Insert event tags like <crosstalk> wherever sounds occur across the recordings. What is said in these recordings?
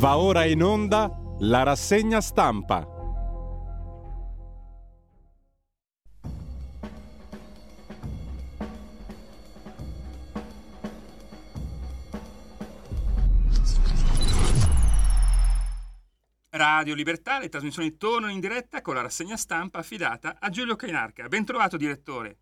Va ora in onda la rassegna stampa. Radio Libertà, le trasmissioni tornano in diretta con la rassegna stampa affidata a Giulio Cainarca. Ben trovato direttore.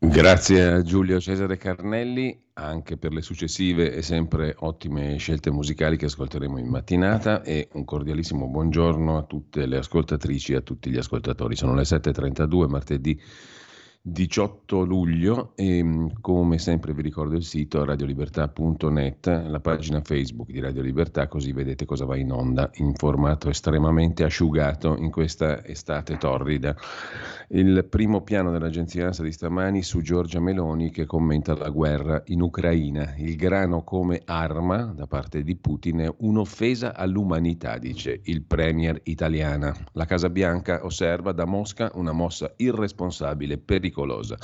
Grazie a Giulio Cesare Carnelli anche per le successive e sempre ottime scelte musicali che ascolteremo in mattinata e un cordialissimo buongiorno a tutte le ascoltatrici e a tutti gli ascoltatori. Sono le 7.32 martedì 18 luglio e mm, come sempre vi ricordo il sito radiolibertà.net, la pagina Facebook di Radio Libertà, così vedete cosa va in onda in formato estremamente asciugato in questa estate torrida. Il primo piano dell'agenzia ANSA di stamani su Giorgia Meloni che commenta la guerra in Ucraina. Il grano come arma da parte di Putin è un'offesa all'umanità, dice il premier italiana. La Casa Bianca osserva da Mosca una mossa irresponsabile, pericolosa.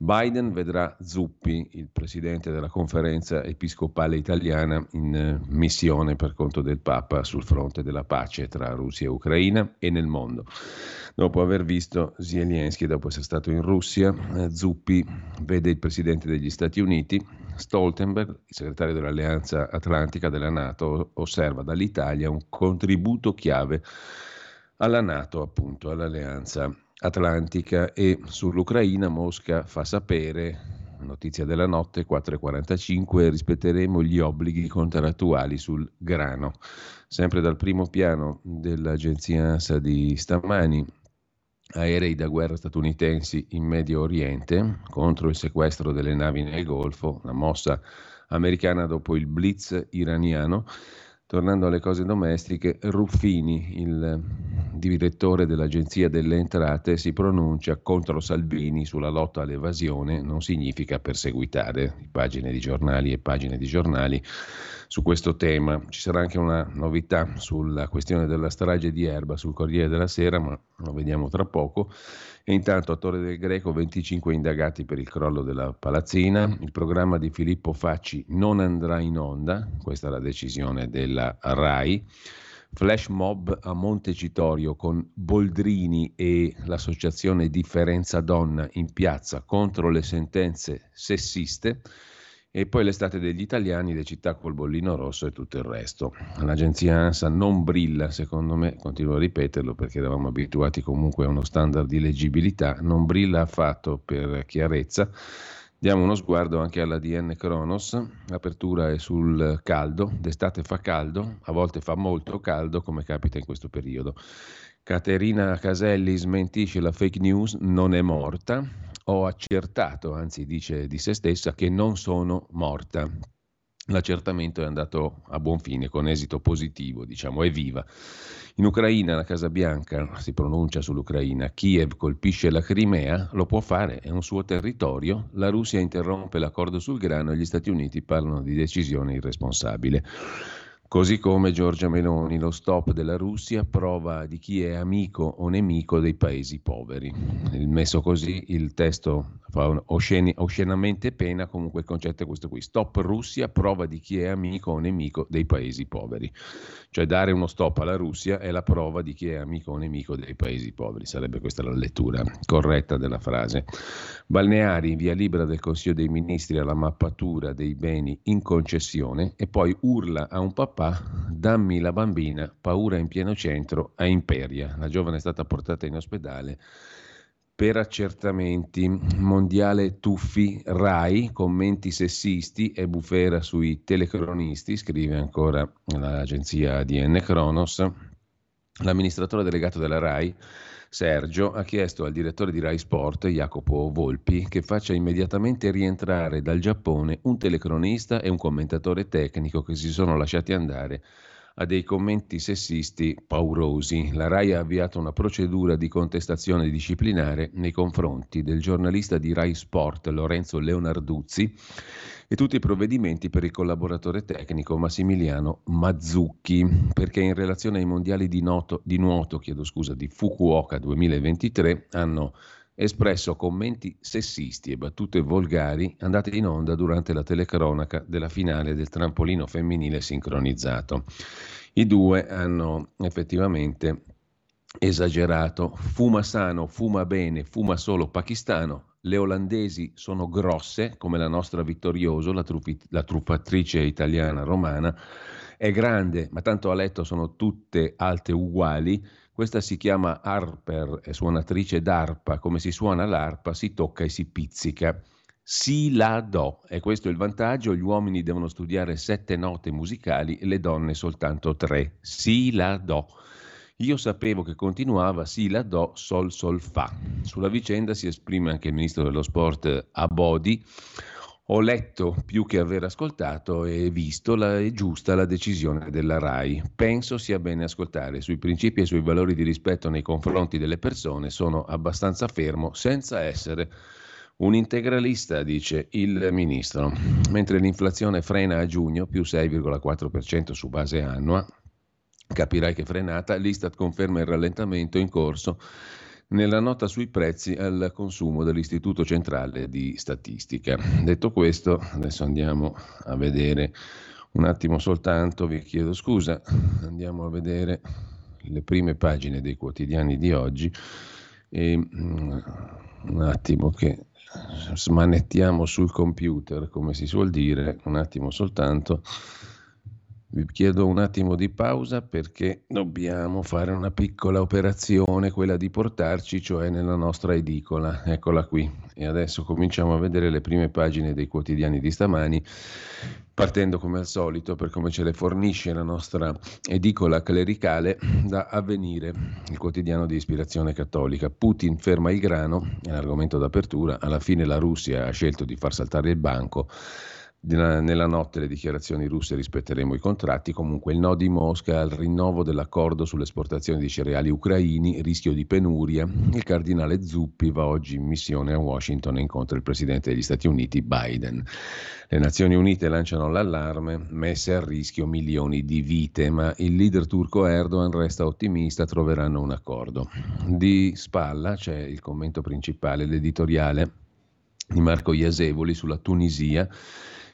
Biden vedrà Zuppi, il presidente della conferenza episcopale italiana, in eh, missione per conto del Papa sul fronte della pace tra Russia e Ucraina e nel mondo. Dopo aver visto Zelensky, dopo essere stato in Russia, eh, Zuppi vede il presidente degli Stati Uniti, Stoltenberg, il segretario dell'Alleanza Atlantica della Nato, osserva dall'Italia un contributo chiave alla Nato, appunto, all'Alleanza Atlantica e sull'Ucraina Mosca fa sapere notizia della notte 4.45 rispetteremo gli obblighi contrattuali sul grano. Sempre dal primo piano dell'agenzia ANSA di stamani aerei da guerra statunitensi in Medio Oriente contro il sequestro delle navi nel Golfo la mossa americana dopo il blitz iraniano Tornando alle cose domestiche, Ruffini, il direttore dell'Agenzia delle Entrate, si pronuncia contro Salvini sulla lotta all'evasione, non significa perseguitare. Pagine di giornali e pagine di giornali su questo tema. Ci sarà anche una novità sulla questione della strage di Erba sul Corriere della Sera, ma lo vediamo tra poco. E intanto a Torre del Greco 25 indagati per il crollo della palazzina, il programma di Filippo Facci non andrà in onda, questa è la decisione della RAI. Flash mob a Montecitorio con Boldrini e l'associazione Differenza Donna in piazza contro le sentenze sessiste. E poi l'estate degli italiani, le città col bollino rosso e tutto il resto. L'agenzia ANSA non brilla, secondo me, continuo a ripeterlo perché eravamo abituati comunque a uno standard di leggibilità, non brilla affatto per chiarezza. Diamo uno sguardo anche alla DN Kronos, l'apertura è sul caldo, d'estate fa caldo, a volte fa molto caldo come capita in questo periodo. Caterina Caselli smentisce la fake news, non è morta, ho accertato, anzi dice di se stessa, che non sono morta. L'accertamento è andato a buon fine, con esito positivo, diciamo, è viva. In Ucraina, la Casa Bianca si pronuncia sull'Ucraina, Kiev colpisce la Crimea, lo può fare, è un suo territorio, la Russia interrompe l'accordo sul grano e gli Stati Uniti parlano di decisione irresponsabile. Così come Giorgia Meloni, lo stop della Russia, prova di chi è amico o nemico dei paesi poveri. Messo così, il testo fa osceni, oscenamente pena, comunque il concetto è questo qui. Stop Russia, prova di chi è amico o nemico dei paesi poveri. Cioè dare uno stop alla Russia è la prova di chi è amico o nemico dei paesi poveri. Sarebbe questa la lettura corretta della frase. Balneari, via libera del Consiglio dei Ministri alla mappatura dei beni in concessione e poi urla a un papà papà, dammi la bambina, paura in pieno centro a Imperia. La giovane è stata portata in ospedale per accertamenti. Mondiale Tuffi, Rai, commenti sessisti e bufera sui telecronisti, scrive ancora l'agenzia DN Kronos. L'amministratore delegato della Rai Sergio ha chiesto al direttore di Rai Sport, Jacopo Volpi, che faccia immediatamente rientrare dal Giappone un telecronista e un commentatore tecnico che si sono lasciati andare a dei commenti sessisti paurosi. La RAI ha avviato una procedura di contestazione disciplinare nei confronti del giornalista di RAI Sport Lorenzo Leonarduzzi e tutti i provvedimenti per il collaboratore tecnico Massimiliano Mazzucchi, perché in relazione ai mondiali di, noto, di nuoto scusa, di Fukuoka 2023 hanno espresso commenti sessisti e battute volgari andate in onda durante la telecronaca della finale del trampolino femminile sincronizzato. I due hanno effettivamente esagerato. Fuma sano, fuma bene, fuma solo pakistano. Le olandesi sono grosse, come la nostra Vittorioso, la, truffi- la truffatrice italiana romana. È grande, ma tanto a letto sono tutte alte uguali. Questa si chiama Harper, è suonatrice d'arpa. Come si suona l'arpa, si tocca e si pizzica. Si la do, e questo è il vantaggio, gli uomini devono studiare sette note musicali le donne soltanto tre. Si la do. Io sapevo che continuava si la do sol sol fa. Sulla vicenda si esprime anche il ministro dello sport Abodi. Ho letto più che aver ascoltato e visto la, è giusta la decisione della RAI. Penso sia bene ascoltare sui principi e sui valori di rispetto nei confronti delle persone. Sono abbastanza fermo senza essere un integralista, dice il ministro. Mentre l'inflazione frena a giugno più 6,4% su base annua, Capirai che frenata, l'Istat conferma il rallentamento in corso nella nota sui prezzi al consumo dell'Istituto Centrale di Statistica. Detto questo, adesso andiamo a vedere un attimo soltanto, vi chiedo scusa, andiamo a vedere le prime pagine dei quotidiani di oggi e mm, un attimo che smanettiamo sul computer, come si suol dire, un attimo soltanto. Vi chiedo un attimo di pausa perché dobbiamo fare una piccola operazione, quella di portarci, cioè nella nostra edicola. Eccola qui. E adesso cominciamo a vedere le prime pagine dei quotidiani di stamani, partendo come al solito per come ce le fornisce la nostra edicola clericale da Avvenire, il quotidiano di ispirazione cattolica. Putin ferma il grano, è l'argomento d'apertura, alla fine la Russia ha scelto di far saltare il banco nella notte le dichiarazioni russe rispetteremo i contratti, comunque il no di Mosca al rinnovo dell'accordo sull'esportazione di cereali ucraini, rischio di penuria. Il cardinale Zuppi va oggi in missione a Washington e incontra il presidente degli Stati Uniti Biden. Le Nazioni Unite lanciano l'allarme, messe a rischio milioni di vite, ma il leader turco Erdogan resta ottimista, troveranno un accordo. Di spalla c'è il commento principale, l'editoriale di Marco Iasevoli sulla Tunisia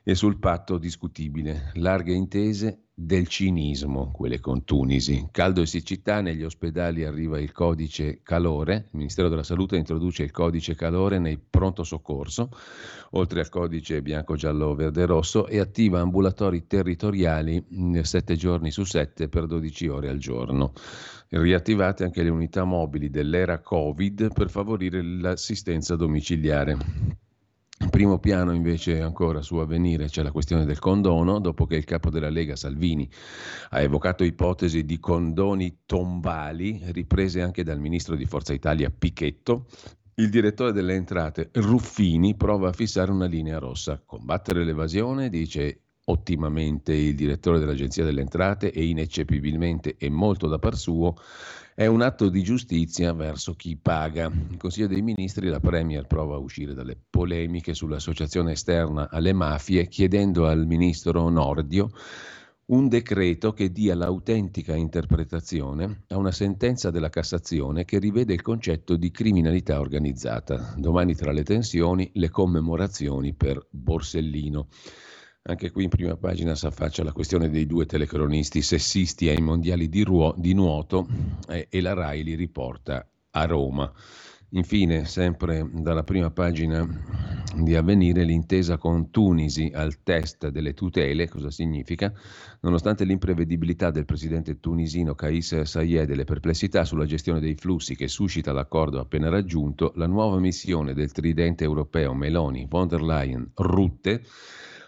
e sul patto discutibile, larghe intese del cinismo, quelle con Tunisi. Caldo e siccità, negli ospedali arriva il codice calore, il Ministero della Salute introduce il codice calore nei pronto soccorso, oltre al codice bianco, giallo, verde, rosso, e attiva ambulatori territoriali 7 giorni su 7 per 12 ore al giorno. Riattivate anche le unità mobili dell'era Covid per favorire l'assistenza domiciliare. Primo piano invece ancora su avvenire c'è la questione del condono, dopo che il capo della Lega Salvini ha evocato ipotesi di condoni tombali, riprese anche dal ministro di Forza Italia Pichetto, il direttore delle entrate Ruffini prova a fissare una linea rossa, combattere l'evasione, dice ottimamente il direttore dell'Agenzia delle Entrate e ineccepibilmente e molto da par suo è un atto di giustizia verso chi paga. Il Consiglio dei Ministri, la Premier prova a uscire dalle polemiche sull'associazione esterna alle mafie, chiedendo al ministro Nordio un decreto che dia l'autentica interpretazione a una sentenza della Cassazione che rivede il concetto di criminalità organizzata. Domani tra le tensioni le commemorazioni per Borsellino. Anche qui in prima pagina si affaccia la questione dei due telecronisti sessisti ai mondiali di, ruo- di nuoto eh, e la RAI li riporta a Roma. Infine, sempre dalla prima pagina di avvenire, l'intesa con Tunisi al test delle tutele, cosa significa? Nonostante l'imprevedibilità del presidente tunisino Kais Sayed e le perplessità sulla gestione dei flussi che suscita l'accordo appena raggiunto, la nuova missione del tridente europeo Meloni, von der Leyen, Rutte,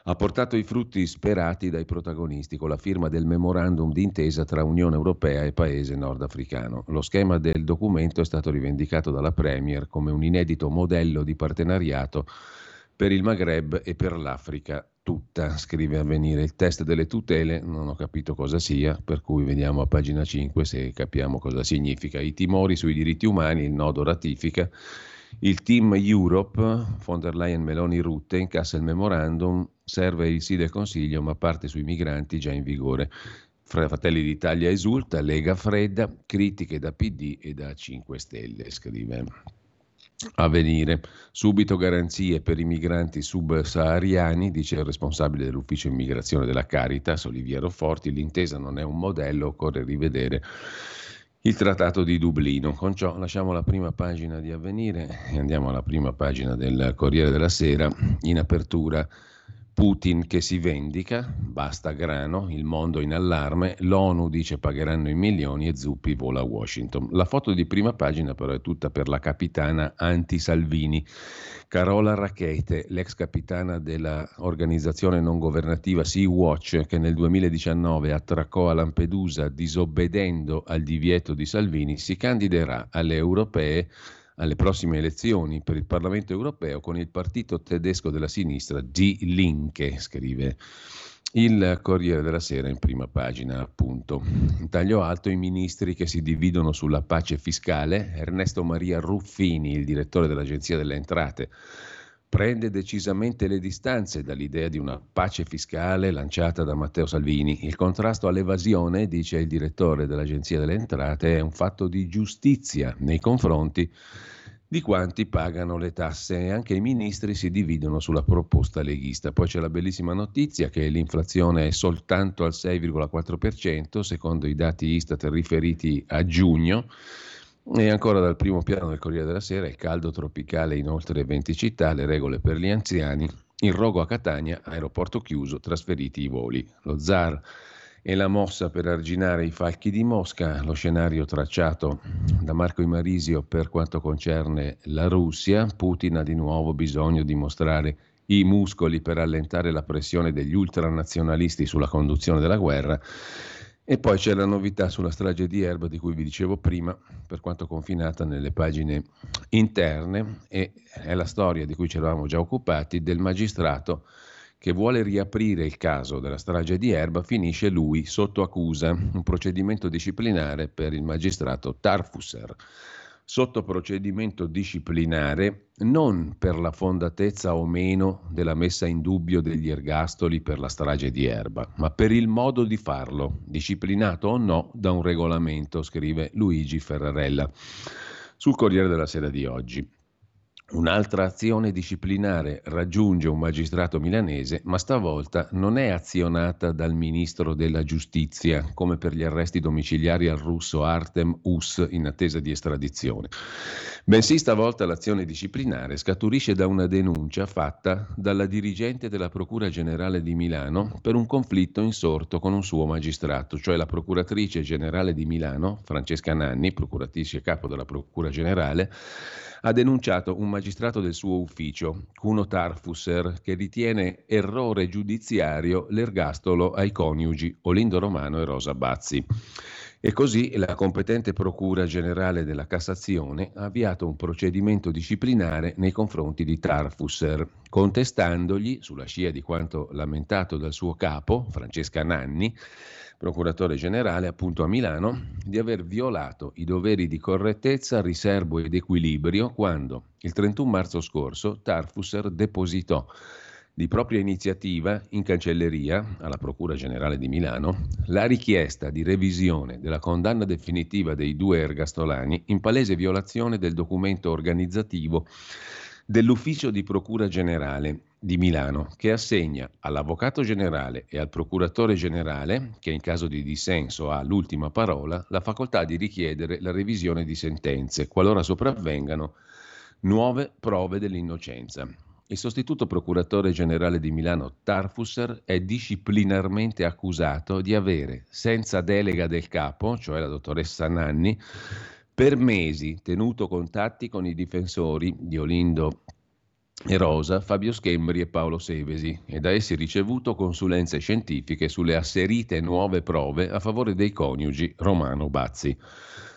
ha portato i frutti sperati dai protagonisti con la firma del memorandum d'intesa tra Unione Europea e Paese nordafricano. Lo schema del documento è stato rivendicato dalla Premier come un inedito modello di partenariato per il Maghreb e per l'Africa tutta, scrive a venire il test delle tutele, non ho capito cosa sia, per cui vediamo a pagina 5 se capiamo cosa significa. I timori sui diritti umani, il nodo ratifica il team Europe, von der Leyen Meloni Rutte, incassa il memorandum, serve il sì del Consiglio, ma parte sui migranti già in vigore. Fratelli d'Italia esulta, Lega fredda, critiche da PD e da 5 Stelle, scrive a venire. Subito garanzie per i migranti subsahariani, dice il responsabile dell'ufficio immigrazione della Caritas, Oliviero Forti, l'intesa non è un modello, occorre rivedere il trattato di Dublino. Con ciò lasciamo la prima pagina di avvenire e andiamo alla prima pagina del Corriere della Sera in apertura. Putin che si vendica, basta grano, il mondo in allarme, l'ONU dice pagheranno i milioni e Zuppi vola a Washington. La foto di prima pagina però è tutta per la capitana anti-Salvini, Carola Racchete, l'ex capitana dell'organizzazione non governativa Sea-Watch che nel 2019 attraccò a Lampedusa disobbedendo al divieto di Salvini, si candiderà alle europee alle prossime elezioni per il Parlamento europeo con il partito tedesco della sinistra Die Linke, scrive il Corriere della Sera in prima pagina, appunto. In taglio alto i ministri che si dividono sulla pace fiscale. Ernesto Maria Ruffini, il direttore dell'Agenzia delle Entrate, prende decisamente le distanze dall'idea di una pace fiscale lanciata da Matteo Salvini. Il contrasto all'evasione, dice il direttore dell'Agenzia delle Entrate, è un fatto di giustizia nei confronti di quanti pagano le tasse e anche i ministri si dividono sulla proposta leghista. Poi c'è la bellissima notizia che l'inflazione è soltanto al 6,4% secondo i dati Istat riferiti a giugno e ancora dal primo piano del Corriere della Sera il caldo tropicale in oltre 20 città, le regole per gli anziani, il rogo a Catania, aeroporto chiuso, trasferiti i voli. Lo zar e la mossa per arginare i falchi di Mosca, lo scenario tracciato da Marco Imarisio per quanto concerne la Russia, Putin ha di nuovo bisogno di mostrare i muscoli per allentare la pressione degli ultranazionalisti sulla conduzione della guerra e poi c'è la novità sulla strage di Erba di cui vi dicevo prima, per quanto confinata nelle pagine interne, e è la storia di cui ci eravamo già occupati del magistrato che vuole riaprire il caso della strage di Erba, finisce lui sotto accusa, un procedimento disciplinare per il magistrato Tarfusser sotto procedimento disciplinare non per la fondatezza o meno della messa in dubbio degli ergastoli per la strage di Erba, ma per il modo di farlo, disciplinato o no da un regolamento, scrive Luigi Ferrarella sul Corriere della Sera di oggi. Un'altra azione disciplinare raggiunge un magistrato milanese, ma stavolta non è azionata dal ministro della giustizia, come per gli arresti domiciliari al russo Artem Us in attesa di estradizione. Bensì stavolta l'azione disciplinare scaturisce da una denuncia fatta dalla dirigente della Procura Generale di Milano per un conflitto insorto con un suo magistrato, cioè la Procuratrice Generale di Milano, Francesca Nanni, procuratrice capo della Procura Generale, ha denunciato un magistrato del suo ufficio, Cuno Tarfusser, che ritiene errore giudiziario l'ergastolo ai coniugi Olindo Romano e Rosa Bazzi. E così la competente Procura Generale della Cassazione ha avviato un procedimento disciplinare nei confronti di Tarfusser, contestandogli, sulla scia di quanto lamentato dal suo capo, Francesca Nanni, procuratore generale appunto a Milano, di aver violato i doveri di correttezza, riservo ed equilibrio quando il 31 marzo scorso Tarfusser depositò di propria iniziativa in cancelleria alla Procura Generale di Milano la richiesta di revisione della condanna definitiva dei due ergastolani in palese violazione del documento organizzativo dell'Ufficio di Procura Generale di Milano, che assegna all'Avvocato Generale e al Procuratore Generale, che in caso di dissenso ha l'ultima parola, la facoltà di richiedere la revisione di sentenze, qualora sopravvengano nuove prove dell'innocenza. Il sostituto procuratore generale di Milano Tarfusser è disciplinarmente accusato di avere, senza delega del capo, cioè la dottoressa Nanni, per mesi tenuto contatti con i difensori di Olindo e Rosa, Fabio Schembri e Paolo Sevesi e da essi ricevuto consulenze scientifiche sulle asserite nuove prove a favore dei coniugi Romano Bazzi,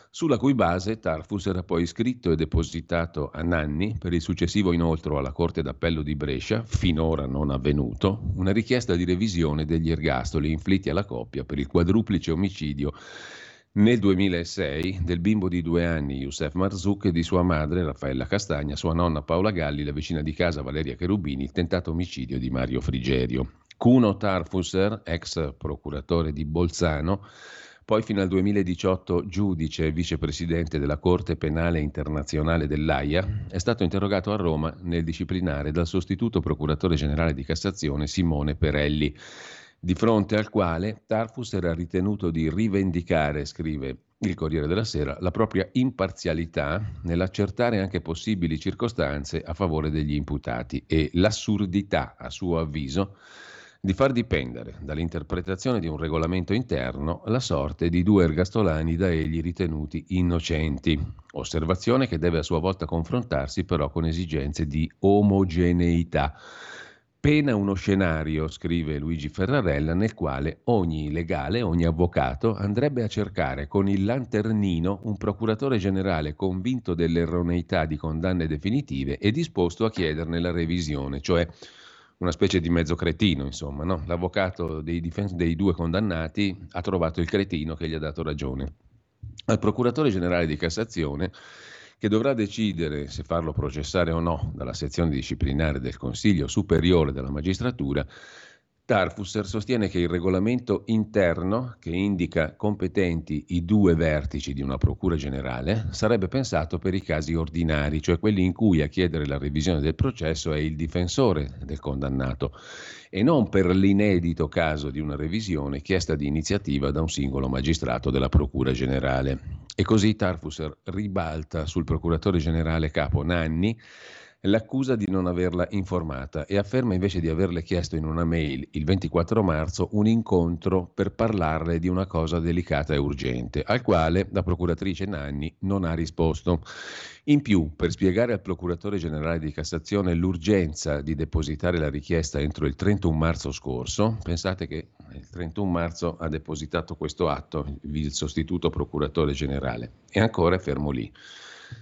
sulla cui base Tarfus era poi iscritto e depositato a Nanni per il successivo inoltro alla Corte d'Appello di Brescia, finora non avvenuto, una richiesta di revisione degli ergastoli inflitti alla coppia per il quadruplice omicidio nel 2006 del bimbo di due anni Youssef Marzouk e di sua madre Raffaella Castagna, sua nonna Paola Galli, la vicina di casa Valeria Cherubini, il tentato omicidio di Mario Frigerio. Cuno Tarfusser, ex procuratore di Bolzano, poi fino al 2018 giudice e vicepresidente della Corte Penale Internazionale dell'AIA, è stato interrogato a Roma nel disciplinare dal sostituto procuratore generale di Cassazione Simone Perelli, di fronte al quale Tarfus era ritenuto di rivendicare, scrive il Corriere della Sera, la propria imparzialità nell'accertare anche possibili circostanze a favore degli imputati e l'assurdità, a suo avviso, di far dipendere dall'interpretazione di un regolamento interno la sorte di due ergastolani da egli ritenuti innocenti. Osservazione che deve a sua volta confrontarsi però con esigenze di omogeneità. Pena uno scenario, scrive Luigi Ferrarella, nel quale ogni legale, ogni avvocato andrebbe a cercare con il lanternino un procuratore generale convinto dell'erroneità di condanne definitive e disposto a chiederne la revisione, cioè una specie di mezzo cretino, insomma. No? L'avvocato dei, difens- dei due condannati ha trovato il cretino che gli ha dato ragione. Al procuratore generale di Cassazione, che dovrà decidere se farlo processare o no dalla sezione disciplinare del Consiglio Superiore della Magistratura, Tarfusser sostiene che il regolamento interno, che indica competenti i due vertici di una procura generale, sarebbe pensato per i casi ordinari, cioè quelli in cui a chiedere la revisione del processo è il difensore del condannato, e non per l'inedito caso di una revisione chiesta di iniziativa da un singolo magistrato della procura generale. E così Tarfusser ribalta sul procuratore generale capo Nanni l'accusa di non averla informata e afferma invece di averle chiesto in una mail il 24 marzo un incontro per parlarle di una cosa delicata e urgente, al quale la procuratrice Nanni non ha risposto. In più, per spiegare al procuratore generale di Cassazione l'urgenza di depositare la richiesta entro il 31 marzo scorso, pensate che il 31 marzo ha depositato questo atto il sostituto procuratore generale e ancora è fermo lì.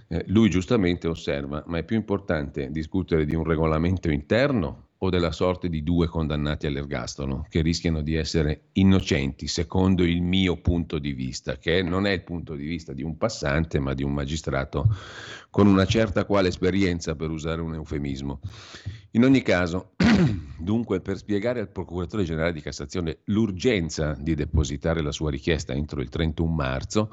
Eh, lui giustamente osserva, ma è più importante discutere di un regolamento interno o della sorte di due condannati all'ergastolo che rischiano di essere innocenti, secondo il mio punto di vista, che non è il punto di vista di un passante, ma di un magistrato con una certa quale esperienza, per usare un eufemismo. In ogni caso, <clears throat> dunque, per spiegare al procuratore generale di Cassazione l'urgenza di depositare la sua richiesta entro il 31 marzo,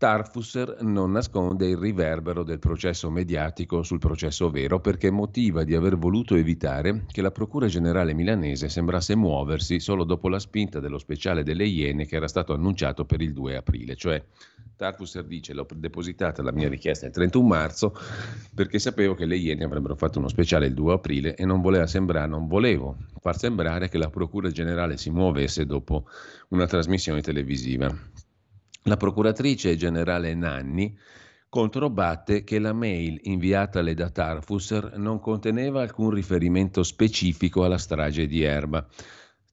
Tarfusser non nasconde il riverbero del processo mediatico sul processo vero perché motiva di aver voluto evitare che la Procura Generale milanese sembrasse muoversi solo dopo la spinta dello speciale delle Iene che era stato annunciato per il 2 aprile. Cioè Tarfusser dice l'ho depositata la mia richiesta il 31 marzo perché sapevo che le Iene avrebbero fatto uno speciale il 2 aprile e non, voleva sembrare, non volevo far sembrare che la Procura Generale si muovesse dopo una trasmissione televisiva. La procuratrice generale Nanni controbatte che la mail inviatale da Tarfusser non conteneva alcun riferimento specifico alla strage di Erba.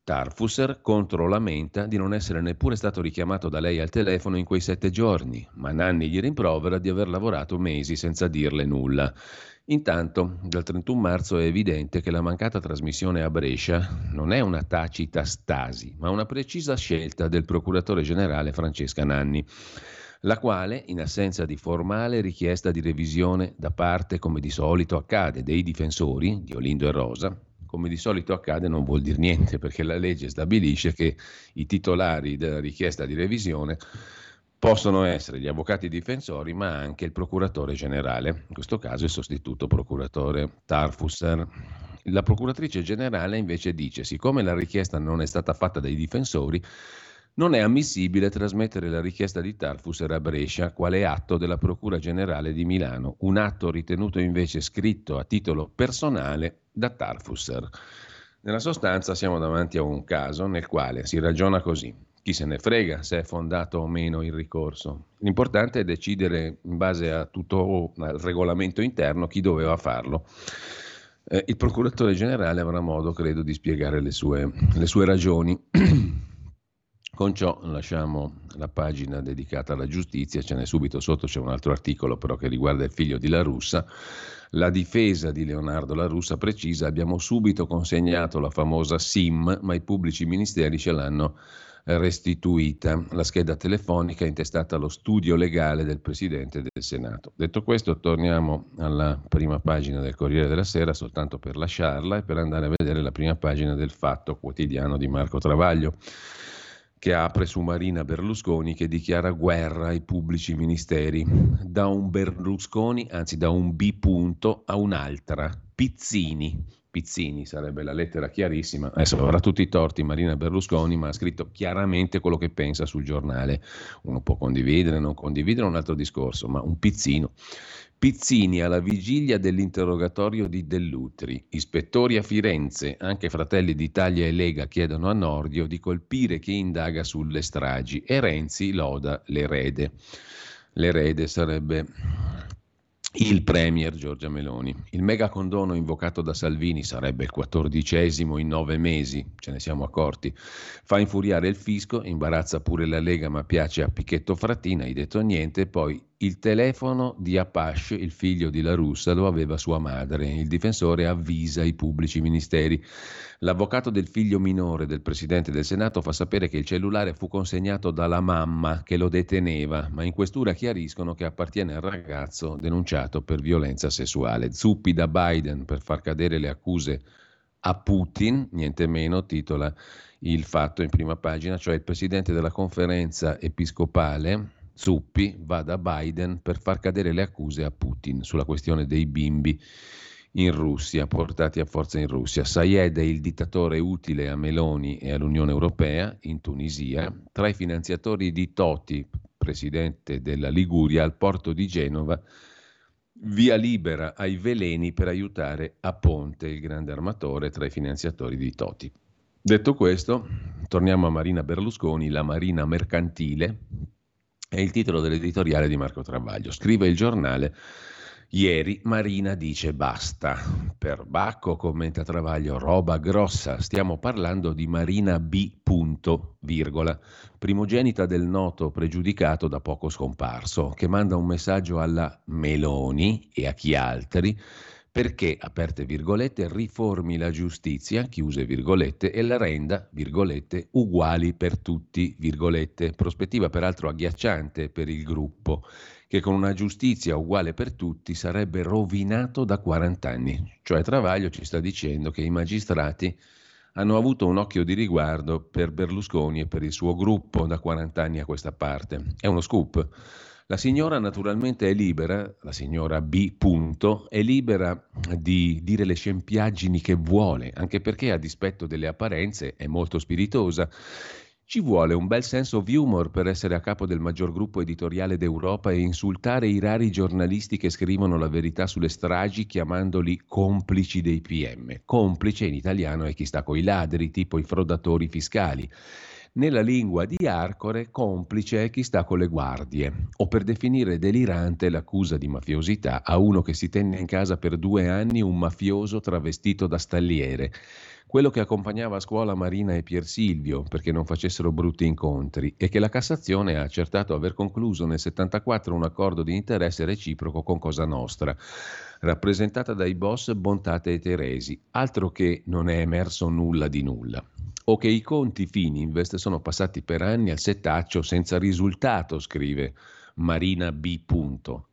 Tarfusser controlamenta di non essere neppure stato richiamato da lei al telefono in quei sette giorni, ma Nanni gli rimprovera di aver lavorato mesi senza dirle nulla. Intanto, dal 31 marzo è evidente che la mancata trasmissione a Brescia non è una tacita stasi, ma una precisa scelta del procuratore generale Francesca Nanni, la quale, in assenza di formale richiesta di revisione da parte, come di solito accade, dei difensori, di Olindo e Rosa, come di solito accade non vuol dire niente perché la legge stabilisce che i titolari della richiesta di revisione possono essere gli avvocati difensori, ma anche il procuratore generale, in questo caso il sostituto procuratore Tarfusser. La procuratrice generale invece dice, siccome la richiesta non è stata fatta dai difensori, non è ammissibile trasmettere la richiesta di Tarfusser a Brescia quale atto della Procura Generale di Milano, un atto ritenuto invece scritto a titolo personale da Tarfusser. Nella sostanza siamo davanti a un caso nel quale si ragiona così chi se ne frega se è fondato o meno il ricorso. L'importante è decidere in base a tutto il regolamento interno chi doveva farlo. Eh, il procuratore generale avrà modo, credo, di spiegare le sue, le sue ragioni. <clears throat> Con ciò lasciamo la pagina dedicata alla giustizia, ce n'è subito sotto, c'è un altro articolo però che riguarda il figlio di La Russa. La difesa di Leonardo La Russa precisa, abbiamo subito consegnato la famosa SIM, ma i pubblici ministeri ce l'hanno restituita la scheda telefonica intestata allo studio legale del Presidente del Senato. Detto questo, torniamo alla prima pagina del Corriere della Sera soltanto per lasciarla e per andare a vedere la prima pagina del Fatto quotidiano di Marco Travaglio. che apre su Marina Berlusconi che dichiara guerra ai pubblici ministeri, da un Berlusconi, anzi da un B punto a un'altra, Pizzini. Pizzini sarebbe la lettera chiarissima, adesso avrà tutti i torti Marina Berlusconi, ma ha scritto chiaramente quello che pensa sul giornale. Uno può condividere, non condividere, un altro discorso, ma un pizzino. Pizzini alla vigilia dell'interrogatorio di Dell'Utri. Ispettori a Firenze, anche Fratelli d'Italia e Lega chiedono a Nordio di colpire chi indaga sulle stragi e Renzi loda l'erede. L'erede sarebbe il Premier Giorgia Meloni. Il mega condono invocato da Salvini sarebbe il quattordicesimo in nove mesi, ce ne siamo accorti. Fa infuriare il fisco, imbarazza pure la Lega, ma piace a Pichetto Frattina, hai detto niente, poi il telefono di Apache, il figlio di La Russa, lo aveva sua madre. Il difensore avvisa i pubblici ministeri. L'avvocato del figlio minore del presidente del Senato fa sapere che il cellulare fu consegnato dalla mamma che lo deteneva, ma in questura chiariscono che appartiene al ragazzo denunciato per violenza sessuale. Zuppi da Biden per far cadere le accuse a Putin, niente meno, titola il fatto in prima pagina, cioè il presidente della conferenza episcopale Zuppi va da Biden per far cadere le accuse a Putin sulla questione dei bimbi in Russia, portati a forza in Russia. Sayed è il dittatore utile a Meloni e all'Unione Europea in Tunisia, tra i finanziatori di Toti, presidente della Liguria, al porto di Genova, via libera ai veleni per aiutare a Ponte, il grande armatore tra i finanziatori di Toti. Detto questo, torniamo a Marina Berlusconi, la marina mercantile, è il titolo dell'editoriale di Marco Travaglio. Scrive il giornale. Ieri Marina dice basta. Per Bacco, commenta Travaglio, roba grossa. Stiamo parlando di Marina B. Punto, virgola, primogenita del noto pregiudicato da poco scomparso, che manda un messaggio alla Meloni e a chi altri perché, aperte virgolette, riformi la giustizia, chiuse virgolette, e la renda, virgolette, uguali per tutti, virgolette. Prospettiva peraltro agghiacciante per il gruppo, che con una giustizia uguale per tutti sarebbe rovinato da 40 anni. Cioè Travaglio ci sta dicendo che i magistrati hanno avuto un occhio di riguardo per Berlusconi e per il suo gruppo da 40 anni a questa parte. È uno scoop. La signora naturalmente è libera, la signora B. Punto, è libera di dire le scempiaggini che vuole, anche perché a dispetto delle apparenze è molto spiritosa. Ci vuole un bel senso of humor per essere a capo del maggior gruppo editoriale d'Europa e insultare i rari giornalisti che scrivono la verità sulle stragi chiamandoli complici dei PM. Complice in italiano è chi sta coi ladri, tipo i frodatori fiscali. Nella lingua di Arcore, complice è chi sta con le guardie, o per definire delirante l'accusa di mafiosità a uno che si tenne in casa per due anni un mafioso travestito da stalliere, quello che accompagnava a scuola Marina e Pier Silvio perché non facessero brutti incontri e che la Cassazione ha accertato aver concluso nel 74 un accordo di interesse reciproco con Cosa Nostra, rappresentata dai boss Bontate e Teresi, altro che non è emerso nulla di nulla o che i conti Fininvest sono passati per anni al setaccio senza risultato, scrive Marina B.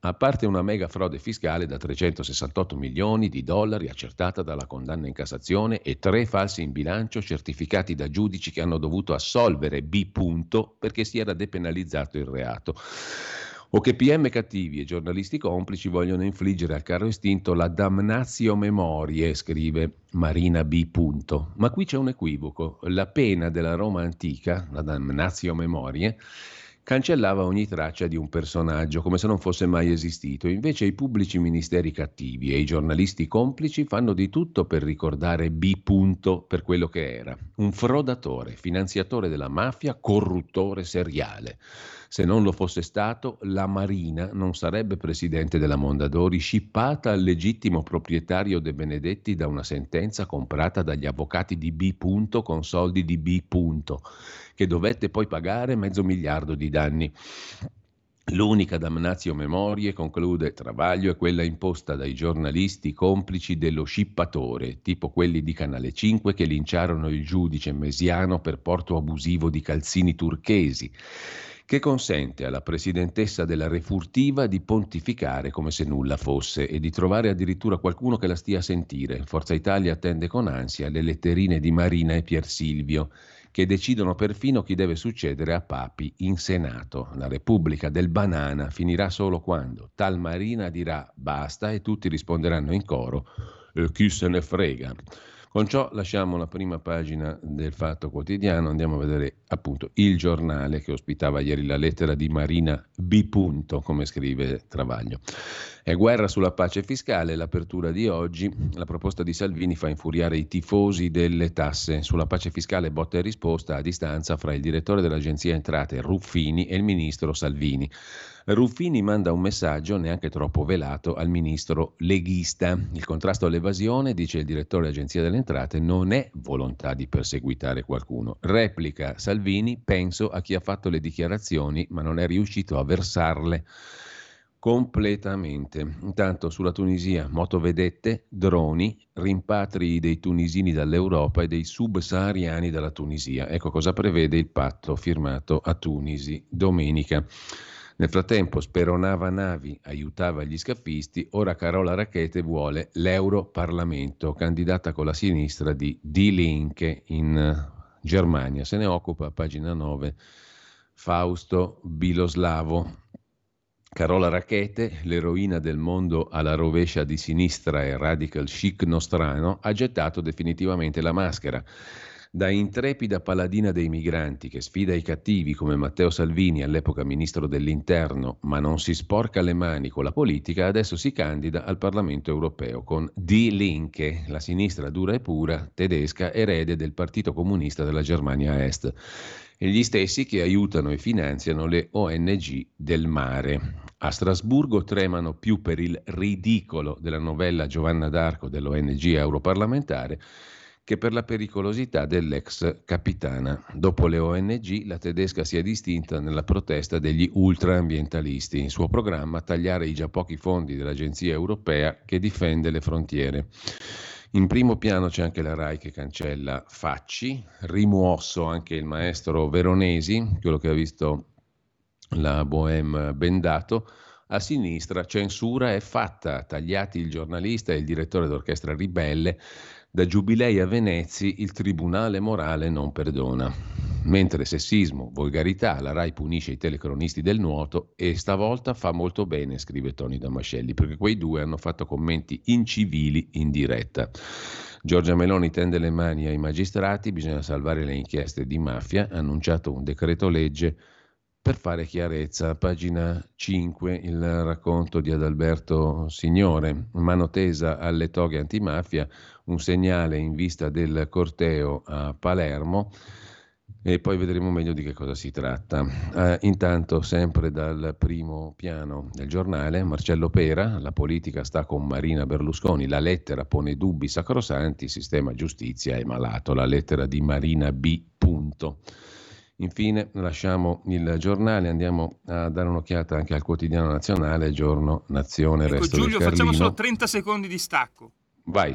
A parte una mega frode fiscale da 368 milioni di dollari accertata dalla condanna in Cassazione e tre falsi in bilancio certificati da giudici che hanno dovuto assolvere B. perché si era depenalizzato il reato o che PM cattivi e giornalisti complici vogliono infliggere al carro estinto la damnatio memorie, scrive Marina B. Ma qui c'è un equivoco. La pena della Roma antica, la damnatio memorie, cancellava ogni traccia di un personaggio come se non fosse mai esistito. Invece i pubblici ministeri cattivi e i giornalisti complici fanno di tutto per ricordare B. per quello che era, un frodatore, finanziatore della mafia, corruttore seriale. Se non lo fosse stato, la Marina non sarebbe presidente della Mondadori, scippata al legittimo proprietario De Benedetti da una sentenza comprata dagli avvocati di B. con soldi di B. che dovette poi pagare mezzo miliardo di danni. L'unica damnatio memorie, conclude Travaglio, è quella imposta dai giornalisti complici dello scippatore, tipo quelli di Canale 5 che linciarono il giudice mesiano per porto abusivo di calzini turchesi che consente alla presidentessa della refurtiva di pontificare come se nulla fosse e di trovare addirittura qualcuno che la stia a sentire. Forza Italia attende con ansia le letterine di Marina e Pier Silvio che decidono perfino chi deve succedere a Papi in Senato. La Repubblica del banana finirà solo quando tal Marina dirà basta e tutti risponderanno in coro eh, chi se ne frega. Con ciò lasciamo la prima pagina del Fatto Quotidiano, andiamo a vedere appunto il giornale che ospitava ieri la lettera di Marina B. Punto, come scrive Travaglio. È guerra sulla pace fiscale, l'apertura di oggi, la proposta di Salvini fa infuriare i tifosi delle tasse. Sulla pace fiscale botta e risposta a distanza fra il direttore dell'Agenzia Entrate Ruffini e il ministro Salvini. Ruffini manda un messaggio neanche troppo velato al ministro leghista. Il contrasto all'evasione, dice il direttore dell'Agenzia delle Entrate, non è volontà di perseguitare qualcuno. Replica Salvini, penso a chi ha fatto le dichiarazioni ma non è riuscito a versarle completamente. Intanto sulla Tunisia, motovedette, droni, rimpatri dei tunisini dall'Europa e dei subsahariani dalla Tunisia. Ecco cosa prevede il patto firmato a Tunisi domenica. Nel frattempo speronava navi, aiutava gli scaffisti, ora Carola Racchete vuole l'Europarlamento, candidata con la sinistra di Die Linke in eh, Germania. Se ne occupa, pagina 9, Fausto Biloslavo. Carola Racchete, l'eroina del mondo alla rovescia di sinistra e radical chic nostrano, ha gettato definitivamente la maschera da intrepida paladina dei migranti che sfida i cattivi come Matteo Salvini, all'epoca ministro dell'Interno, ma non si sporca le mani con la politica, adesso si candida al Parlamento europeo con Die Linke, la sinistra dura e pura tedesca erede del Partito Comunista della Germania Est e gli stessi che aiutano e finanziano le ONG del mare. A Strasburgo tremano più per il ridicolo della novella Giovanna d'Arco dell'ONG europarlamentare che per la pericolosità dell'ex capitana. Dopo le ONG, la tedesca si è distinta nella protesta degli ultraambientalisti. Il suo programma tagliare i già pochi fondi dell'Agenzia europea che difende le frontiere. In primo piano c'è anche la RAI che cancella Facci, rimuosso anche il maestro Veronesi, quello che ha visto la Bohème bendato. A sinistra censura è fatta, tagliati il giornalista e il direttore d'orchestra ribelle da Giubilei a Venezi il tribunale morale non perdona. Mentre sessismo, volgarità, la RAI punisce i telecronisti del nuoto e stavolta fa molto bene, scrive Tony Damascelli, perché quei due hanno fatto commenti incivili in diretta. Giorgia Meloni tende le mani ai magistrati, bisogna salvare le inchieste di mafia, ha annunciato un decreto legge per fare chiarezza, pagina 5, il racconto di Adalberto Signore, mano tesa alle toghe antimafia, un segnale in vista del corteo a Palermo e poi vedremo meglio di che cosa si tratta. Eh, intanto, sempre dal primo piano del giornale, Marcello Pera, la politica sta con Marina Berlusconi, la lettera pone dubbi sacrosanti, sistema giustizia è malato, la lettera di Marina B. Punto. Infine lasciamo il giornale, andiamo a dare un'occhiata anche al quotidiano nazionale, giorno, nazione, ecco, resto Giulio, facciamo solo 30 secondi di stacco. Vai.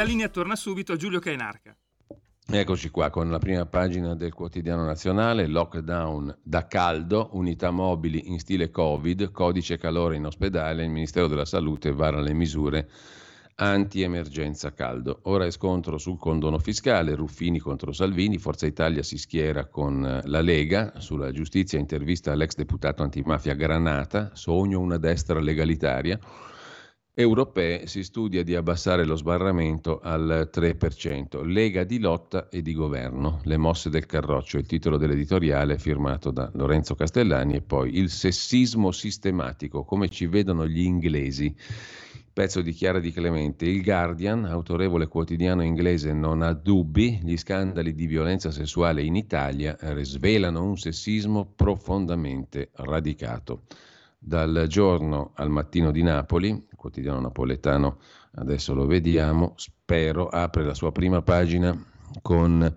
la linea torna subito a Giulio Cainarca. Eccoci qua con la prima pagina del quotidiano nazionale, lockdown da caldo, unità mobili in stile Covid, codice calore in ospedale, il Ministero della Salute vara le misure anti-emergenza caldo. Ora è scontro sul condono fiscale, Ruffini contro Salvini, Forza Italia si schiera con la Lega, sulla giustizia intervista all'ex deputato antimafia Granata, sogno una destra legalitaria europee si studia di abbassare lo sbarramento al 3%. Lega di lotta e di governo. Le mosse del Carroccio, il titolo dell'editoriale firmato da Lorenzo Castellani e poi il sessismo sistematico, come ci vedono gli inglesi. Pezzo di Chiara Di Clemente. Il Guardian, autorevole quotidiano inglese, non ha dubbi. Gli scandali di violenza sessuale in Italia svelano un sessismo profondamente radicato. Dal giorno al mattino di Napoli, quotidiano napoletano, adesso lo vediamo, spero, apre la sua prima pagina con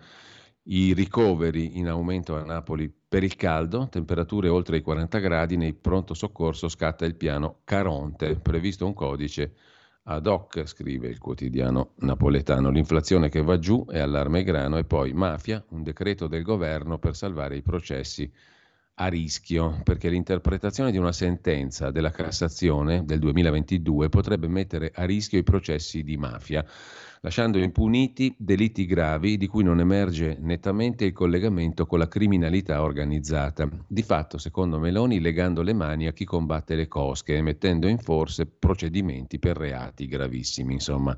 I ricoveri in aumento a Napoli per il caldo, temperature oltre i 40 gradi, nei pronto soccorso scatta il piano Caronte, previsto un codice ad hoc, scrive il quotidiano napoletano. L'inflazione che va giù è allarme grano e poi mafia, un decreto del governo per salvare i processi a rischio, perché l'interpretazione di una sentenza della Cassazione del 2022 potrebbe mettere a rischio i processi di mafia, lasciando impuniti delitti gravi di cui non emerge nettamente il collegamento con la criminalità organizzata. Di fatto, secondo Meloni, legando le mani a chi combatte le cosche e mettendo in forse procedimenti per reati gravissimi. Insomma,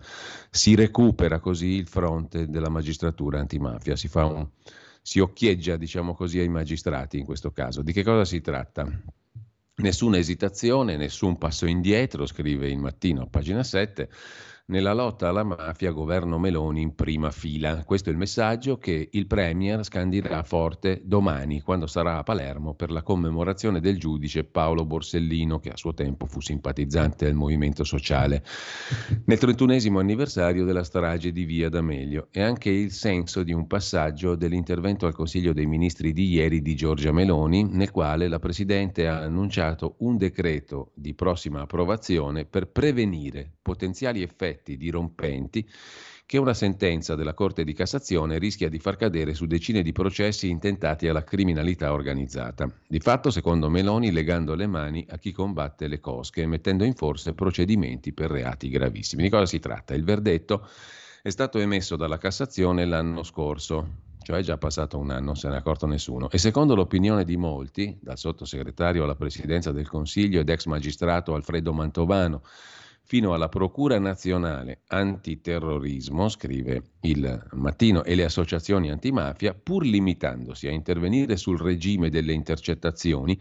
si recupera così il fronte della magistratura antimafia, si fa un si occhieggia, diciamo così, ai magistrati in questo caso. Di che cosa si tratta? Nessuna esitazione, nessun passo indietro, scrive il mattino, pagina 7. Nella lotta alla mafia, governo Meloni in prima fila. Questo è il messaggio che il Premier scandirà forte domani, quando sarà a Palermo per la commemorazione del giudice Paolo Borsellino, che a suo tempo fu simpatizzante del movimento sociale, nel trentunesimo anniversario della strage di Via D'Amelio. E anche il senso di un passaggio dell'intervento al Consiglio dei Ministri di ieri di Giorgia Meloni, nel quale la Presidente ha annunciato un decreto di prossima approvazione per prevenire potenziali effetti effetti dirompenti che una sentenza della Corte di Cassazione rischia di far cadere su decine di processi intentati alla criminalità organizzata. Di fatto, secondo Meloni, legando le mani a chi combatte le cosche e mettendo in forse procedimenti per reati gravissimi. Di cosa si tratta? Il verdetto è stato emesso dalla Cassazione l'anno scorso, cioè è già passato un anno, se ne è accorto nessuno. E secondo l'opinione di molti, dal sottosegretario alla presidenza del Consiglio ed ex magistrato Alfredo Mantovano, fino alla Procura nazionale antiterrorismo, scrive il mattino, e le associazioni antimafia, pur limitandosi a intervenire sul regime delle intercettazioni,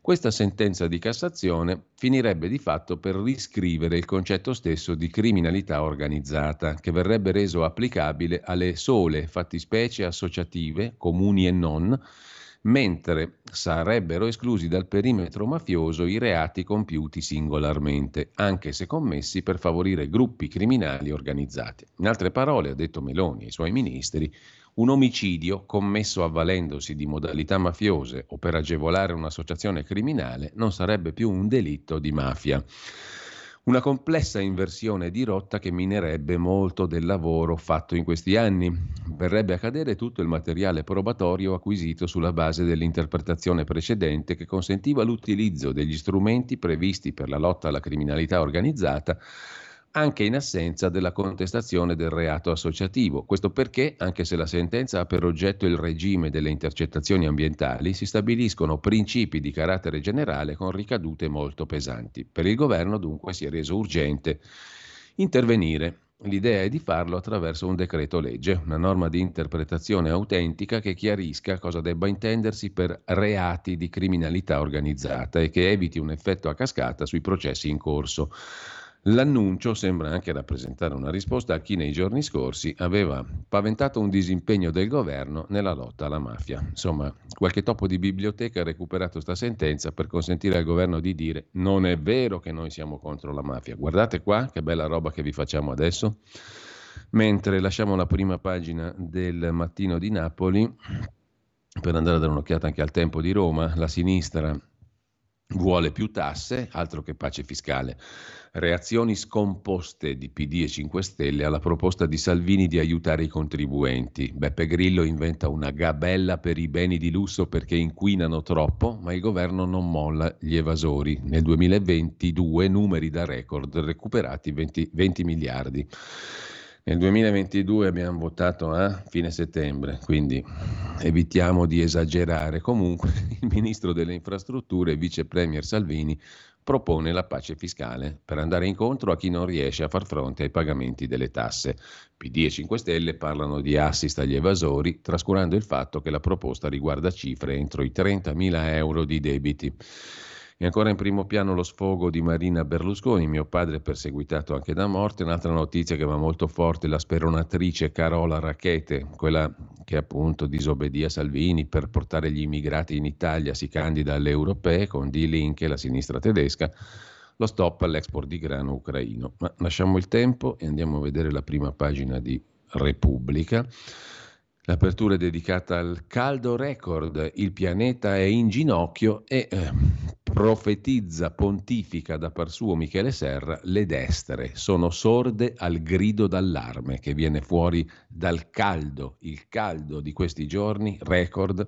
questa sentenza di Cassazione finirebbe di fatto per riscrivere il concetto stesso di criminalità organizzata, che verrebbe reso applicabile alle sole fattispecie associative, comuni e non, mentre sarebbero esclusi dal perimetro mafioso i reati compiuti singolarmente, anche se commessi per favorire gruppi criminali organizzati. In altre parole, ha detto Meloni e i suoi ministri, un omicidio commesso avvalendosi di modalità mafiose o per agevolare un'associazione criminale non sarebbe più un delitto di mafia. Una complessa inversione di rotta che minerebbe molto del lavoro fatto in questi anni. Verrebbe a cadere tutto il materiale probatorio acquisito sulla base dell'interpretazione precedente che consentiva l'utilizzo degli strumenti previsti per la lotta alla criminalità organizzata anche in assenza della contestazione del reato associativo. Questo perché, anche se la sentenza ha per oggetto il regime delle intercettazioni ambientali, si stabiliscono principi di carattere generale con ricadute molto pesanti. Per il governo dunque si è reso urgente intervenire. L'idea è di farlo attraverso un decreto legge, una norma di interpretazione autentica che chiarisca cosa debba intendersi per reati di criminalità organizzata e che eviti un effetto a cascata sui processi in corso. L'annuncio sembra anche rappresentare una risposta a chi nei giorni scorsi aveva paventato un disimpegno del governo nella lotta alla mafia. Insomma, qualche topo di biblioteca ha recuperato questa sentenza per consentire al governo di dire non è vero che noi siamo contro la mafia. Guardate qua che bella roba che vi facciamo adesso. Mentre lasciamo la prima pagina del mattino di Napoli per andare a dare un'occhiata anche al tempo di Roma, la sinistra vuole più tasse, altro che pace fiscale. Reazioni scomposte di PD e 5 Stelle alla proposta di Salvini di aiutare i contribuenti. Beppe Grillo inventa una gabella per i beni di lusso perché inquinano troppo, ma il governo non molla gli evasori. Nel 2022 numeri da record, recuperati 20, 20 miliardi. Nel 2022 abbiamo votato a fine settembre, quindi evitiamo di esagerare. Comunque <laughs> il ministro delle infrastrutture, vice premier Salvini, propone la pace fiscale per andare incontro a chi non riesce a far fronte ai pagamenti delle tasse. PD e 5 Stelle parlano di assist agli evasori, trascurando il fatto che la proposta riguarda cifre entro i 30.000 euro di debiti. E ancora in primo piano lo sfogo di Marina Berlusconi, mio padre perseguitato anche da morte. Un'altra notizia che va molto forte, la speronatrice Carola Racchete, quella che appunto disobbedì a Salvini per portare gli immigrati in Italia, si candida alle europee con Die Linke, la sinistra tedesca, lo stop all'export di grano ucraino. Ma lasciamo il tempo e andiamo a vedere la prima pagina di Repubblica. L'apertura è dedicata al caldo record, il pianeta è in ginocchio e eh, profetizza, pontifica da par suo Michele Serra, le destre sono sorde al grido d'allarme che viene fuori dal caldo, il caldo di questi giorni, record,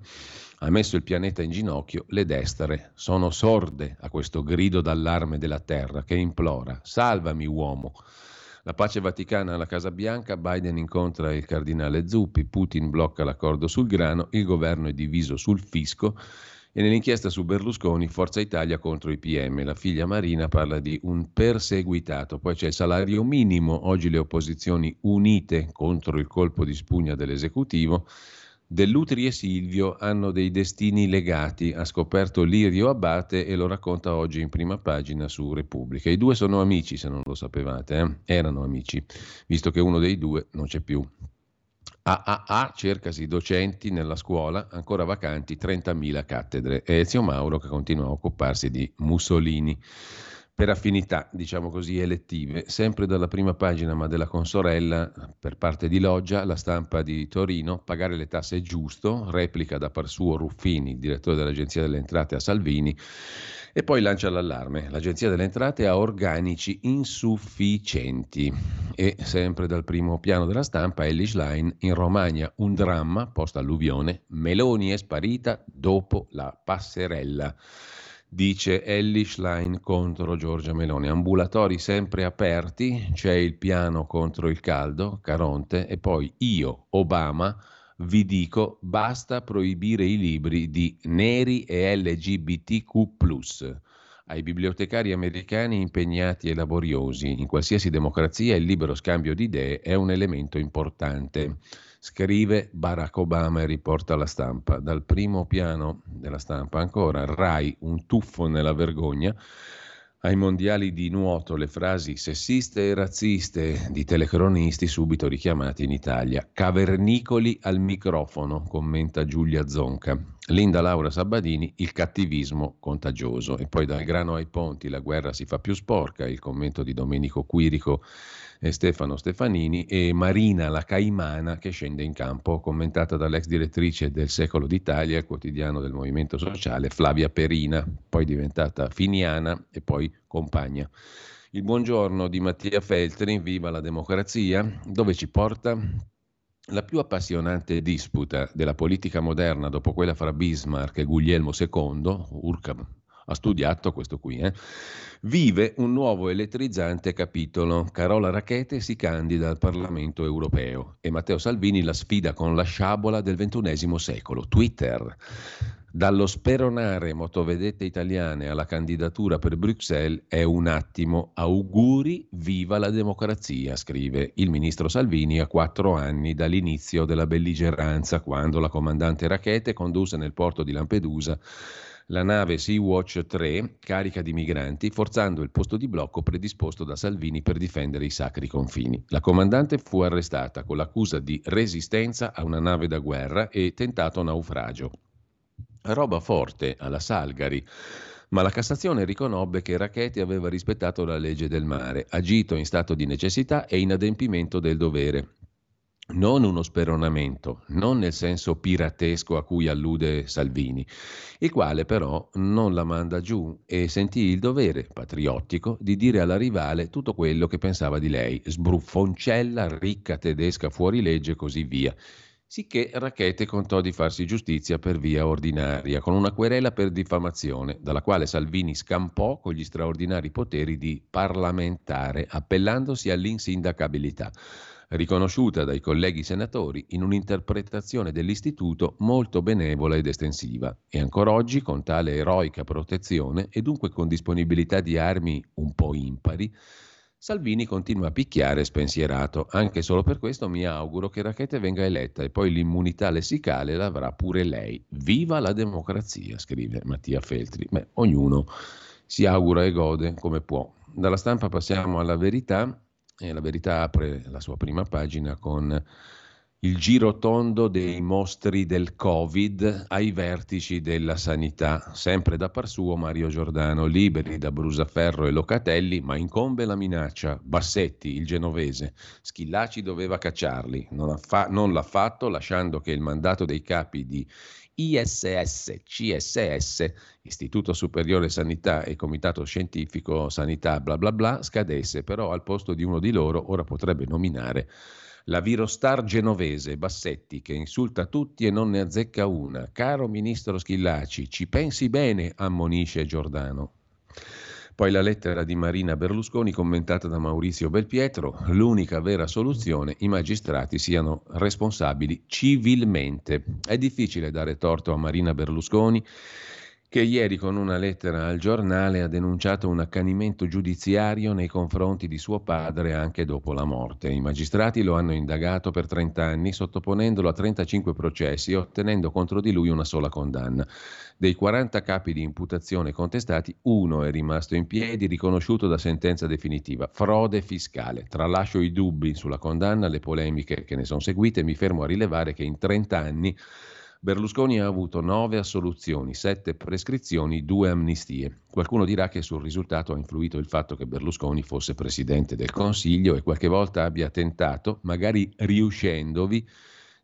ha messo il pianeta in ginocchio, le destre sono sorde a questo grido d'allarme della terra che implora, salvami uomo. La pace vaticana alla Casa Bianca, Biden incontra il cardinale Zuppi, Putin blocca l'accordo sul grano, il governo è diviso sul fisco e nell'inchiesta su Berlusconi Forza Italia contro i PM. La figlia Marina parla di un perseguitato, poi c'è il salario minimo, oggi le opposizioni unite contro il colpo di spugna dell'esecutivo Dell'Utri e Silvio hanno dei destini legati, ha scoperto Lirio Abate e lo racconta oggi in prima pagina su Repubblica. I due sono amici, se non lo sapevate, eh? erano amici, visto che uno dei due non c'è più. AAA cercasi docenti nella scuola, ancora vacanti 30.000 cattedre. E Ezio Mauro che continua a occuparsi di Mussolini per affinità, diciamo così, elettive, sempre dalla prima pagina ma della consorella per parte di Loggia, la stampa di Torino, pagare le tasse è giusto, replica da par suo Ruffini, direttore dell'Agenzia delle Entrate a Salvini, e poi lancia l'allarme. L'Agenzia delle Entrate ha organici insufficienti e sempre dal primo piano della stampa Ellis Line in Romagna un dramma post alluvione, Meloni è sparita dopo la passerella dice Ellie Schlein contro Giorgia Meloni. Ambulatori sempre aperti, c'è il piano contro il caldo, Caronte, e poi io, Obama, vi dico basta proibire i libri di neri e LGBTQ. Ai bibliotecari americani impegnati e laboriosi, in qualsiasi democrazia il libero scambio di idee è un elemento importante. Scrive Barack Obama e riporta la stampa. Dal primo piano della stampa ancora, Rai, un tuffo nella vergogna. Ai mondiali di nuoto le frasi sessiste e razziste di telecronisti subito richiamati in Italia. Cavernicoli al microfono, commenta Giulia Zonca. Linda Laura Sabadini, il cattivismo contagioso. E poi dal grano ai ponti la guerra si fa più sporca, il commento di Domenico Quirico Stefano Stefanini e Marina la Caimana che scende in campo, commentata dall'ex direttrice del Secolo d'Italia, quotidiano del Movimento Sociale, Flavia Perina, poi diventata finiana e poi compagna. Il buongiorno di Mattia Feltri, Viva la democrazia, dove ci porta? La più appassionante disputa della politica moderna dopo quella fra Bismarck e Guglielmo II, Urcam ha studiato questo qui, eh? vive un nuovo elettrizzante capitolo. Carola Rackete si candida al Parlamento europeo e Matteo Salvini la sfida con la sciabola del XXI secolo, Twitter. Dallo speronare motovedette italiane alla candidatura per Bruxelles è un attimo. Auguri, viva la democrazia, scrive il ministro Salvini a quattro anni dall'inizio della belligeranza, quando la comandante Rackete condusse nel porto di Lampedusa la nave Sea-Watch 3 carica di migranti, forzando il posto di blocco predisposto da Salvini per difendere i sacri confini. La comandante fu arrestata con l'accusa di resistenza a una nave da guerra e tentato naufragio. Roba forte alla Salgari ma la Cassazione riconobbe che Racchetti aveva rispettato la legge del mare, agito in stato di necessità e inadempimento del dovere, non uno speronamento, non nel senso piratesco a cui allude Salvini, il quale però non la manda giù e sentì il dovere patriottico di dire alla rivale tutto quello che pensava di lei, sbruffoncella, ricca tedesca fuori legge e così via. Sicché Racchete contò di farsi giustizia per via ordinaria, con una querela per diffamazione, dalla quale Salvini scampò con gli straordinari poteri di parlamentare, appellandosi all'insindacabilità riconosciuta dai colleghi senatori in un'interpretazione dell'istituto molto benevola ed estensiva. E ancora oggi, con tale eroica protezione e dunque con disponibilità di armi un po' impari, Salvini continua a picchiare spensierato. Anche solo per questo mi auguro che Rachete venga eletta e poi l'immunità lessicale l'avrà pure lei. Viva la democrazia, scrive Mattia Feltri. Beh, ognuno si augura e gode come può. Dalla stampa passiamo alla verità e la verità apre la sua prima pagina con il girotondo dei mostri del Covid ai vertici della sanità. Sempre da par suo Mario Giordano, liberi da Brusaferro e Locatelli, ma incombe la minaccia. Bassetti, il genovese, Schillaci doveva cacciarli, non, fa- non l'ha fatto lasciando che il mandato dei capi di ISS, CSS, Istituto Superiore Sanità e Comitato Scientifico Sanità, bla bla bla, scadesse, però al posto di uno di loro ora potrebbe nominare la virostar genovese Bassetti che insulta tutti e non ne azzecca una. Caro ministro Schillaci, ci pensi bene, ammonisce Giordano. Poi la lettera di Marina Berlusconi commentata da Maurizio Belpietro, l'unica vera soluzione, i magistrati siano responsabili civilmente. È difficile dare torto a Marina Berlusconi che ieri con una lettera al giornale ha denunciato un accanimento giudiziario nei confronti di suo padre anche dopo la morte. I magistrati lo hanno indagato per 30 anni, sottoponendolo a 35 processi e ottenendo contro di lui una sola condanna. Dei 40 capi di imputazione contestati, uno è rimasto in piedi, riconosciuto da sentenza definitiva, frode fiscale. Tralascio i dubbi sulla condanna, le polemiche che ne sono seguite, mi fermo a rilevare che in 30 anni Berlusconi ha avuto nove assoluzioni, sette prescrizioni, due amnistie. Qualcuno dirà che sul risultato ha influito il fatto che Berlusconi fosse presidente del Consiglio e qualche volta abbia tentato, magari riuscendovi,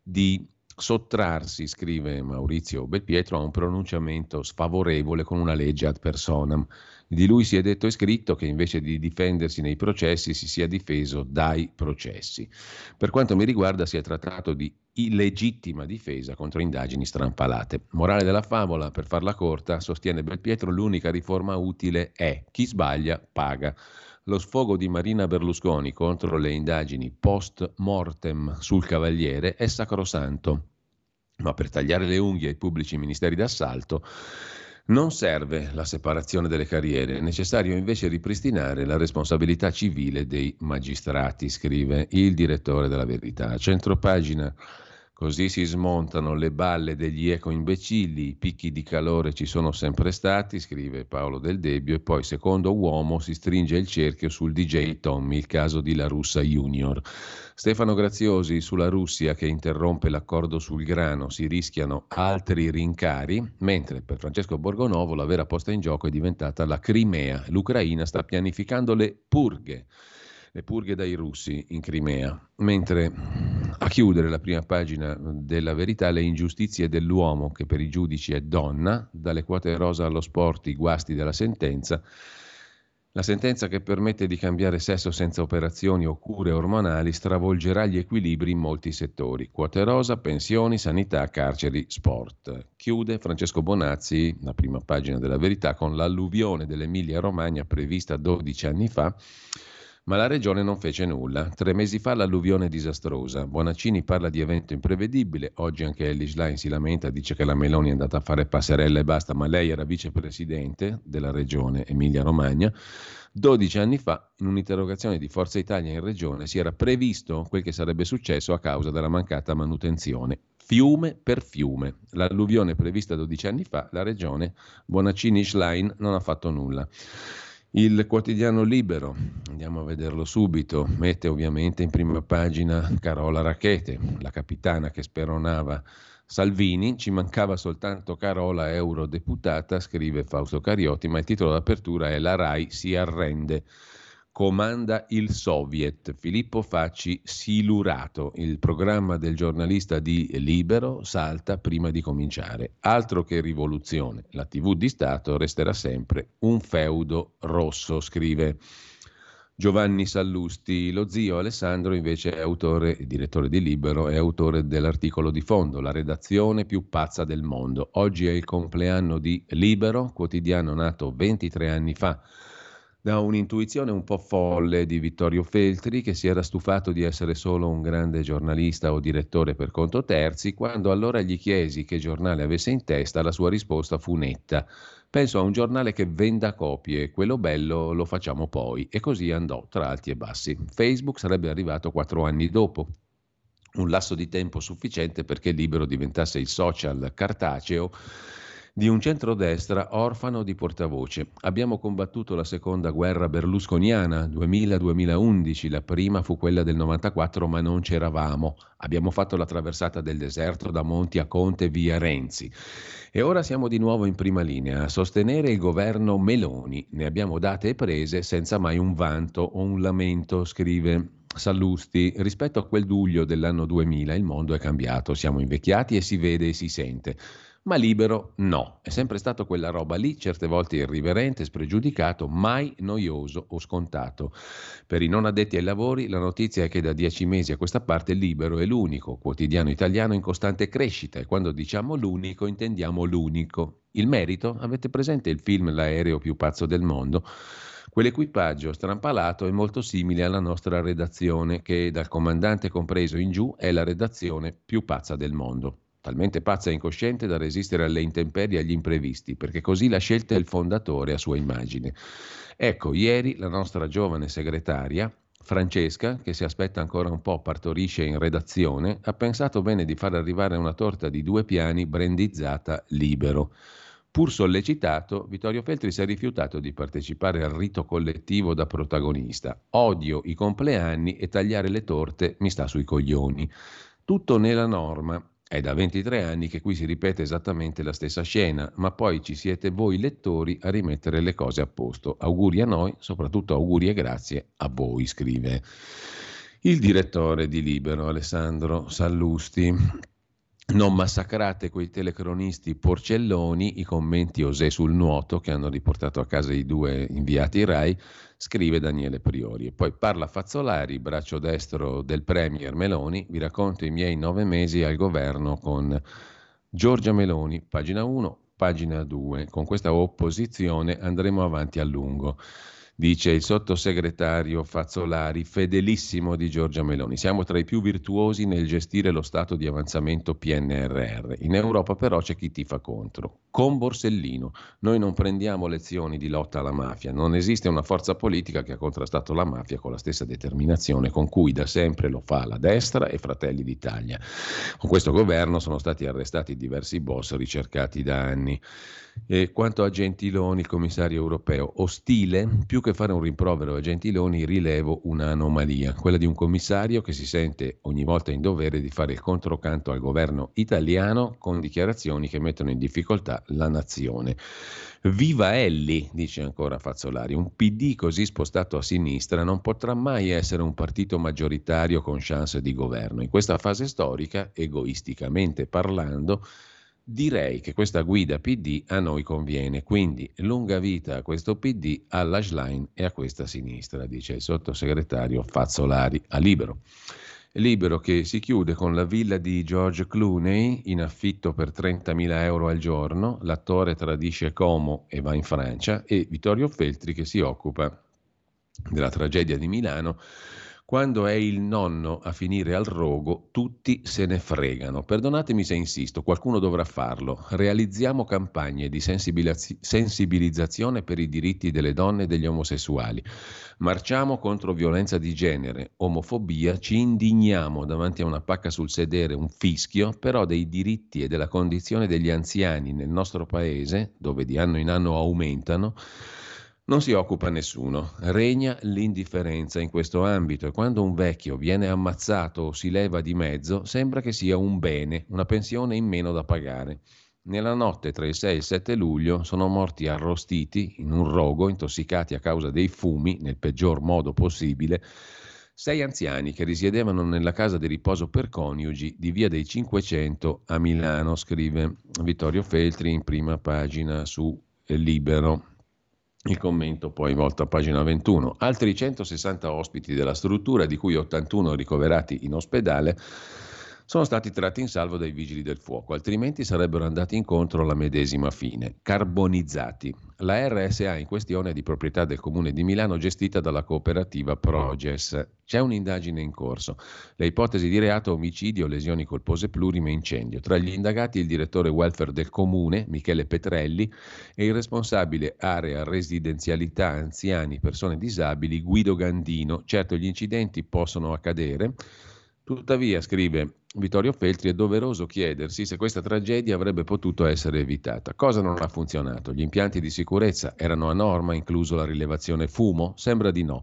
di sottrarsi, scrive Maurizio Belpietro, a un pronunciamento sfavorevole con una legge ad personam. Di lui si è detto e scritto che invece di difendersi nei processi si sia difeso dai processi. Per quanto mi riguarda si è trattato di illegittima difesa contro indagini strampalate. Morale della favola, per farla corta, sostiene Belpietro, l'unica riforma utile è chi sbaglia paga. Lo sfogo di Marina Berlusconi contro le indagini post mortem sul Cavaliere è sacrosanto, ma per tagliare le unghie ai pubblici ministeri d'assalto non serve la separazione delle carriere, è necessario invece ripristinare la responsabilità civile dei magistrati, scrive il direttore della Verità. A centropagina Così si smontano le balle degli eco-imbecilli, i picchi di calore ci sono sempre stati, scrive Paolo Del Debbio, e poi secondo uomo si stringe il cerchio sul DJ Tommy, il caso di La Russa Junior. Stefano Graziosi sulla Russia che interrompe l'accordo sul grano, si rischiano altri rincari, mentre per Francesco Borgonovo la vera posta in gioco è diventata la Crimea. L'Ucraina sta pianificando le purghe le purghe dai russi in Crimea, mentre a chiudere la prima pagina della verità le ingiustizie dell'uomo che per i giudici è donna, dalle quote rosa allo sport, i guasti della sentenza, la sentenza che permette di cambiare sesso senza operazioni o cure ormonali stravolgerà gli equilibri in molti settori. Quote rosa, pensioni, sanità, carceri, sport. Chiude Francesco Bonazzi, la prima pagina della verità, con l'alluvione dell'Emilia Romagna prevista 12 anni fa ma la regione non fece nulla. Tre mesi fa l'alluvione disastrosa. Bonaccini parla di evento imprevedibile. Oggi anche Ellis Line si lamenta, dice che la Meloni è andata a fare passerella e basta, ma lei era vicepresidente della regione Emilia-Romagna. 12 anni fa, in un'interrogazione di Forza Italia in regione, si era previsto quel che sarebbe successo a causa della mancata manutenzione. Fiume per fiume. L'alluvione prevista 12 anni fa, la regione Bonaccini-Schlein non ha fatto nulla. Il quotidiano Libero, andiamo a vederlo subito, mette ovviamente in prima pagina Carola Rachete, la capitana che speronava Salvini, ci mancava soltanto Carola, eurodeputata, scrive Fausto Cariotti, ma il titolo d'apertura è La RAI si arrende comanda il Soviet. Filippo Facci silurato. Il programma del giornalista di Libero salta prima di cominciare. Altro che rivoluzione. La TV di Stato resterà sempre un feudo rosso, scrive. Giovanni Sallusti, lo zio Alessandro invece è autore direttore di Libero, è autore dell'articolo di fondo, la redazione più pazza del mondo. Oggi è il compleanno di Libero, quotidiano nato 23 anni fa da un'intuizione un po' folle di Vittorio Feltri, che si era stufato di essere solo un grande giornalista o direttore per conto terzi, quando allora gli chiesi che giornale avesse in testa, la sua risposta fu netta. Penso a un giornale che venda copie, quello bello lo facciamo poi. E così andò, tra alti e bassi. Facebook sarebbe arrivato quattro anni dopo, un lasso di tempo sufficiente perché Libero diventasse il social cartaceo di un centrodestra orfano di portavoce. Abbiamo combattuto la seconda guerra berlusconiana 2000-2011, la prima fu quella del 94 ma non c'eravamo. Abbiamo fatto la traversata del deserto da Monti a Conte via Renzi. E ora siamo di nuovo in prima linea a sostenere il governo Meloni. Ne abbiamo date e prese senza mai un vanto o un lamento, scrive Sallusti, rispetto a quel luglio dell'anno 2000 il mondo è cambiato, siamo invecchiati e si vede e si sente. Ma libero no, è sempre stato quella roba lì, certe volte irriverente, spregiudicato, mai noioso o scontato. Per i non addetti ai lavori la notizia è che da dieci mesi a questa parte Libero è l'unico quotidiano italiano in costante crescita e quando diciamo l'unico intendiamo l'unico. Il merito? Avete presente il film L'aereo più pazzo del mondo? Quell'equipaggio strampalato è molto simile alla nostra redazione, che dal comandante compreso in giù è la redazione più pazza del mondo. Talmente pazza e incosciente da resistere alle intemperie e agli imprevisti, perché così l'ha scelta il fondatore a sua immagine. Ecco, ieri la nostra giovane segretaria, Francesca, che si aspetta ancora un po', partorisce in redazione, ha pensato bene di far arrivare una torta di due piani brandizzata libero. Pur sollecitato, Vittorio Feltri si è rifiutato di partecipare al rito collettivo da protagonista. Odio i compleanni e tagliare le torte mi sta sui coglioni. Tutto nella norma. È da 23 anni che qui si ripete esattamente la stessa scena, ma poi ci siete voi lettori a rimettere le cose a posto. Auguri a noi, soprattutto auguri e grazie a voi, scrive il direttore di Libero, Alessandro Sallusti. Non massacrate quei telecronisti porcelloni, i commenti osè sul nuoto che hanno riportato a casa i due inviati RAI, scrive Daniele Priori. E poi parla Fazzolari, braccio destro del Premier Meloni, vi racconto i miei nove mesi al governo con Giorgia Meloni, pagina 1, pagina 2. Con questa opposizione andremo avanti a lungo dice il sottosegretario Fazzolari, fedelissimo di Giorgia Meloni. Siamo tra i più virtuosi nel gestire lo stato di avanzamento PNRR. In Europa però c'è chi tifa contro. Con Borsellino, noi non prendiamo lezioni di lotta alla mafia, non esiste una forza politica che ha contrastato la mafia con la stessa determinazione con cui da sempre lo fa la destra e Fratelli d'Italia. Con questo governo sono stati arrestati diversi boss ricercati da anni. E quanto a Gentiloni, il commissario europeo, ostile, più che fare un rimprovero a Gentiloni, rilevo un'anomalia, quella di un commissario che si sente ogni volta in dovere di fare il controcanto al governo italiano con dichiarazioni che mettono in difficoltà la nazione. Viva Elli, dice ancora Fazzolari, un PD così spostato a sinistra non potrà mai essere un partito maggioritario con chance di governo. In questa fase storica, egoisticamente parlando, Direi che questa guida PD a noi conviene, quindi lunga vita a questo PD, alla Schlein e a questa sinistra, dice il sottosegretario Fazzolari a Libero. Libero che si chiude con la villa di George Clooney in affitto per 30.000 euro al giorno, l'attore tradisce Como e va in Francia e Vittorio Feltri che si occupa della tragedia di Milano quando è il nonno a finire al rogo, tutti se ne fregano. Perdonatemi se insisto, qualcuno dovrà farlo. Realizziamo campagne di sensibiliz- sensibilizzazione per i diritti delle donne e degli omosessuali. Marciamo contro violenza di genere, omofobia, ci indigniamo davanti a una pacca sul sedere, un fischio, però dei diritti e della condizione degli anziani nel nostro paese, dove di anno in anno aumentano, non si occupa nessuno, regna l'indifferenza in questo ambito e quando un vecchio viene ammazzato o si leva di mezzo sembra che sia un bene, una pensione in meno da pagare. Nella notte tra il 6 e il 7 luglio sono morti arrostiti in un rogo, intossicati a causa dei fumi, nel peggior modo possibile, sei anziani che risiedevano nella casa di riposo per coniugi di via dei 500 a Milano, scrive Vittorio Feltri in prima pagina su Libero. Il commento poi volta a pagina 21. Altri 160 ospiti della struttura, di cui 81 ricoverati in ospedale, sono stati tratti in salvo dai vigili del fuoco, altrimenti sarebbero andati incontro alla medesima fine, carbonizzati. La RSA in questione è di proprietà del Comune di Milano gestita dalla cooperativa Proges. C'è un'indagine in corso. Le ipotesi di reato omicidio, lesioni colpose plurime e incendio. Tra gli indagati il direttore welfare del Comune, Michele Petrelli, e il responsabile area residenzialità anziani, persone disabili, Guido Gandino. Certo gli incidenti possono accadere, Tuttavia, scrive Vittorio Feltri, è doveroso chiedersi se questa tragedia avrebbe potuto essere evitata. Cosa non ha funzionato? Gli impianti di sicurezza erano a norma, incluso la rilevazione fumo? Sembra di no.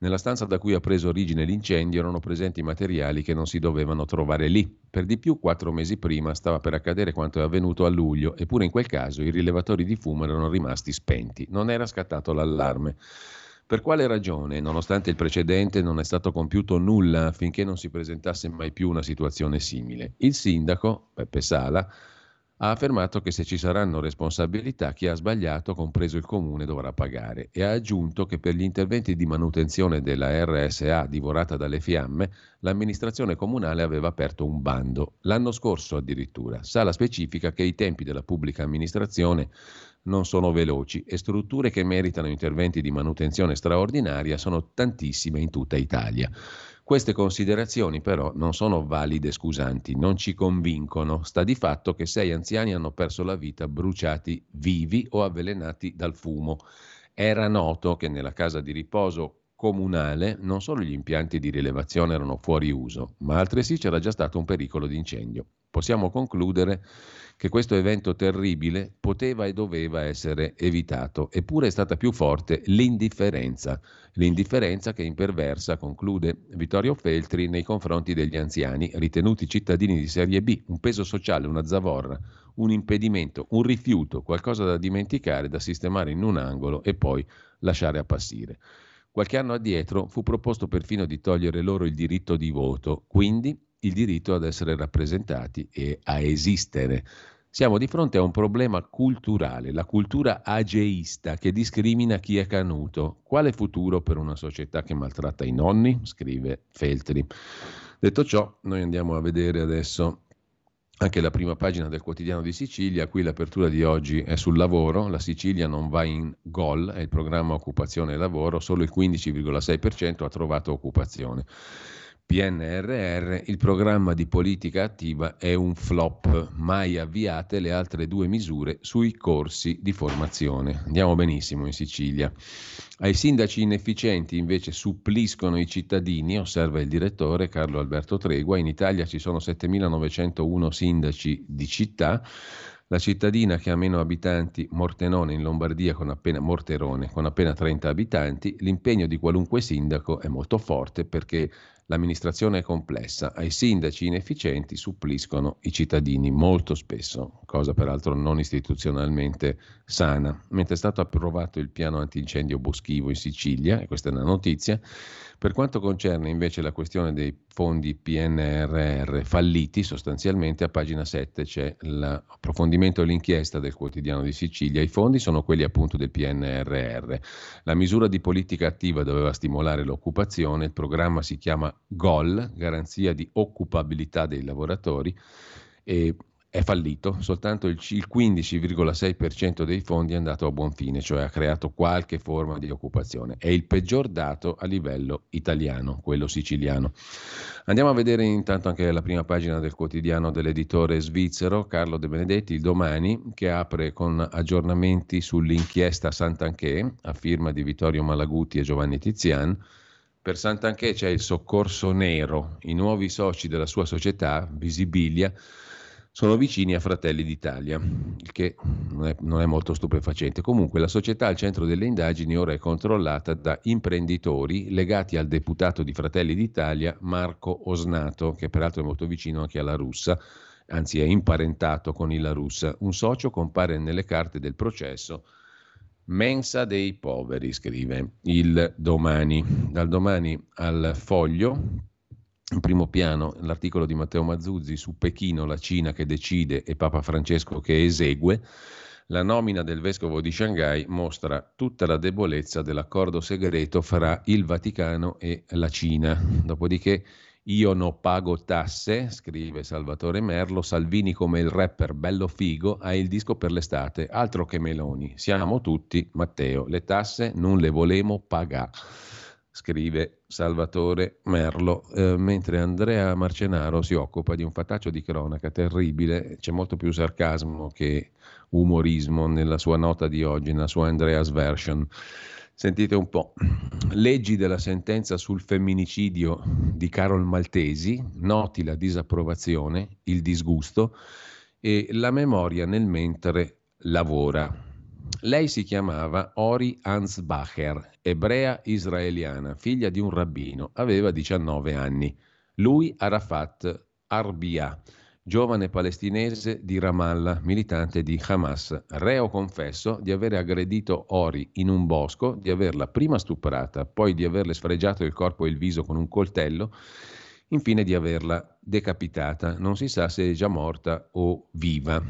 Nella stanza da cui ha preso origine l'incendio erano presenti materiali che non si dovevano trovare lì. Per di più, quattro mesi prima stava per accadere quanto è avvenuto a luglio, eppure in quel caso i rilevatori di fumo erano rimasti spenti. Non era scattato l'allarme. Per quale ragione, nonostante il precedente, non è stato compiuto nulla affinché non si presentasse mai più una situazione simile? Il sindaco, Peppe Sala, ha affermato che se ci saranno responsabilità chi ha sbagliato, compreso il comune, dovrà pagare e ha aggiunto che per gli interventi di manutenzione della RSA divorata dalle fiamme, l'amministrazione comunale aveva aperto un bando. L'anno scorso addirittura. Sala specifica che i tempi della pubblica amministrazione non sono veloci e strutture che meritano interventi di manutenzione straordinaria sono tantissime in tutta Italia. Queste considerazioni però non sono valide scusanti, non ci convincono. Sta di fatto che sei anziani hanno perso la vita bruciati vivi o avvelenati dal fumo. Era noto che nella casa di riposo comunale non solo gli impianti di rilevazione erano fuori uso, ma altresì c'era già stato un pericolo di incendio. Possiamo concludere che questo evento terribile poteva e doveva essere evitato, eppure è stata più forte l'indifferenza, l'indifferenza che imperversa, conclude Vittorio Feltri, nei confronti degli anziani, ritenuti cittadini di serie B, un peso sociale, una zavorra, un impedimento, un rifiuto, qualcosa da dimenticare, da sistemare in un angolo e poi lasciare appassire. Qualche anno addietro fu proposto perfino di togliere loro il diritto di voto, quindi il diritto ad essere rappresentati e a esistere. Siamo di fronte a un problema culturale, la cultura ageista che discrimina chi è canuto. Quale futuro per una società che maltratta i nonni? scrive Feltri. Detto ciò, noi andiamo a vedere adesso anche la prima pagina del quotidiano di Sicilia, qui l'apertura di oggi è sul lavoro, la Sicilia non va in gol, è il programma occupazione e lavoro, solo il 15,6% ha trovato occupazione. PNRR, il programma di politica attiva è un flop, mai avviate le altre due misure sui corsi di formazione. Andiamo benissimo in Sicilia. Ai sindaci inefficienti invece suppliscono i cittadini, osserva il direttore Carlo Alberto Tregua. In Italia ci sono 7.901 sindaci di città. La cittadina che ha meno abitanti, Mortenone in Lombardia con appena Morterone con appena 30 abitanti, l'impegno di qualunque sindaco è molto forte perché L'amministrazione è complessa, ai sindaci inefficienti suppliscono i cittadini molto spesso, cosa peraltro non istituzionalmente sana. Mentre è stato approvato il piano antincendio boschivo in Sicilia, e questa è una notizia, per quanto concerne invece la questione dei fondi PNRR falliti, sostanzialmente a pagina 7 c'è l'approfondimento dell'inchiesta del quotidiano di Sicilia. I fondi sono quelli appunto del PNRR. La misura di politica attiva doveva stimolare l'occupazione, il programma si chiama GOL, garanzia di occupabilità dei lavoratori, e è fallito, soltanto il 15,6% dei fondi è andato a buon fine, cioè ha creato qualche forma di occupazione. È il peggior dato a livello italiano, quello siciliano. Andiamo a vedere intanto anche la prima pagina del quotidiano dell'editore svizzero Carlo De Benedetti, il domani, che apre con aggiornamenti sull'inchiesta Sant'Anché, a firma di Vittorio Malaguti e Giovanni Tizian. Per Sant'Anché c'è il soccorso nero, i nuovi soci della sua società, Visibilia, sono vicini a Fratelli d'Italia, il che non è, non è, molto stupefacente. Comunque la società al centro delle indagini ora è controllata da imprenditori legati al deputato di Fratelli d'Italia Marco Osnato, che peraltro è molto vicino anche alla russa, anzi è imparentato con il La Russa. Un socio compare nelle carte del processo. Mensa dei poveri, scrive il domani. Dal domani al foglio in primo piano l'articolo di Matteo Mazzuzzi su Pechino, la Cina che decide e Papa Francesco che esegue. La nomina del vescovo di Shanghai mostra tutta la debolezza dell'accordo segreto fra il Vaticano e la Cina. Dopodiché io non pago tasse, scrive Salvatore Merlo, Salvini come il rapper bello figo ha il disco per l'estate, altro che Meloni. Siamo tutti, Matteo, le tasse non le volemo pagare scrive Salvatore Merlo, eh, mentre Andrea Marcenaro si occupa di un fataccio di cronaca terribile, c'è molto più sarcasmo che umorismo nella sua nota di oggi, nella sua Andreas version. Sentite un po'. Leggi della sentenza sul femminicidio di Carol Maltesi, noti la disapprovazione, il disgusto e la memoria nel mentre lavora. Lei si chiamava Ori Ansbacher, ebrea israeliana, figlia di un rabbino, aveva 19 anni. Lui Arafat Arbia giovane palestinese di Ramallah, militante di Hamas, reo confesso di aver aggredito Ori in un bosco, di averla prima stuprata, poi di averle sfregiato il corpo e il viso con un coltello, infine di averla decapitata. Non si sa se è già morta o viva.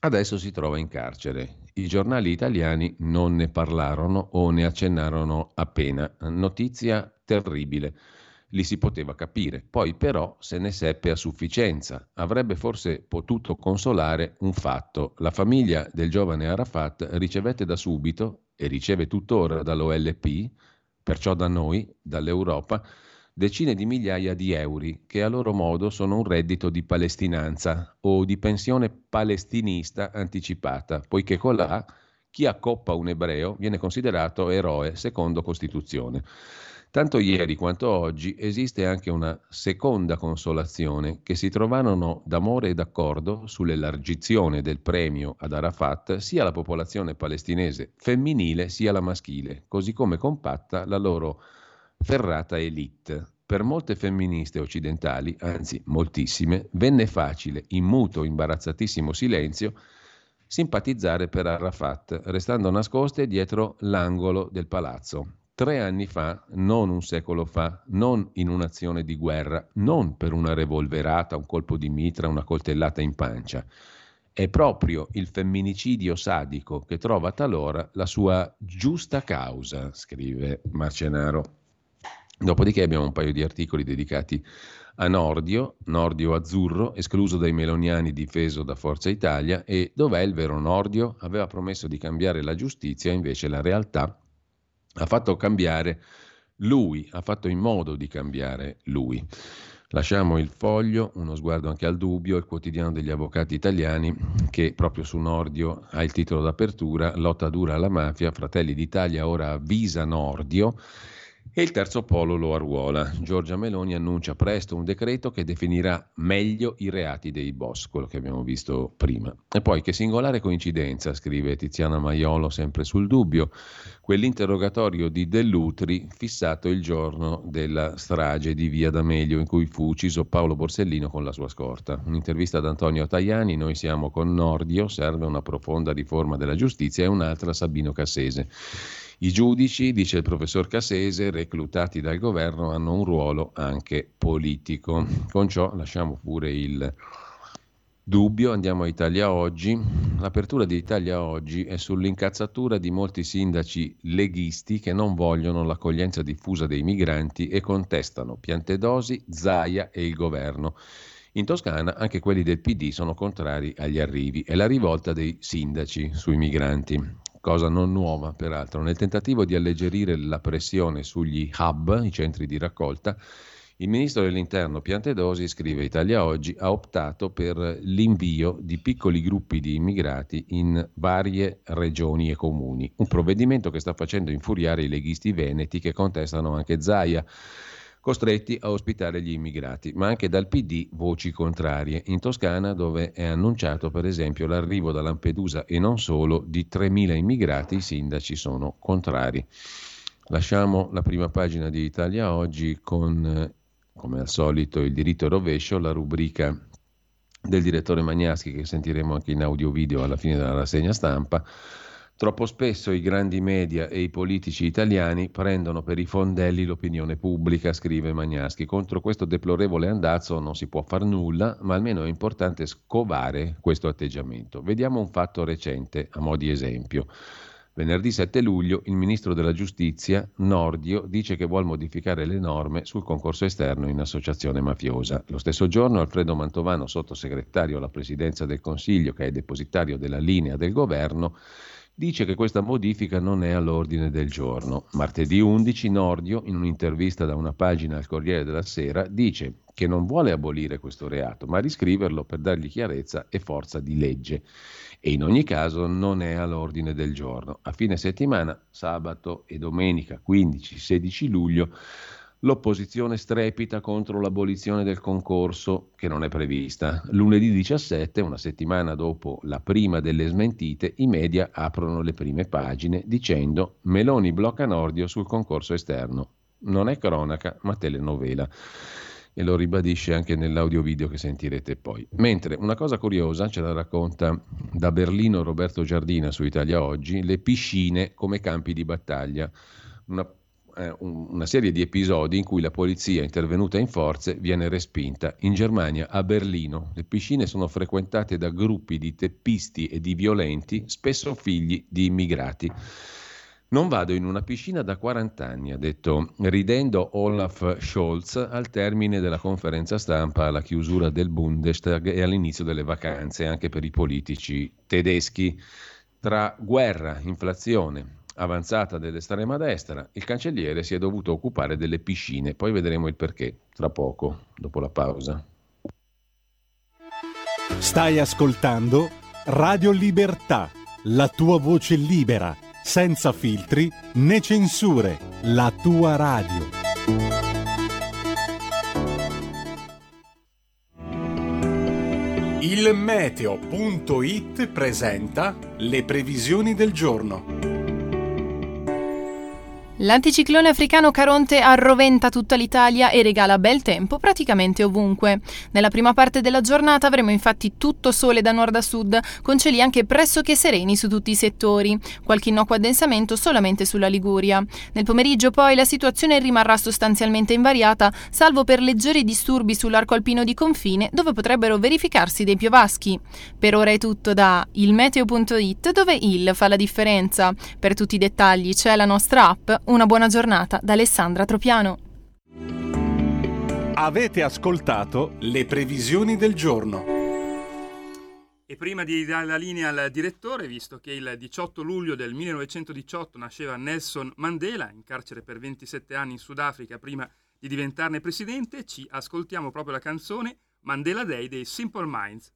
Adesso si trova in carcere. I giornali italiani non ne parlarono o ne accennarono appena. Notizia terribile li si poteva capire. Poi però se ne seppe a sufficienza. Avrebbe forse potuto consolare un fatto. La famiglia del giovane Arafat ricevette da subito, e riceve tuttora dall'OLP, perciò da noi, dall'Europa, decine di migliaia di euro che a loro modo sono un reddito di palestinanza o di pensione palestinista anticipata, poiché colà chi accoppa un ebreo viene considerato eroe secondo Costituzione. Tanto ieri quanto oggi esiste anche una seconda consolazione, che si trovarono d'amore e d'accordo sull'elargizione del premio ad Arafat sia la popolazione palestinese femminile sia la maschile, così come compatta la loro ferrata elite. Per molte femministe occidentali, anzi moltissime, venne facile, in muto, imbarazzatissimo silenzio, simpatizzare per Arafat, restando nascoste dietro l'angolo del palazzo, tre anni fa, non un secolo fa, non in un'azione di guerra, non per una revolverata, un colpo di mitra, una coltellata in pancia. È proprio il femminicidio sadico che trova talora la sua giusta causa, scrive Marcenaro. Dopodiché abbiamo un paio di articoli dedicati a Nordio, Nordio azzurro, escluso dai meloniani, difeso da Forza Italia, e dov'è il vero Nordio? Aveva promesso di cambiare la giustizia, invece la realtà ha fatto cambiare lui, ha fatto in modo di cambiare lui. Lasciamo il foglio, uno sguardo anche al dubbio, il quotidiano degli avvocati italiani che proprio su Nordio ha il titolo d'apertura, lotta dura alla mafia, Fratelli d'Italia ora avvisa Nordio e il terzo polo lo arruola. Giorgia Meloni annuncia presto un decreto che definirà meglio i reati dei boss, quello che abbiamo visto prima. E poi che singolare coincidenza, scrive Tiziana Maiolo sempre sul dubbio, quell'interrogatorio di Dell'Utri fissato il giorno della strage di Via D'Amelio in cui fu ucciso Paolo Borsellino con la sua scorta. Un'intervista ad Antonio Tajani, noi siamo con Nordio, serve una profonda riforma della giustizia e un'altra Sabino Cassese. I giudici, dice il professor Cassese, reclutati dal governo, hanno un ruolo anche politico. Con ciò lasciamo pure il dubbio, andiamo a Italia Oggi. L'apertura di Italia Oggi è sull'incazzatura di molti sindaci leghisti che non vogliono l'accoglienza diffusa dei migranti e contestano Piantedosi, Zaia e il governo. In Toscana anche quelli del PD sono contrari agli arrivi e la rivolta dei sindaci sui migranti cosa non nuova peraltro, nel tentativo di alleggerire la pressione sugli hub, i centri di raccolta, il ministro dell'Interno Piantedosi, scrive Italia Oggi, ha optato per l'invio di piccoli gruppi di immigrati in varie regioni e comuni, un provvedimento che sta facendo infuriare i leghisti veneti che contestano anche Zaia costretti a ospitare gli immigrati, ma anche dal PD voci contrarie. In Toscana, dove è annunciato per esempio l'arrivo da Lampedusa e non solo di 3.000 immigrati, i sindaci sono contrari. Lasciamo la prima pagina di Italia oggi con, come al solito, il diritto rovescio, la rubrica del direttore Magnaschi che sentiremo anche in audio video alla fine della rassegna stampa Troppo spesso i grandi media e i politici italiani prendono per i fondelli l'opinione pubblica, scrive Magnaschi. Contro questo deplorevole andazzo non si può far nulla, ma almeno è importante scovare questo atteggiamento. Vediamo un fatto recente a mo' di esempio. Venerdì 7 luglio il ministro della giustizia, Nordio, dice che vuole modificare le norme sul concorso esterno in associazione mafiosa. Lo stesso giorno Alfredo Mantovano, sottosegretario alla presidenza del Consiglio, che è depositario della linea del governo, dice che questa modifica non è all'ordine del giorno. Martedì 11 Nordio, in un'intervista da una pagina al Corriere della Sera, dice che non vuole abolire questo reato, ma riscriverlo per dargli chiarezza e forza di legge. E in ogni caso non è all'ordine del giorno. A fine settimana, sabato e domenica 15-16 luglio, L'opposizione strepita contro l'abolizione del concorso, che non è prevista. Lunedì 17, una settimana dopo la prima delle smentite, i media aprono le prime pagine dicendo Meloni blocca Nordio sul concorso esterno. Non è cronaca, ma telenovela. E lo ribadisce anche nell'audio-video che sentirete poi. Mentre una cosa curiosa ce la racconta da Berlino Roberto Giardina su Italia Oggi, le piscine come campi di battaglia. Una eh, una serie di episodi in cui la polizia intervenuta in forze viene respinta. In Germania, a Berlino, le piscine sono frequentate da gruppi di teppisti e di violenti, spesso figli di immigrati. Non vado in una piscina da 40 anni, ha detto ridendo Olaf Scholz al termine della conferenza stampa alla chiusura del Bundestag e all'inizio delle vacanze anche per i politici tedeschi. Tra guerra, inflazione, avanzata dell'estrema destra, il cancelliere si è dovuto occupare delle piscine. Poi vedremo il perché tra poco, dopo la pausa. Stai ascoltando Radio Libertà, la tua voce libera, senza filtri né censure, la tua radio. Il meteo.it presenta le previsioni del giorno. L'anticiclone africano Caronte arroventa tutta l'Italia e regala bel tempo praticamente ovunque. Nella prima parte della giornata avremo infatti tutto sole da nord a sud, con cieli anche pressoché sereni su tutti i settori, qualche innocuo addensamento solamente sulla Liguria. Nel pomeriggio poi la situazione rimarrà sostanzialmente invariata, salvo per leggeri disturbi sull'arco alpino di confine, dove potrebbero verificarsi dei piovaschi. Per ora è tutto da ilmeteo.it, dove il fa la differenza. Per tutti i dettagli c'è la nostra app una buona giornata da Alessandra Tropiano. Avete ascoltato le previsioni del giorno. E prima di dare la linea al direttore, visto che il 18 luglio del 1918 nasceva Nelson Mandela, in carcere per 27 anni in Sudafrica prima di diventarne presidente, ci ascoltiamo proprio la canzone Mandela Day dei Simple Minds.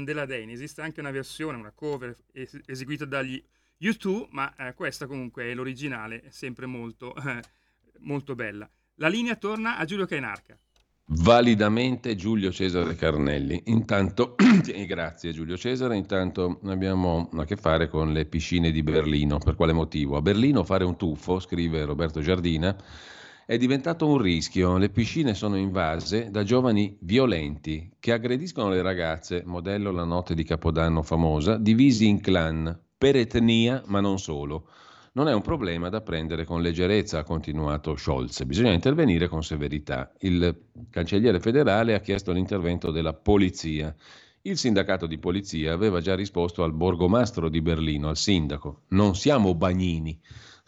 Minds con Mandela Day. Ne esiste anche una versione, una cover es- eseguita dagli U2, ma eh, questa comunque è l'originale, è sempre molto, eh, <laughs> molto bella. La linea torna a Giulio Cainarca. Validamente Giulio Cesare Carnelli. Intanto, <clears throat> grazie Giulio Cesare, intanto abbiamo a che fare con le piscine di Berlino. Per quale motivo? A Berlino fare un tuffo, scrive Roberto Giardina, è diventato un rischio. Le piscine sono invase da giovani violenti che aggrediscono le ragazze, modello la notte di Capodanno famosa, divisi in clan, per etnia, ma non solo. Non è un problema da prendere con leggerezza, ha continuato Scholz. Bisogna intervenire con severità. Il cancelliere federale ha chiesto l'intervento della polizia. Il sindacato di polizia aveva già risposto al borgomastro di Berlino, al sindaco. Non siamo bagnini.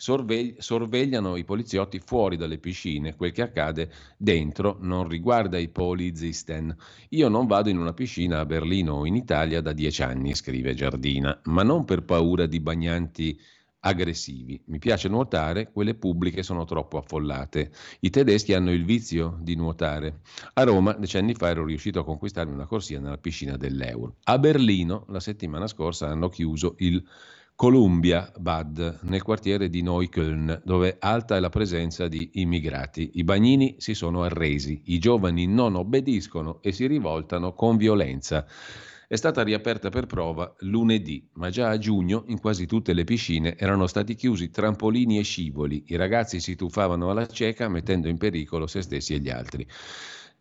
Sorvegli- sorvegliano i poliziotti fuori dalle piscine. Quel che accade dentro non riguarda i polizisten. Io non vado in una piscina a Berlino o in Italia da dieci anni, scrive Giardina, ma non per paura di bagnanti aggressivi. Mi piace nuotare, quelle pubbliche sono troppo affollate. I tedeschi hanno il vizio di nuotare. A Roma, decenni fa, ero riuscito a conquistarmi una corsia nella piscina dell'Eur. A Berlino, la settimana scorsa, hanno chiuso il Columbia Bad nel quartiere di Neukölln, dove alta è la presenza di immigrati. I bagnini si sono arresi, i giovani non obbediscono e si rivoltano con violenza. È stata riaperta per prova lunedì, ma già a giugno in quasi tutte le piscine erano stati chiusi trampolini e scivoli. I ragazzi si tuffavano alla cieca mettendo in pericolo se stessi e gli altri.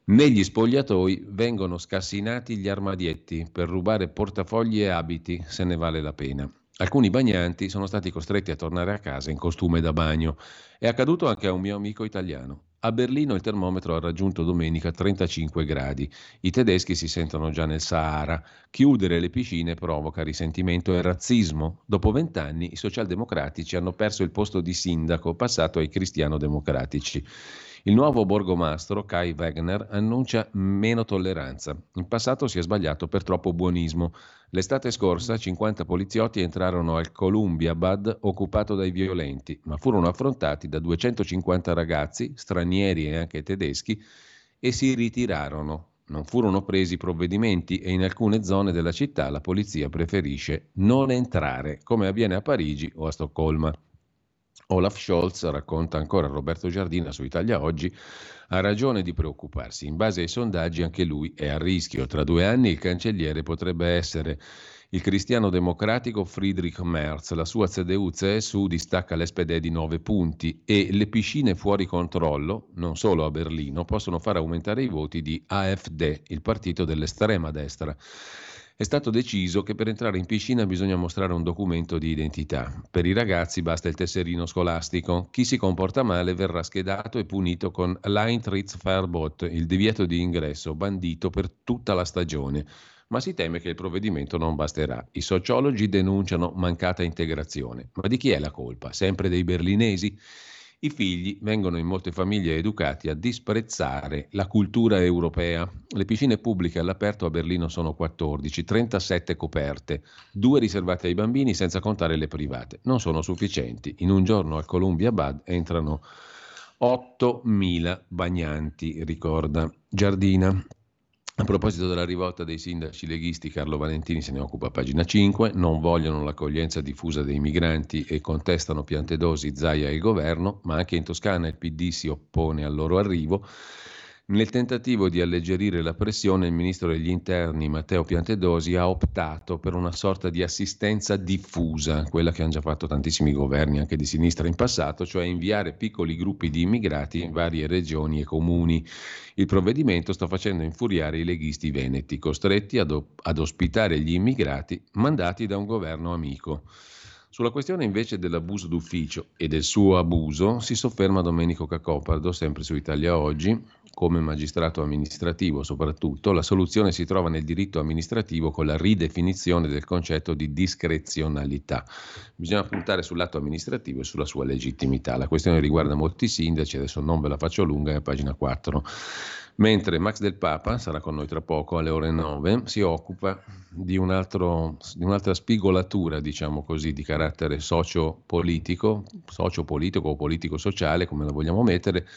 Negli spogliatoi vengono scassinati gli armadietti per rubare portafogli e abiti, se ne vale la pena. Alcuni bagnanti sono stati costretti a tornare a casa in costume da bagno. È accaduto anche a un mio amico italiano. A Berlino il termometro ha raggiunto domenica 35 gradi. I tedeschi si sentono già nel Sahara. Chiudere le piscine provoca risentimento e razzismo. Dopo vent'anni i socialdemocratici hanno perso il posto di sindaco, passato ai cristiano-democratici. Il nuovo borgomastro, Kai Wegner, annuncia meno tolleranza. In passato si è sbagliato per troppo buonismo. L'estate scorsa 50 poliziotti entrarono al Columbia Bad occupato dai violenti, ma furono affrontati da 250 ragazzi, stranieri e anche tedeschi, e si ritirarono. Non furono presi provvedimenti e in alcune zone della città la polizia preferisce non entrare, come avviene a Parigi o a Stoccolma. Olaf Scholz, racconta ancora Roberto Giardina su Italia Oggi, ha ragione di preoccuparsi. In base ai sondaggi anche lui è a rischio. Tra due anni il cancelliere potrebbe essere il cristiano democratico Friedrich Merz. La sua CDU-CSU distacca l'SPD di 9 punti e le piscine fuori controllo, non solo a Berlino, possono far aumentare i voti di AfD, il partito dell'estrema destra. È stato deciso che per entrare in piscina bisogna mostrare un documento di identità. Per i ragazzi basta il tesserino scolastico. Chi si comporta male verrà schedato e punito con l'Eintrittsverbot, il divieto di ingresso, bandito per tutta la stagione. Ma si teme che il provvedimento non basterà. I sociologi denunciano mancata integrazione. Ma di chi è la colpa? Sempre dei berlinesi? I figli vengono in molte famiglie educati a disprezzare la cultura europea. Le piscine pubbliche all'aperto a Berlino sono 14, 37 coperte, due riservate ai bambini senza contare le private. Non sono sufficienti. In un giorno al Columbia Bad entrano 8.000 bagnanti, ricorda Giardina. A proposito della rivolta dei sindaci leghisti, Carlo Valentini se ne occupa a pagina 5, non vogliono l'accoglienza diffusa dei migranti e contestano Piantedosi, Zaia e il governo, ma anche in Toscana il PD si oppone al loro arrivo. Nel tentativo di alleggerire la pressione, il ministro degli interni Matteo Piantedosi ha optato per una sorta di assistenza diffusa, quella che hanno già fatto tantissimi governi anche di sinistra in passato, cioè inviare piccoli gruppi di immigrati in varie regioni e comuni. Il provvedimento sta facendo infuriare i leghisti veneti, costretti ad, ad ospitare gli immigrati mandati da un governo amico. Sulla questione invece dell'abuso d'ufficio e del suo abuso si sofferma Domenico Cacopardo, sempre su Italia Oggi, come magistrato amministrativo soprattutto, la soluzione si trova nel diritto amministrativo con la ridefinizione del concetto di discrezionalità. Bisogna puntare sul lato amministrativo e sulla sua legittimità. La questione riguarda molti sindaci, adesso non ve la faccio lunga, è a pagina 4. Mentre Max del Papa, sarà con noi tra poco alle ore 9, si occupa di, un altro, di un'altra spigolatura, diciamo così, di carattere socio-politico, socio-politico o politico-sociale, come la vogliamo mettere,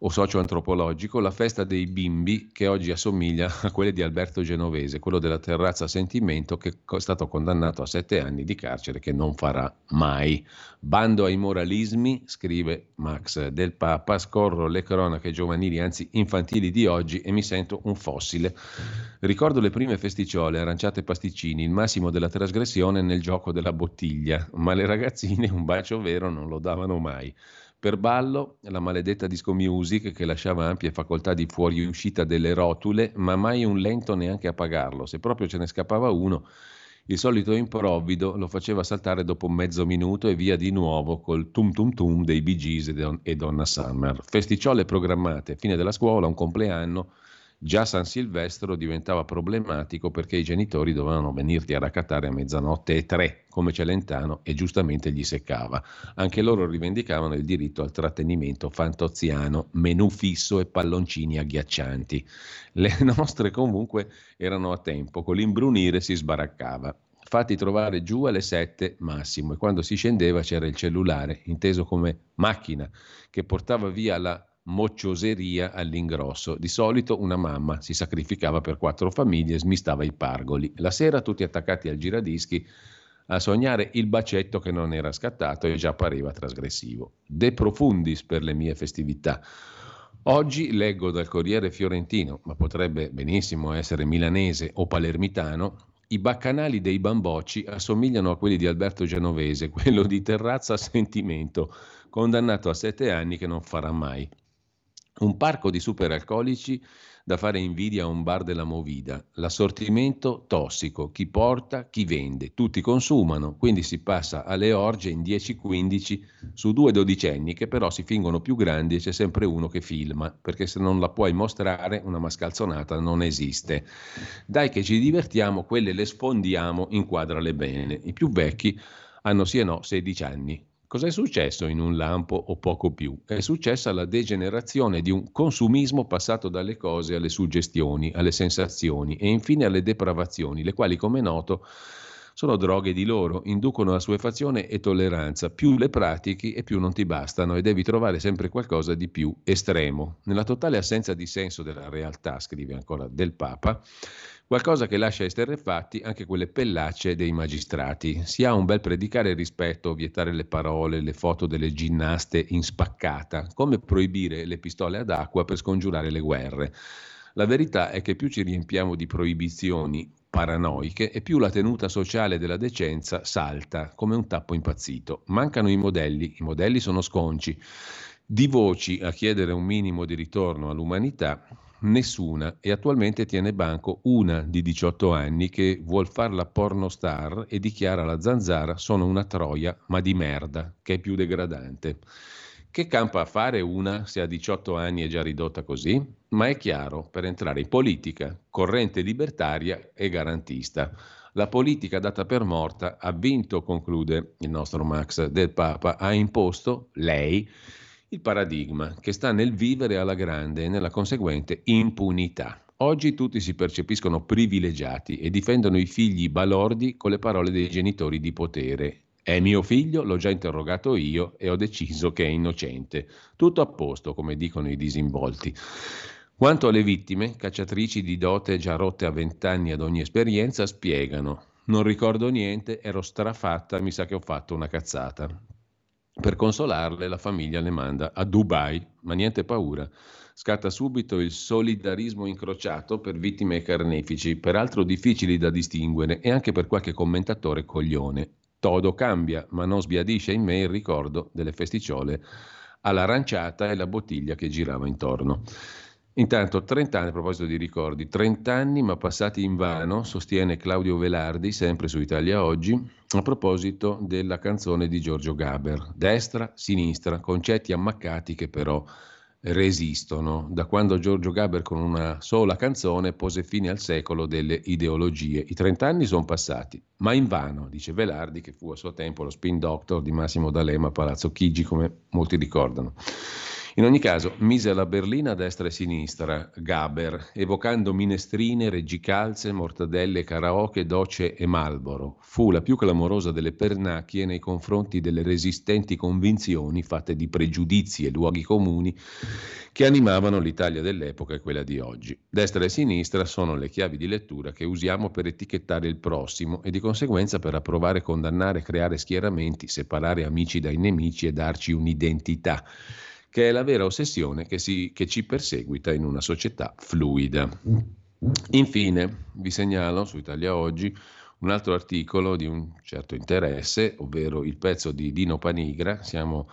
o socio-antropologico, la festa dei bimbi che oggi assomiglia <laughs> a quelle di Alberto Genovese, quello della terrazza Sentimento che è stato condannato a sette anni di carcere che non farà mai. Bando ai moralismi, scrive Max del Papa, scorro le cronache giovanili, anzi infantili di oggi e mi sento un fossile. Ricordo le prime festicciole, aranciate e pasticcini, il massimo della trasgressione nel gioco della bottiglia, ma le ragazzine un bacio vero non lo davano mai. Per ballo, la maledetta disco music che lasciava ampie facoltà di fuoriuscita delle rotule, ma mai un lento neanche a pagarlo. Se proprio ce ne scappava uno, il solito improvvido lo faceva saltare dopo mezzo minuto e via di nuovo col tum tum tum dei Bee Gees e Donna Summer. Festicciole programmate, fine della scuola, un compleanno Già San Silvestro diventava problematico perché i genitori dovevano venirti a raccattare a mezzanotte e tre, come Celentano, e giustamente gli seccava. Anche loro rivendicavano il diritto al trattenimento fantoziano, menù fisso e palloncini agghiaccianti. Le <laughs> nostre comunque erano a tempo, con l'imbrunire si sbaraccava fatti trovare giù alle 7 massimo e quando si scendeva c'era il cellulare, inteso come macchina, che portava via la moccioseria all'ingrosso. Di solito una mamma si sacrificava per quattro famiglie e smistava i pargoli. La sera tutti attaccati al giradischi a sognare il bacetto che non era scattato e già pareva trasgressivo. De profundis per le mie festività. Oggi leggo dal Corriere Fiorentino, ma potrebbe benissimo essere milanese o palermitano, i baccanali dei bambocci assomigliano a quelli di Alberto Genovese, quello di Terrazza Sentimento, condannato a sette anni che non farà mai. Un parco di superalcolici da fare invidia a un bar della Movida. L'assortimento tossico, chi porta, chi vende, tutti consumano, quindi si passa alle orge in 10-15 su due dodicenni che però si fingono più grandi e c'è sempre uno che filma, perché se non la puoi mostrare una mascalzonata non esiste. Dai che ci divertiamo, quelle le sfondiamo, inquadrale bene. I più vecchi hanno sì e no 16 anni, Cos'è successo in un lampo o poco più? È successa la degenerazione di un consumismo passato dalle cose alle suggestioni, alle sensazioni e infine alle depravazioni, le quali, come noto, sono droghe di loro, inducono assuefazione e tolleranza. Più le pratichi e più non ti bastano e devi trovare sempre qualcosa di più estremo. Nella totale assenza di senso della realtà, scrive ancora del Papa, Qualcosa che lascia esterrefatti anche quelle pellacce dei magistrati. Si ha un bel predicare rispetto, vietare le parole, le foto delle ginnaste in spaccata, come proibire le pistole ad acqua per scongiurare le guerre. La verità è che più ci riempiamo di proibizioni paranoiche e più la tenuta sociale della decenza salta come un tappo impazzito. Mancano i modelli, i modelli sono sconci. Di voci a chiedere un minimo di ritorno all'umanità nessuna e attualmente tiene banco una di 18 anni che vuol far la pornostar e dichiara la zanzara sono una troia ma di merda, che è più degradante. Che campa a fare una se a 18 anni è già ridotta così? Ma è chiaro, per entrare in politica, corrente libertaria e garantista. La politica data per morta ha vinto, conclude il nostro Max del Papa, ha imposto lei il paradigma che sta nel vivere alla grande e nella conseguente impunità. Oggi tutti si percepiscono privilegiati e difendono i figli balordi con le parole dei genitori di potere. È mio figlio, l'ho già interrogato io e ho deciso che è innocente. Tutto a posto, come dicono i disinvolti. Quanto alle vittime, cacciatrici di dote già rotte a vent'anni ad ogni esperienza, spiegano. Non ricordo niente, ero strafatta, mi sa che ho fatto una cazzata. Per consolarle la famiglia le manda a Dubai, ma niente paura. Scatta subito il solidarismo incrociato per vittime e carnefici, peraltro difficili da distinguere e anche per qualche commentatore coglione. Todo cambia, ma non sbiadisce in me il ricordo delle festicciole all'aranciata e la bottiglia che girava intorno. Intanto 30 anni, a proposito di ricordi, 30 anni ma passati in vano, sostiene Claudio Velardi, sempre su Italia Oggi, a proposito della canzone di Giorgio Gaber. Destra, sinistra, concetti ammaccati che però resistono, da quando Giorgio Gaber con una sola canzone pose fine al secolo delle ideologie. I 30 anni sono passati, ma in vano, dice Velardi, che fu a suo tempo lo spin doctor di Massimo D'Alema a Palazzo Chigi, come molti ricordano. In ogni caso, mise la berlina a destra e sinistra Gaber, evocando minestrine, reggicalze, mortadelle, karaoke, doce e malboro. Fu la più clamorosa delle pernacchie nei confronti delle resistenti convinzioni fatte di pregiudizi e luoghi comuni che animavano l'Italia dell'epoca e quella di oggi. Destra e sinistra sono le chiavi di lettura che usiamo per etichettare il prossimo e di conseguenza per approvare, condannare, creare schieramenti, separare amici dai nemici e darci un'identità che è la vera ossessione che, si, che ci perseguita in una società fluida. Infine, vi segnalo su Italia Oggi un altro articolo di un certo interesse, ovvero il pezzo di Dino Panigra, siamo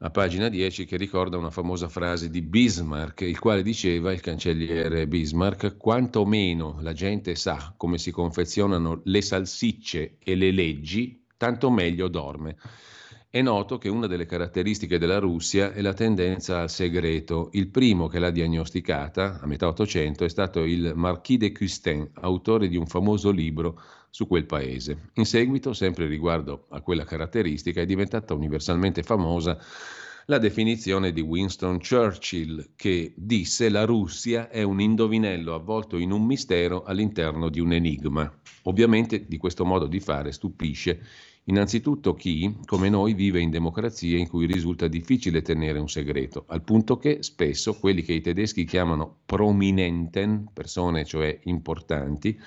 a pagina 10, che ricorda una famosa frase di Bismarck, il quale diceva, il cancelliere Bismarck, quanto meno la gente sa come si confezionano le salsicce e le leggi, tanto meglio dorme. È noto che una delle caratteristiche della Russia è la tendenza al segreto. Il primo che l'ha diagnosticata, a metà Ottocento, è stato il Marquis de Custin, autore di un famoso libro su quel paese. In seguito, sempre riguardo a quella caratteristica, è diventata universalmente famosa la definizione di Winston Churchill che disse la Russia è un indovinello avvolto in un mistero all'interno di un enigma. Ovviamente di questo modo di fare stupisce Innanzitutto chi, come noi, vive in democrazie in cui risulta difficile tenere un segreto, al punto che spesso quelli che i tedeschi chiamano prominenten, persone cioè importanti,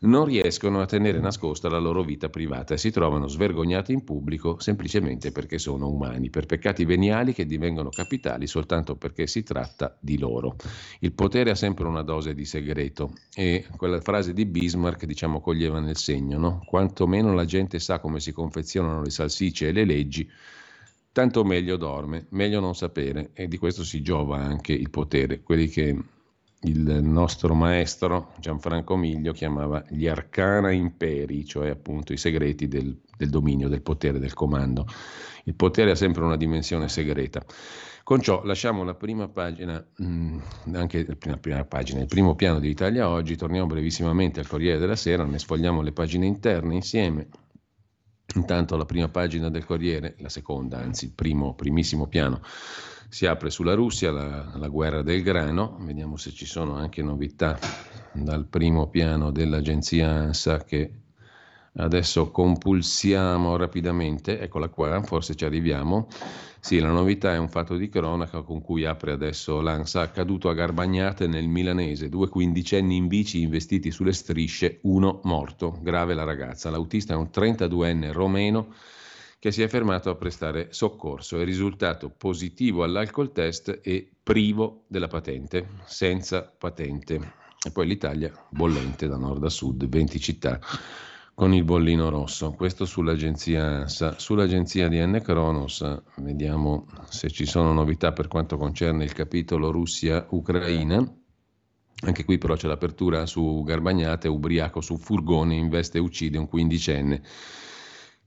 non riescono a tenere nascosta la loro vita privata e si trovano svergognati in pubblico semplicemente perché sono umani, per peccati veniali che divengono capitali soltanto perché si tratta di loro. Il potere ha sempre una dose di segreto e quella frase di Bismarck diciamo coglieva nel segno, no? quanto meno la gente sa come si confezionano le salsicce e le leggi, tanto meglio dorme, meglio non sapere e di questo si giova anche il potere, quelli che il nostro maestro Gianfranco Miglio chiamava gli arcana imperi, cioè appunto i segreti del, del, dominio, del potere, del comando. Il potere ha sempre una dimensione segreta. Con ciò lasciamo la prima pagina, mm, anche la prima pagina, il primo piano di Italia oggi, torniamo brevissimamente al Corriere della Sera, ne sfogliamo le pagine interne insieme. Intanto la prima pagina del Corriere, la seconda, anzi il primo, primissimo piano si apre sulla Russia la, la, guerra del grano, vediamo se ci sono anche novità dal primo piano dell'agenzia ANSA che adesso compulsiamo rapidamente, eccola qua, forse ci arriviamo. Sì, la novità è un fatto di cronaca con cui apre adesso l'ANSA, accaduto a Garbagnate nel milanese, due quindicenni in bici investiti sulle strisce, uno morto, grave la ragazza. L'autista è un 32enne romeno che si è fermato a prestare soccorso. È risultato positivo all'alcol test e privo della patente, senza patente. E poi l'Italia bollente da nord a sud, 20 città con il bollino rosso. Questo sull'agenzia ANSA. Sull'agenzia di N. Kronos vediamo se ci sono novità per quanto concerne il capitolo Russia-Ucraina. Anche qui però c'è l'apertura su Garbagnate, ubriaco su furgone, investe e uccide un quindicenne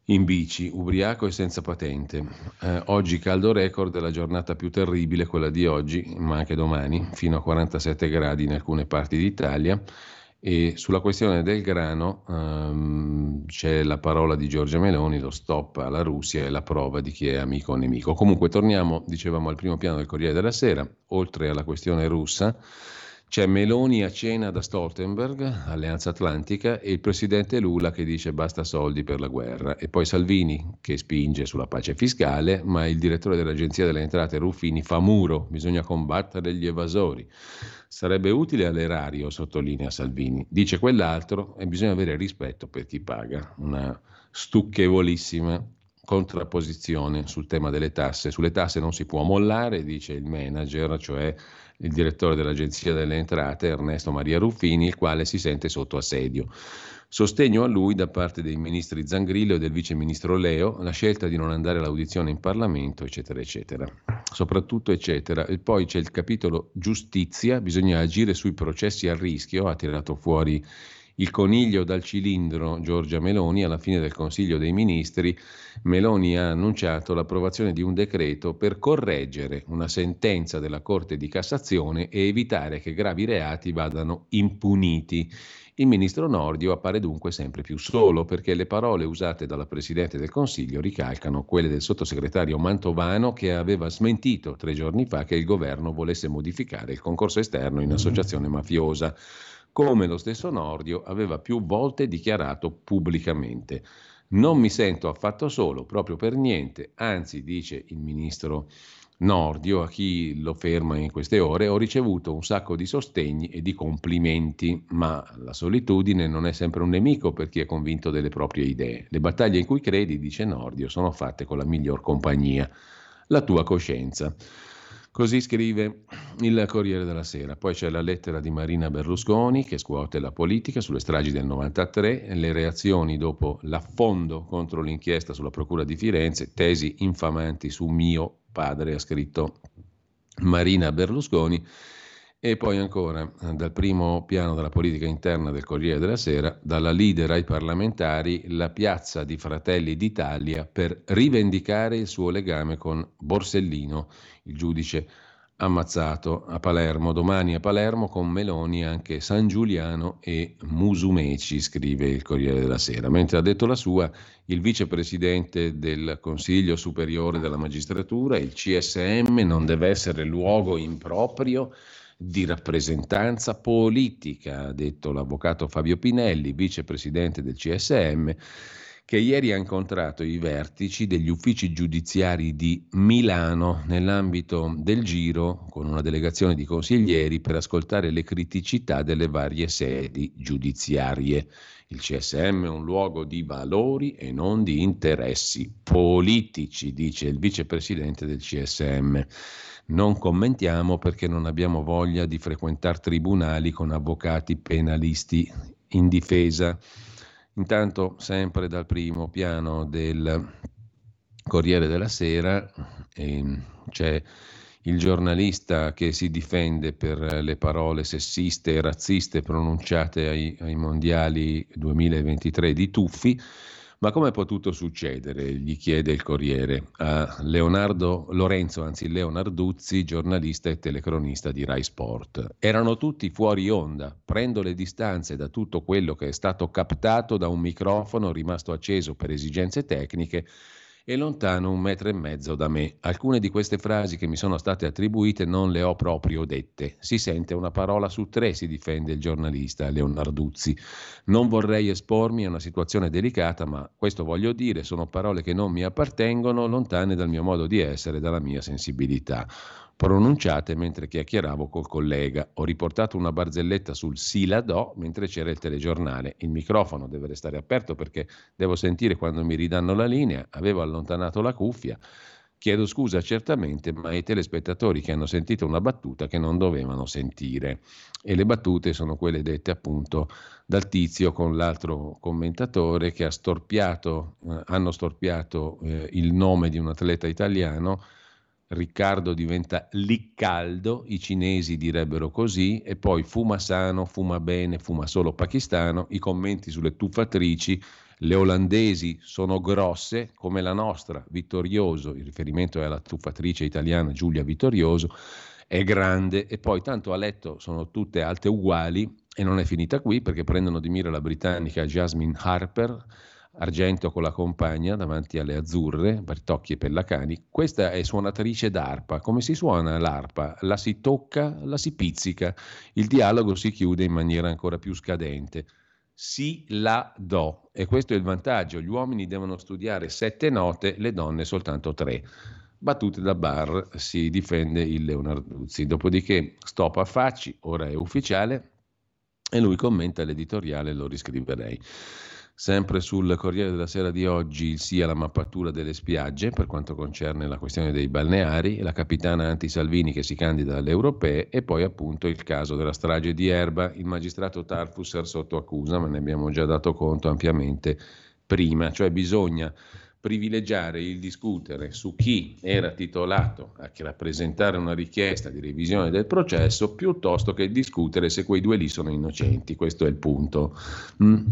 in bici, ubriaco e senza patente. Eh, oggi caldo record, la giornata più terribile, quella di oggi, ma anche domani, fino a 47 gradi in alcune parti d'Italia. E sulla questione del grano ehm, c'è la parola di Giorgia Meloni, lo stop alla Russia e la prova di chi è amico o nemico. Comunque torniamo, dicevamo, al primo piano del Corriere della Sera, oltre alla questione russa. C'è Meloni a cena da Stoltenberg, Alleanza Atlantica, e il presidente Lula che dice basta soldi per la guerra. E poi Salvini che spinge sulla pace fiscale, ma il direttore dell'Agenzia delle Entrate Ruffini fa muro, bisogna combattere gli evasori. Sarebbe utile all'erario, sottolinea Salvini. Dice quell'altro e bisogna avere rispetto per chi paga. Una stucchevolissima contrapposizione sul tema delle tasse. Sulle tasse non si può mollare, dice il manager, cioè il direttore dell'Agenzia delle Entrate, Ernesto Maria Ruffini, il quale si sente sotto assedio. Sostegno a lui da parte dei ministri Zangrillo e del vice ministro Leo, la scelta di non andare all'audizione in Parlamento, eccetera, eccetera. Soprattutto, eccetera. E poi c'è il capitolo giustizia, bisogna agire sui processi a rischio, ha tirato fuori il coniglio dal cilindro Giorgia Meloni alla fine del Consiglio dei Ministri. Meloni ha annunciato l'approvazione di un decreto per correggere una sentenza della Corte di Cassazione e evitare che gravi reati vadano impuniti. Il ministro Nordio appare dunque sempre più solo perché le parole usate dalla Presidente del Consiglio ricalcano quelle del sottosegretario Mantovano che aveva smentito tre giorni fa che il governo volesse modificare il concorso esterno in associazione mafiosa, come lo stesso Nordio aveva più volte dichiarato pubblicamente. Non mi sento affatto solo, proprio per niente, anzi, dice il ministro Nordio, a chi lo ferma in queste ore, ho ricevuto un sacco di sostegni e di complimenti, ma la solitudine non è sempre un nemico per chi è convinto delle proprie idee. Le battaglie in cui credi, dice Nordio, sono fatte con la miglior compagnia, la tua coscienza. Così scrive il Corriere della Sera. Poi c'è la lettera di Marina Berlusconi che scuote la politica sulle stragi del 93, le reazioni dopo l'affondo contro l'inchiesta sulla Procura di Firenze, tesi infamanti su mio padre, ha scritto Marina Berlusconi. E poi ancora, dal primo piano della politica interna del Corriere della Sera, dalla leader ai parlamentari, la piazza di Fratelli d'Italia per rivendicare il suo legame con Borsellino, il giudice ammazzato a Palermo. Domani a Palermo con Meloni anche San Giuliano e Musumeci, scrive il Corriere della Sera. Mentre ha detto la sua il vicepresidente del Consiglio Superiore della Magistratura, il CSM non deve essere luogo improprio di rappresentanza politica, ha detto l'avvocato Fabio Pinelli, vicepresidente del CSM che ieri ha incontrato i vertici degli uffici giudiziari di Milano nell'ambito del giro con una delegazione di consiglieri per ascoltare le criticità delle varie sedi giudiziarie. Il CSM è un luogo di valori e non di interessi politici, dice il vicepresidente del CSM. Non commentiamo perché non abbiamo voglia di frequentare tribunali con avvocati penalisti in difesa. Intanto, sempre dal primo piano del Corriere della Sera, eh, c'è il giornalista che si difende per le parole sessiste e razziste pronunciate ai, ai mondiali 2023 di Tuffi. Ma come è potuto succedere? gli chiede il Corriere a Leonardo Lorenzo, anzi Leonarduzzi, giornalista e telecronista di Rai Sport. Erano tutti fuori onda. Prendo le distanze da tutto quello che è stato captato da un microfono rimasto acceso per esigenze tecniche e lontano un metro e mezzo da me. Alcune di queste frasi che mi sono state attribuite non le ho proprio dette. Si sente una parola su tre, si difende il giornalista Leonarduzzi. Non vorrei espormi a una situazione delicata, ma questo voglio dire, sono parole che non mi appartengono, lontane dal mio modo di essere, dalla mia sensibilità pronunciate mentre chiacchieravo col collega. Ho riportato una barzelletta sul sì la do mentre c'era il telegiornale. Il microfono deve restare aperto perché devo sentire quando mi ridanno la linea. Avevo allontanato la cuffia. Chiedo scusa certamente, ma ai telespettatori che hanno sentito una battuta che non dovevano sentire. E le battute sono quelle dette appunto dal tizio con l'altro commentatore che ha storpiato, eh, hanno storpiato eh, il nome di un atleta italiano Riccardo diventa Liccaldo, i cinesi direbbero così, e poi fuma sano, fuma bene, fuma solo pakistano, i commenti sulle tuffatrici, le olandesi sono grosse come la nostra, Vittorioso, il riferimento è alla tuffatrice italiana Giulia Vittorioso, è grande e poi tanto a letto sono tutte alte uguali e non è finita qui perché prendono di mira la britannica Jasmine Harper, argento con la compagna davanti alle azzurre, Bertocchi e Pellacani. Questa è suonatrice d'arpa. Come si suona l'arpa? La si tocca, la si pizzica. Il dialogo si chiude in maniera ancora più scadente. Si, la, do. E questo è il vantaggio. Gli uomini devono studiare sette note, le donne soltanto tre. Battute da bar si difende il Leonarduzzi. Dopodiché stop a facci, ora è ufficiale, e lui commenta l'editoriale, lo riscriverei. Sempre sul Corriere della Sera di oggi il sì alla mappatura delle spiagge per quanto concerne la questione dei balneari, la capitana Anti-Salvini che si candida alle europee e poi appunto il caso della strage di Erba, il magistrato Tarfusser sotto accusa, ma ne abbiamo già dato conto ampiamente prima, cioè bisogna privilegiare il discutere su chi era titolato a rappresentare una richiesta di revisione del processo piuttosto che discutere se quei due lì sono innocenti. Questo è il punto. Mm.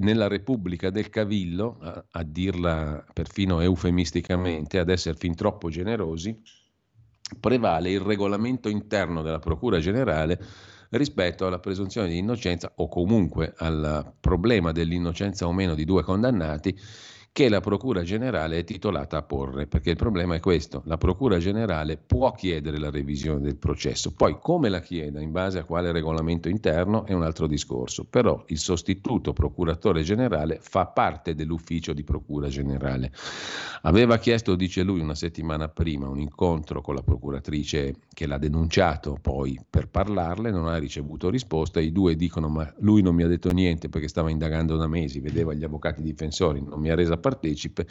Nella Repubblica del Cavillo, a, a dirla perfino eufemisticamente, ad essere fin troppo generosi, prevale il regolamento interno della Procura Generale rispetto alla presunzione di innocenza o comunque al problema dell'innocenza o meno di due condannati che la Procura Generale è titolata a porre, perché il problema è questo, la Procura Generale può chiedere la revisione del processo, poi come la chieda, in base a quale regolamento interno, è un altro discorso, però il sostituto Procuratore Generale fa parte dell'ufficio di Procura Generale. Aveva chiesto, dice lui, una settimana prima un incontro con la procuratrice che l'ha denunciato poi per parlarle, non ha ricevuto risposta, i due dicono ma lui non mi ha detto niente perché stava indagando da mesi, vedeva gli avvocati difensori, non mi ha resa partecipe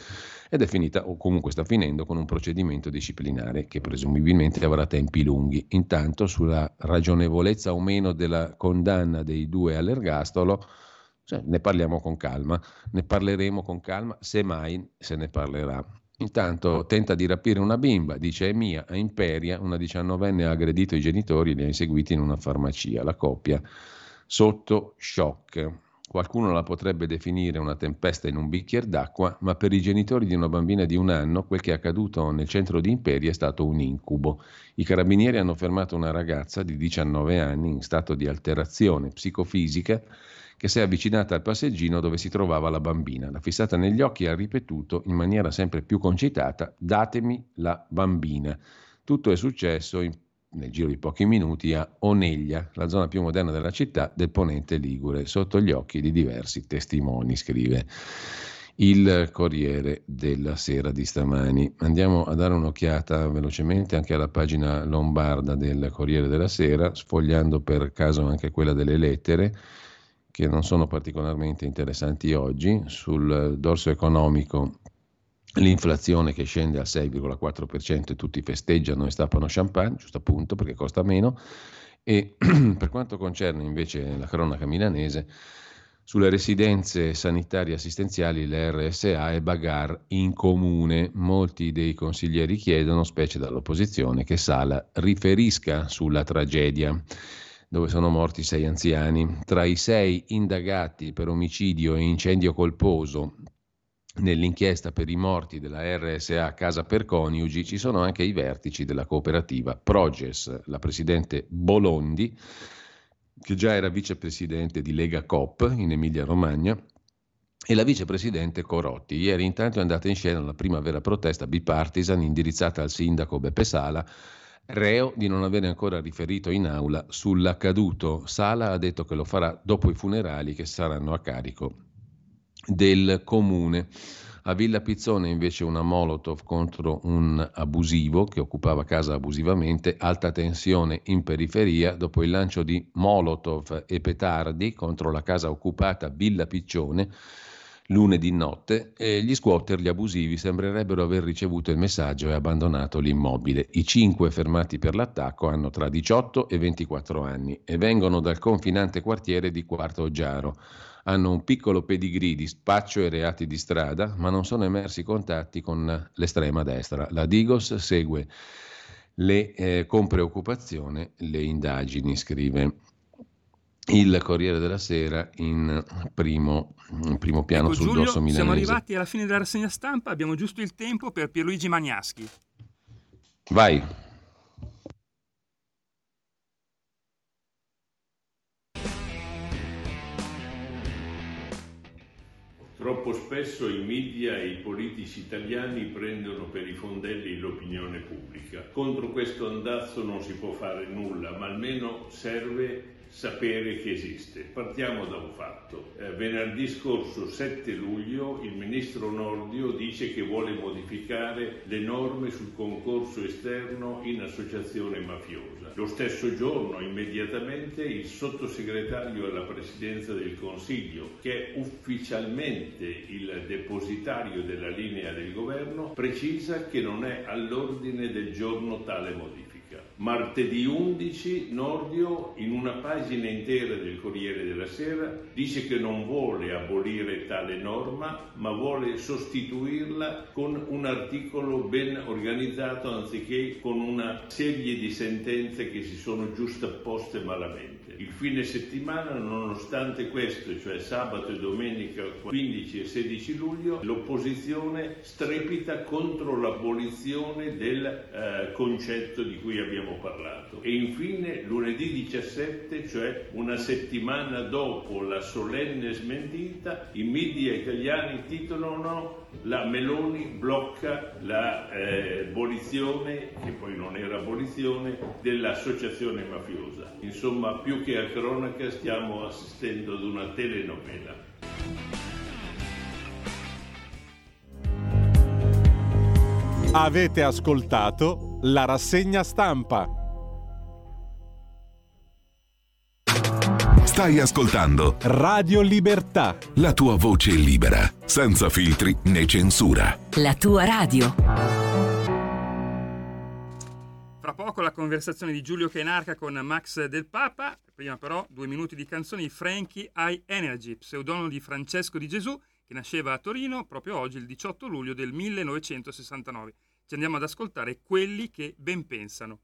ed è finita o comunque sta finendo con un procedimento disciplinare che presumibilmente avrà tempi lunghi. Intanto sulla ragionevolezza o meno della condanna dei due all'ergastolo cioè, ne parliamo con calma, ne parleremo con calma, se mai se ne parlerà. Intanto tenta di rapire una bimba, dice è mia, a Imperia una diciannovenne ha aggredito i genitori e li ha inseguiti in una farmacia. La coppia sotto shock. Qualcuno la potrebbe definire una tempesta in un bicchiere d'acqua, ma per i genitori di una bambina di un anno quel che è accaduto nel centro di Imperia è stato un incubo. I carabinieri hanno fermato una ragazza di 19 anni in stato di alterazione psicofisica che si è avvicinata al passeggino dove si trovava la bambina. L'ha fissata negli occhi ha ripetuto in maniera sempre più concitata: Datemi la bambina. Tutto è successo in nel giro di pochi minuti a Oneglia, la zona più moderna della città del ponente Ligure, sotto gli occhi di diversi testimoni, scrive il Corriere della Sera di stamani. Andiamo a dare un'occhiata velocemente anche alla pagina lombarda del Corriere della Sera, sfogliando per caso anche quella delle lettere che non sono particolarmente interessanti oggi. Sul dorso economico l'inflazione che scende al 6,4% e tutti festeggiano e stappano champagne, giusto appunto perché costa meno, e <clears throat> per quanto concerne invece la cronaca milanese, sulle residenze sanitarie assistenziali le RSA e Bagar in comune. Molti dei consiglieri chiedono, specie dall'opposizione, che Sala riferisca sulla tragedia dove sono morti sei anziani. Tra i sei indagati per omicidio e incendio colposo Nell'inchiesta per i morti della RSA Casa per Coniugi ci sono anche i vertici della cooperativa Proges, la presidente Bolondi, che già era vicepresidente di Lega Coop in Emilia-Romagna, e la vicepresidente Corotti. Ieri intanto è andata in scena la prima vera protesta bipartisan indirizzata al sindaco Beppe Sala, reo di non avere ancora riferito in aula sull'accaduto. Sala ha detto che lo farà dopo i funerali che saranno a carico del comune. A Villa Pizzone invece una Molotov contro un abusivo che occupava casa abusivamente, alta tensione in periferia dopo il lancio di Molotov e petardi contro la casa occupata Villa Piccione lunedì notte e gli squatter, gli abusivi, sembrerebbero aver ricevuto il messaggio e abbandonato l'immobile. I cinque fermati per l'attacco hanno tra 18 e 24 anni e vengono dal confinante quartiere di Quarto Giaro hanno un piccolo pedigree di spaccio e reati di strada, ma non sono emersi contatti con l'estrema destra. La Digos segue le, eh, con preoccupazione le indagini, scrive il Corriere della Sera in primo, in primo piano ecco, sul Giulio, dorso milanese. Siamo arrivati alla fine della rassegna stampa, abbiamo giusto il tempo per Pierluigi Magnaschi. Vai. Troppo spesso i media e i politici italiani prendono per i fondelli l'opinione pubblica. Contro questo andazzo non si può fare nulla, ma almeno serve sapere che esiste. Partiamo da un fatto. Eh, venerdì scorso, 7 luglio, il ministro Nordio dice che vuole modificare le norme sul concorso esterno in associazione mafiosa. Lo stesso giorno, immediatamente, il sottosegretario alla presidenza del Consiglio, che è ufficialmente il depositario della linea del governo, precisa che non è all'ordine del giorno tale modifica. Martedì 11 Nordio, in una pagina intera del Corriere della Sera, dice che non vuole abolire tale norma, ma vuole sostituirla con un articolo ben organizzato anziché con una serie di sentenze che si sono giustapposte malamente. Il fine settimana, nonostante questo, cioè sabato e domenica 15 e 16 luglio, l'opposizione strepita contro l'abolizione del eh, concetto di cui abbiamo parlato. E infine lunedì 17, cioè una settimana dopo la solenne smentita, i media italiani titolano la Meloni blocca l'abolizione, eh, che poi non era abolizione, dell'associazione mafiosa. Insomma, più che a cronaca stiamo assistendo ad una telenovela. Avete ascoltato la rassegna stampa. Stai ascoltando Radio Libertà. la tua voce libera, senza filtri né censura. La tua radio. Fra poco la conversazione di Giulio Cainarca con Max Del Papa. Prima però due minuti di canzoni di Frankie High Energy, pseudonimo di Francesco di Gesù, che nasceva a Torino proprio oggi, il 18 luglio del 1969. Ci andiamo ad ascoltare quelli che ben pensano.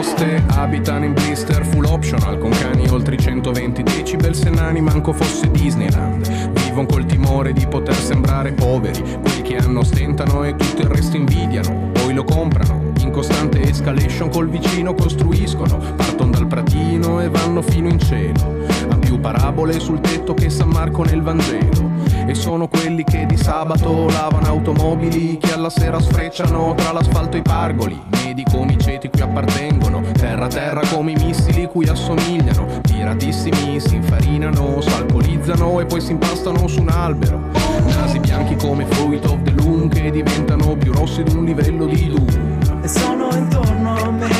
Le supposte abitano in blister full optional Con cani oltre i 120 decibel se nani manco fosse Disneyland. Vivono col timore di poter sembrare poveri Quelli che hanno stentano e tutto il resto invidiano. Poi lo comprano in costante escalation col vicino costruiscono Partono dal pratino e vanno fino in cielo. Han più parabole sul tetto che San Marco nel Vangelo e sono quelli che di sabato lavano automobili che alla sera sfrecciano tra l'asfalto e i pargoli. Medi come i ceti cui appartengono terra terra come i missili cui assomigliano. Tiratissimi si infarinano s'alcolizzano e poi si impastano su un albero. Nasi bianchi come fruit of the loom che diventano più rossi di un livello di doom e sono intorno a me,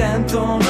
si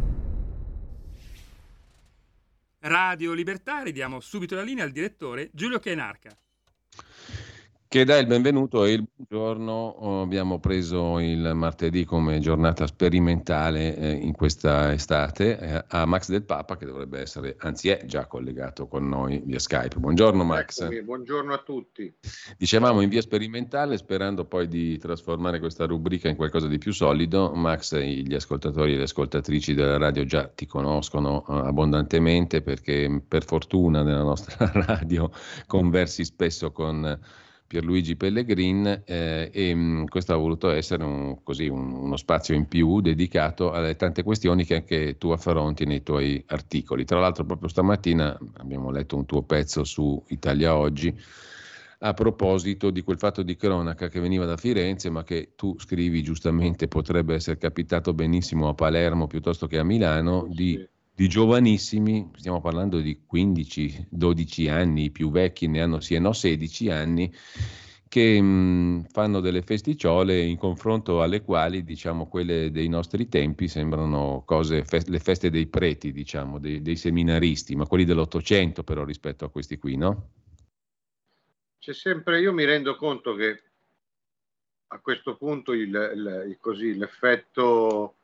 Radio Libertà, ridiamo subito la linea al direttore Giulio Cainarca. Che dà il benvenuto e il buongiorno. Oh, Abbiamo preso il martedì come giornata sperimentale eh, in questa estate eh, a Max del Papa, che dovrebbe essere, anzi è già collegato con noi via Skype. Buongiorno Max. Eccomi, buongiorno a tutti. Dicevamo in via sperimentale, sperando poi di trasformare questa rubrica in qualcosa di più solido. Max, gli ascoltatori e le ascoltatrici della radio già ti conoscono eh, abbondantemente perché per fortuna nella nostra <laughs> radio conversi spesso con Pierluigi Pellegrin eh, e mh, questo ha voluto essere un, così, un- uno spazio in più dedicato alle tante questioni che anche tu affronti nei tuoi articoli. Tra l'altro proprio stamattina abbiamo letto un tuo pezzo su Italia Oggi a proposito di quel fatto di cronaca che veniva da Firenze, ma che tu scrivi giustamente potrebbe essere capitato benissimo a Palermo piuttosto che a Milano, di, di giovanissimi, stiamo parlando di 15-12 anni, i più vecchi ne hanno sì e no 16 anni, che mh, fanno delle festicciole in confronto alle quali, diciamo, quelle dei nostri tempi sembrano cose, fe- le feste dei preti, diciamo, dei, dei seminaristi, ma quelli dell'Ottocento però rispetto a questi qui, no? C'è sempre, io mi rendo conto che a questo punto il, il- il- così, l'effetto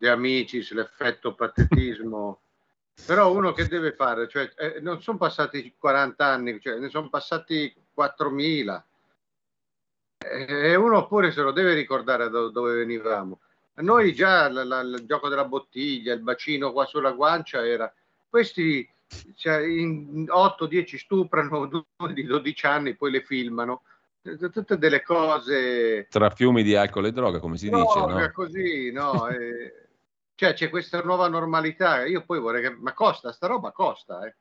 di amicis, l'effetto patetismo, <laughs> però uno che deve fare, cioè, eh, non sono passati 40 anni, cioè, ne sono passati 4.000 e uno pure se lo deve ricordare da dove venivamo. Noi già la- la- il gioco della bottiglia, il bacino qua sulla guancia era... Questi cioè, in 8-10 stuprano <laughs> due di 12 anni, poi le filmano. Tutte delle cose... Tra fiumi di alcol e droga, come si No, dice, è no? così, no? <laughs> eh, cioè c'è questa nuova normalità. Io poi vorrei che... Ma costa, sta roba costa, eh.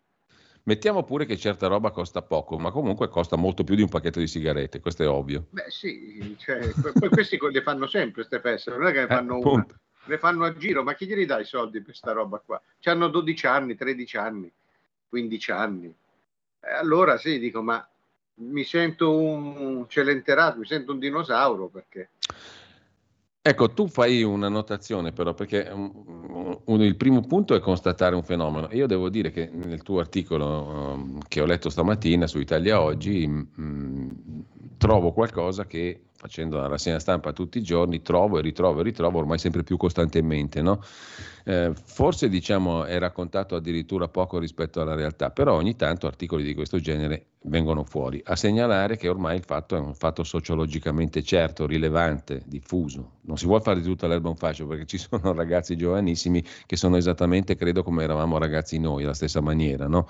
Mettiamo pure che certa roba costa poco, ma comunque costa molto più di un pacchetto di sigarette, questo è ovvio. Beh sì, cioè, poi questi le fanno sempre queste feste, non è che ne Eh, fanno una, appunto. le fanno a giro, ma chi glieli dà i soldi per sta roba qua? Hanno 12 anni, 13 anni, 15 anni. E allora sì, dico, ma mi sento un celenterato, mi sento un dinosauro perché... Ecco, tu fai una notazione però, perché um, uno- il primo punto è constatare un fenomeno. Io devo dire che nel tuo articolo um, che ho letto stamattina su Italia Oggi mm, trovo qualcosa che, facendo la rassegna stampa tutti i giorni, trovo e ritrovo e ritrovo ormai sempre più costantemente, no? Eh, forse diciamo è raccontato addirittura poco rispetto alla realtà, però ogni tanto articoli di questo genere vengono fuori, a segnalare che ormai il fatto è un fatto sociologicamente certo, rilevante, diffuso. Non si vuole fare di tutta l'erba un fascio perché ci <laughs> sono ragazzi giovanissimi che sono esattamente, credo, come eravamo ragazzi noi, alla stessa maniera, no?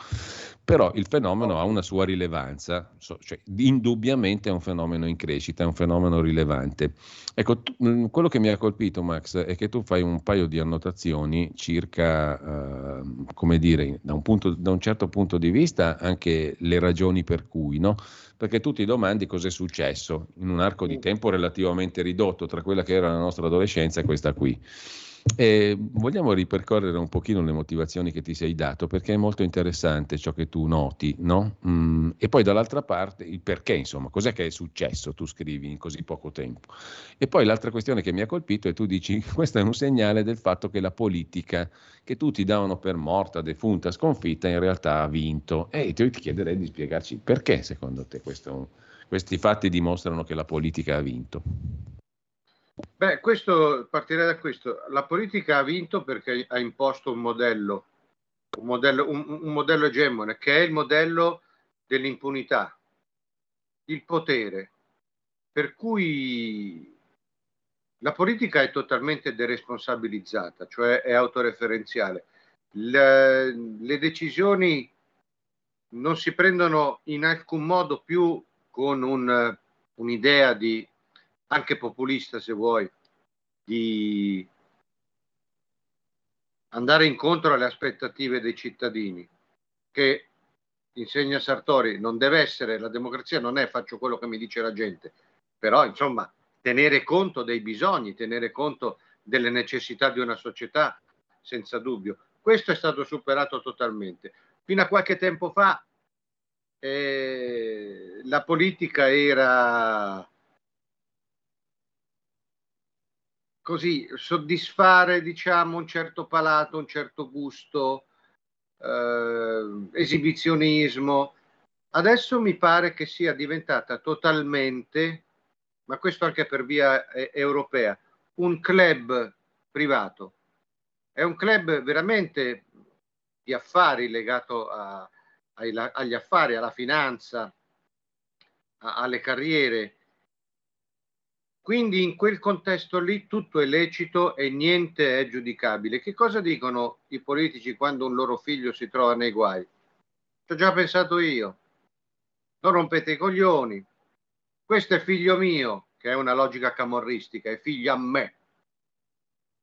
Però il fenomeno ha una sua rilevanza, cioè, indubbiamente è un fenomeno in crescita, è un fenomeno rilevante. Ecco, tu, mm, quello che mi ha colpito, Max, è che tu fai un paio di annotazioni circa, eh, come dire, da un, punto, da un certo punto di vista, anche le ragioni per cui, no? Perché tu ti domandi cosa è successo in un arco di tempo relativamente ridotto tra quella che era la nostra adolescenza e questa qui. E vogliamo ripercorrere un pochino le motivazioni che ti sei dato, perché è molto interessante ciò che tu noti, no? Mm, e poi dall'altra parte il perché, insomma, cos'è che è successo, tu scrivi in così poco tempo. E poi l'altra questione che mi ha colpito è tu dici, <laughs> questo è un segnale del fatto che la politica, che tutti davano per morta, defunta, sconfitta, in realtà ha vinto. E io ti chiederei di spiegarci perché, secondo te, questo, questi fatti dimostrano che la politica ha vinto. Beh, questo, partirei da questo. La politica ha vinto perché ha imposto un modello, un modello, un, un modello egemone, che è il modello dell'impunità, il potere. Per cui la politica è totalmente deresponsabilizzata, cioè è autoreferenziale. Le, le decisioni non si prendono in alcun modo più con un, un'idea di anche populista se vuoi, di andare incontro alle aspettative dei cittadini, che insegna Sartori, non deve essere, la democrazia non è faccio quello che mi dice la gente, però insomma tenere conto dei bisogni, tenere conto delle necessità di una società, senza dubbio. Questo è stato superato totalmente. Fino a qualche tempo fa eh, la politica era così soddisfare diciamo un certo palato, un certo gusto, eh, esibizionismo. Adesso mi pare che sia diventata totalmente, ma questo anche per via eh, europea, un club privato. È un club veramente di affari legato a, ai, agli affari, alla finanza, a, alle carriere quindi in quel contesto lì tutto è lecito e niente è giudicabile. Che cosa dicono i politici quando un loro figlio si trova nei guai? Ci ho già pensato io. Non rompete i coglioni. Questo è figlio mio, che è una logica camorristica, è figlio a me.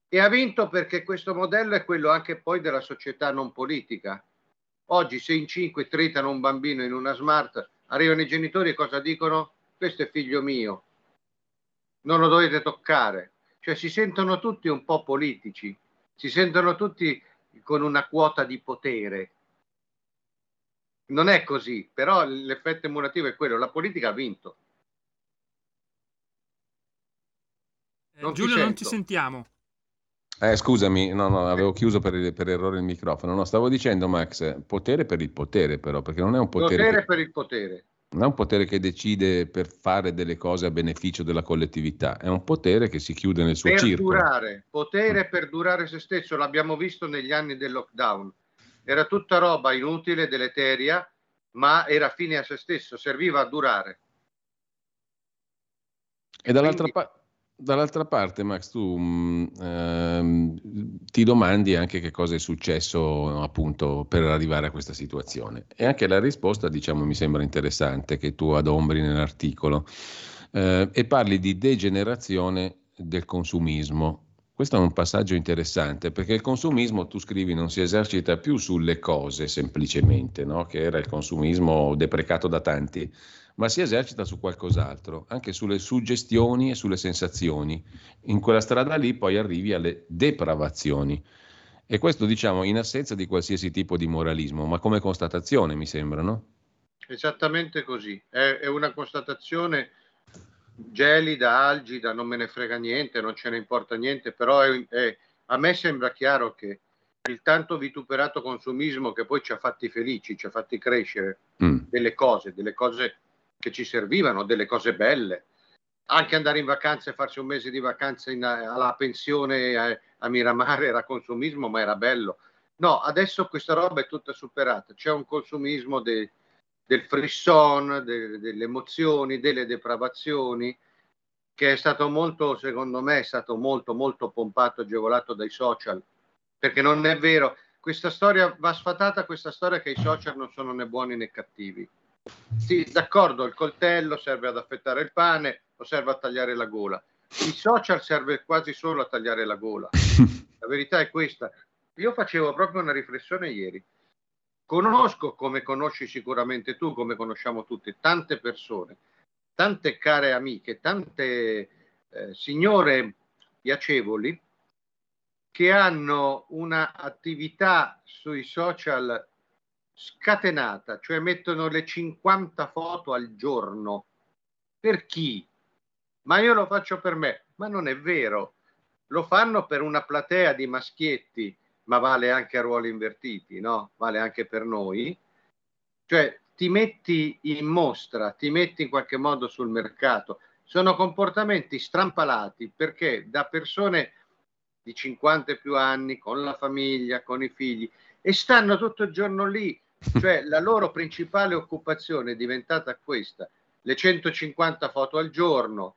E ha vinto perché questo modello è quello anche poi della società non politica. Oggi se in cinque tritano un bambino in una smart, arrivano i genitori e cosa dicono? Questo è figlio mio non lo dovete toccare. Cioè si sentono tutti un po' politici, si sentono tutti con una quota di potere. Non è così, però l'effetto emulativo è quello, la politica ha vinto. Eh, non Giulio, ti non ti sentiamo. Eh, scusami, no, no, avevo chiuso per, per, errore il microfono. No, stavo dicendo, Max, potere per il potere, però, perché non è un potere. Potere che... per il potere non è un potere che decide per fare delle cose a beneficio della collettività, è un potere che si chiude nel suo per circolo. Durare, potere per durare se stesso, l'abbiamo visto negli anni del lockdown. Era tutta roba inutile, deleteria, ma era fine a se stesso, serviva a durare. E dall'altra parte Dall'altra parte, Max, tu mm, ehm, ti domandi anche che cosa è successo appunto per arrivare a questa situazione. E anche la risposta, diciamo, mi sembra interessante che tu adombri nell'articolo. Eh, e parli di degenerazione del consumismo. Questo è un passaggio interessante perché il consumismo, tu scrivi, non si esercita più sulle cose semplicemente, no? che era il consumismo deprecato da tanti ma si esercita su qualcos'altro, anche sulle suggestioni e sulle sensazioni. In quella strada lì poi arrivi alle depravazioni. E questo diciamo in assenza di qualsiasi tipo di moralismo, ma come constatazione mi sembra, no? Esattamente così, è, è una constatazione gelida, algida, non me ne frega niente, non ce ne importa niente, però è, è, a me sembra chiaro che il tanto vituperato consumismo che poi ci ha fatti felici, ci ha fatti crescere mm. delle cose, delle cose che ci servivano, delle cose belle. Anche andare in vacanza e farsi un mese di vacanza in, alla pensione a, a Miramare era consumismo, ma era bello. No, adesso questa roba è tutta superata. C'è un consumismo de, del frisson, de, delle emozioni, delle depravazioni, che è stato molto, secondo me, è stato molto, molto pompato, agevolato dai social, perché non è vero, questa storia va sfatata, questa storia che i social non sono né buoni né cattivi. Sì, d'accordo, il coltello serve ad affettare il pane o serve a tagliare la gola. I social serve quasi solo a tagliare la gola. <laughs> La verità è questa. Io facevo proprio una riflessione ieri. Conosco, come conosci sicuramente tu, come conosciamo tutti, tante persone, tante care amiche, tante eh, signore piacevoli che hanno un'attività sui social scatenata, cioè mettono le 50 foto al giorno. Per chi? Ma io lo faccio per me. Ma non è vero. Lo fanno per una platea di maschietti ma vale anche a ruoli invertiti, no? Vale anche per noi. Cioè ti metti in mostra, ti metti in qualche modo sul mercato. Sono comportamenti strampalati perché da persone di 50 e più anni, con la famiglia, con i figli, e stanno tutto il giorno lì. Cioè la loro principale occupazione è diventata questa, le 150 foto al giorno,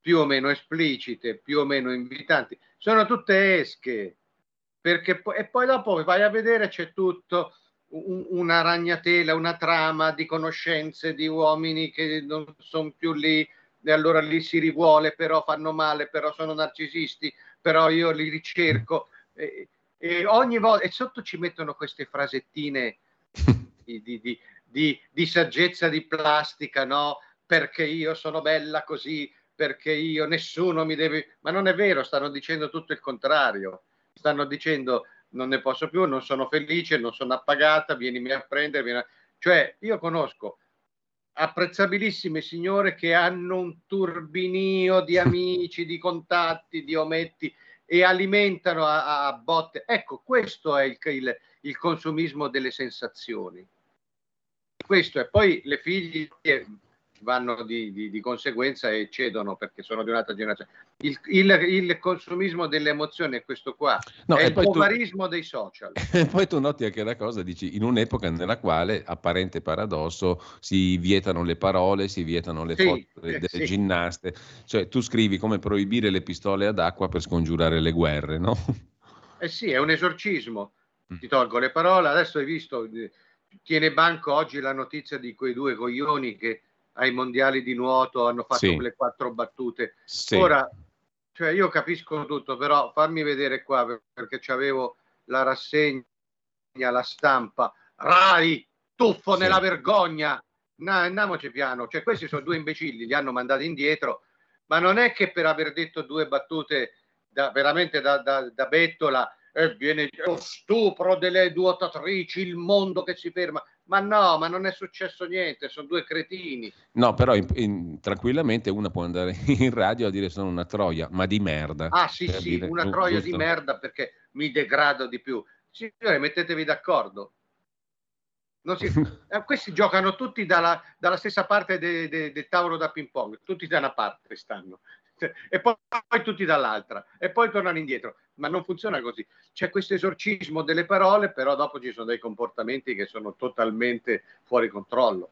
più o meno esplicite, più o meno invitanti, sono tutte esche, perché poi, e poi dopo vai a vedere c'è tutto un, una ragnatela, una trama di conoscenze di uomini che non sono più lì e allora lì si rivuole, però fanno male, però sono narcisisti, però io li ricerco. E, e ogni volta e sotto ci mettono queste frasettine di, di, di, di, saggezza di plastica, no? Perché io sono bella così, perché io nessuno mi deve, ma non è vero, stanno dicendo tutto il contrario stanno dicendo non ne posso più, non sono felice, non sono appagata, vienimi a prendere. Vieni a... Cioè, io conosco apprezzabilissime signore che hanno un turbinio di <laughs> amici, di contatti, di ometti e alimentano a, a botte. Ecco, questo è il, il, il, consumismo delle sensazioni. Questo è. Poi le figlie vanno di, di, di, conseguenza e cedono perché sono di un'altra generazione. Il, il, il consumismo delle emozioni è questo qua, no, è il povarismo tu, dei social. <laughs> E poi tu noti anche la cosa, dici, in un'epoca nella quale, apparente paradosso, si vietano le parole, si vietano le sì, foto delle sì. ginnaste, cioè tu scrivi come proibire le pistole ad acqua per scongiurare le guerre, no? Eh sì, è un esorcismo. Ti tolgo le parole, adesso hai visto, tiene banco oggi la notizia di quei due coglioni che ai mondiali di nuoto hanno fatto sì. quelle quattro battute. Sì. Ora, cioè io capisco tutto, però fammi vedere qua perché c'avevo la rassegna, la stampa. Rai, tuffo sì. nella vergogna. No, andiamoci piano. Cioè, questi sono due imbecilli, li hanno mandati indietro, ma non è che per aver detto due battute da, veramente da, da, da bettola e viene lo stupro delle nuotatrici, il mondo che si ferma. Ma no, ma non è successo niente, sono due cretini. No, però in, in, tranquillamente una può andare <laughs> in radio a dire sono una troia, ma di merda. Ah sì, sì, dire, una troia giusto. di merda perché mi degrado di più. Signore, mettetevi d'accordo. Si, <laughs> eh, questi giocano tutti dalla, dalla stessa parte del de, de tavolo da ping pong, tutti da una parte stanno e poi, poi, tutti dall'altra e poi tornano indietro. Ma non funziona così. C'è questo esorcismo delle parole, però dopo ci sono dei comportamenti che sono totalmente fuori controllo.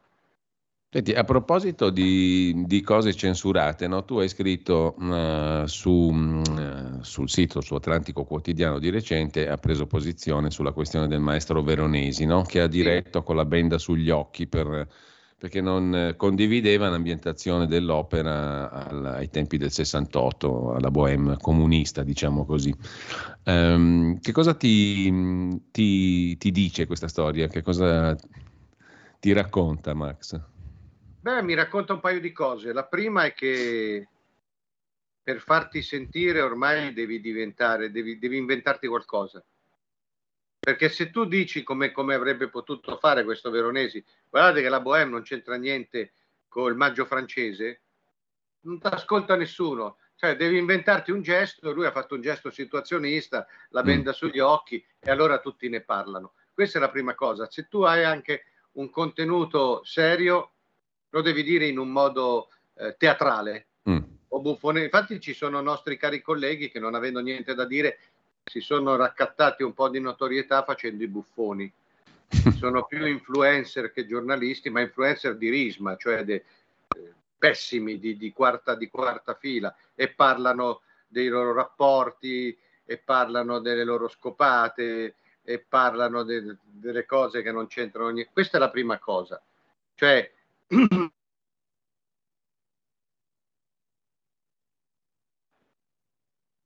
Senti, a proposito di, di cose censurate, no? tu hai scritto uh, su, uh, sul sito, su Atlantico Quotidiano di recente, ha preso posizione sulla questione del maestro Veronesi, no? che ha diretto con la benda sugli occhi per perché non eh, condivideva l'ambientazione dell'opera al, ai tempi del 68, alla bohème comunista, diciamo così. Um, che cosa ti, ti, ti, dice questa storia? Che cosa ti racconta Max? Beh, mi racconta un paio di cose. La prima è che per farti sentire ormai devi diventare, devi, devi inventarti qualcosa perché se tu dici come, come, avrebbe potuto fare questo Veronesi, guardate che la Bohème non c'entra niente con il maggio francese, non ti ascolta nessuno. Cioè, devi inventarti un gesto, lui ha fatto un gesto situazionista, la benda mm. sugli occhi e allora tutti ne parlano. Questa è la prima cosa. Se tu hai anche un contenuto serio, lo devi dire in un modo eh, teatrale mm. o buffone. Infatti ci sono nostri cari colleghi che non avendo niente da dire si sono raccattati un po' di notorietà facendo i buffoni. <laughs> sono più influencer che giornalisti, ma influencer di risma, cioè de, eh, pessimi di, di, quarta, di quarta fila, e parlano dei loro rapporti, e parlano delle loro scopate, e parlano de, delle cose che non c'entrano niente. Questa è la prima cosa. Cioè, <clears throat>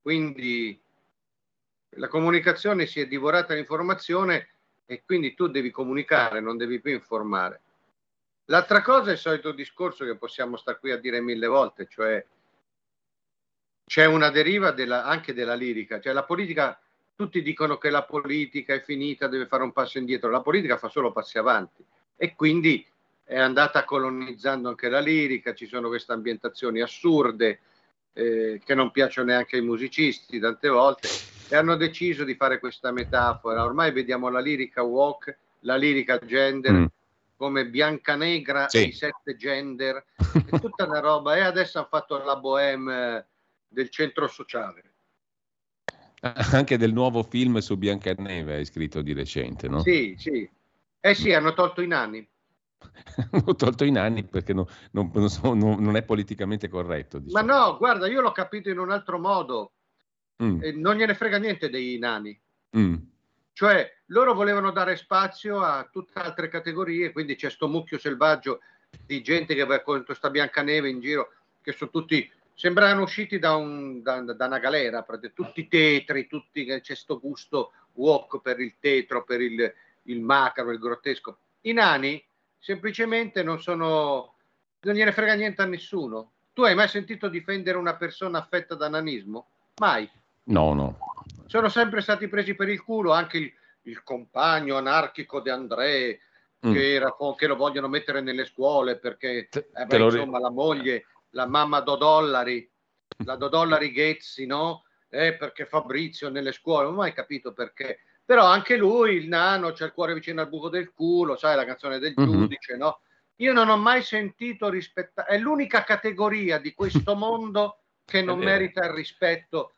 quindi la comunicazione si è divorata l'informazione e quindi tu devi comunicare, non devi più informare. L'altra cosa è il solito discorso che possiamo stare qui a dire mille volte, cioè c'è una deriva della, anche della lirica, cioè la politica, tutti dicono che la politica è finita, deve fare un passo indietro, la politica fa solo passi avanti e quindi è andata colonizzando anche la lirica, ci sono queste ambientazioni assurde eh, che non piacciono neanche ai musicisti tante volte e hanno deciso di fare questa metafora. Ormai vediamo la lirica walk, la lirica gender mm. come Biancanegra sì. i sette gender, è tutta una roba. E adesso hanno fatto la bohème del centro sociale. <laughs> Anche del nuovo film su Biancaneve hai scritto di recente, no? Sì, sì. Eh sì, hanno tolto i nani. <laughs> hanno tolto i nani perché non, non, non, non è politicamente corretto. Diciamo. Ma no, guarda, io l'ho capito in un altro modo mm. e non gliene frega niente dei nani. Mm. Cioè, loro volevano dare spazio a tutte altre categorie, quindi c'è sto mucchio selvaggio di gente che va contro sta Biancaneve in giro, che sono tutti, sembravano usciti da, un, da, da una galera, tutti tetri, tutti, c'è sto gusto walk per il tetro, per il, il macro, il grottesco. I nani semplicemente non sono, non gliene frega niente a nessuno. Tu hai mai sentito difendere una persona affetta da nanismo? Mai. No, no. Sono sempre stati presi per il culo anche il, il compagno anarchico di André, mm. che, era, che, lo vogliono mettere nelle scuole perché eh beh, insomma, la moglie, la mamma Dodollari, la Dodollari Ghezzi, no? Eh, perché Fabrizio nelle scuole, non ho mai capito perché. Però anche lui, il nano, c'ha il cuore vicino al buco del culo, sai la canzone del mm-hmm. giudice, no? Io non ho mai sentito rispettare, è l'unica categoria di questo <laughs> mondo che non merita il rispetto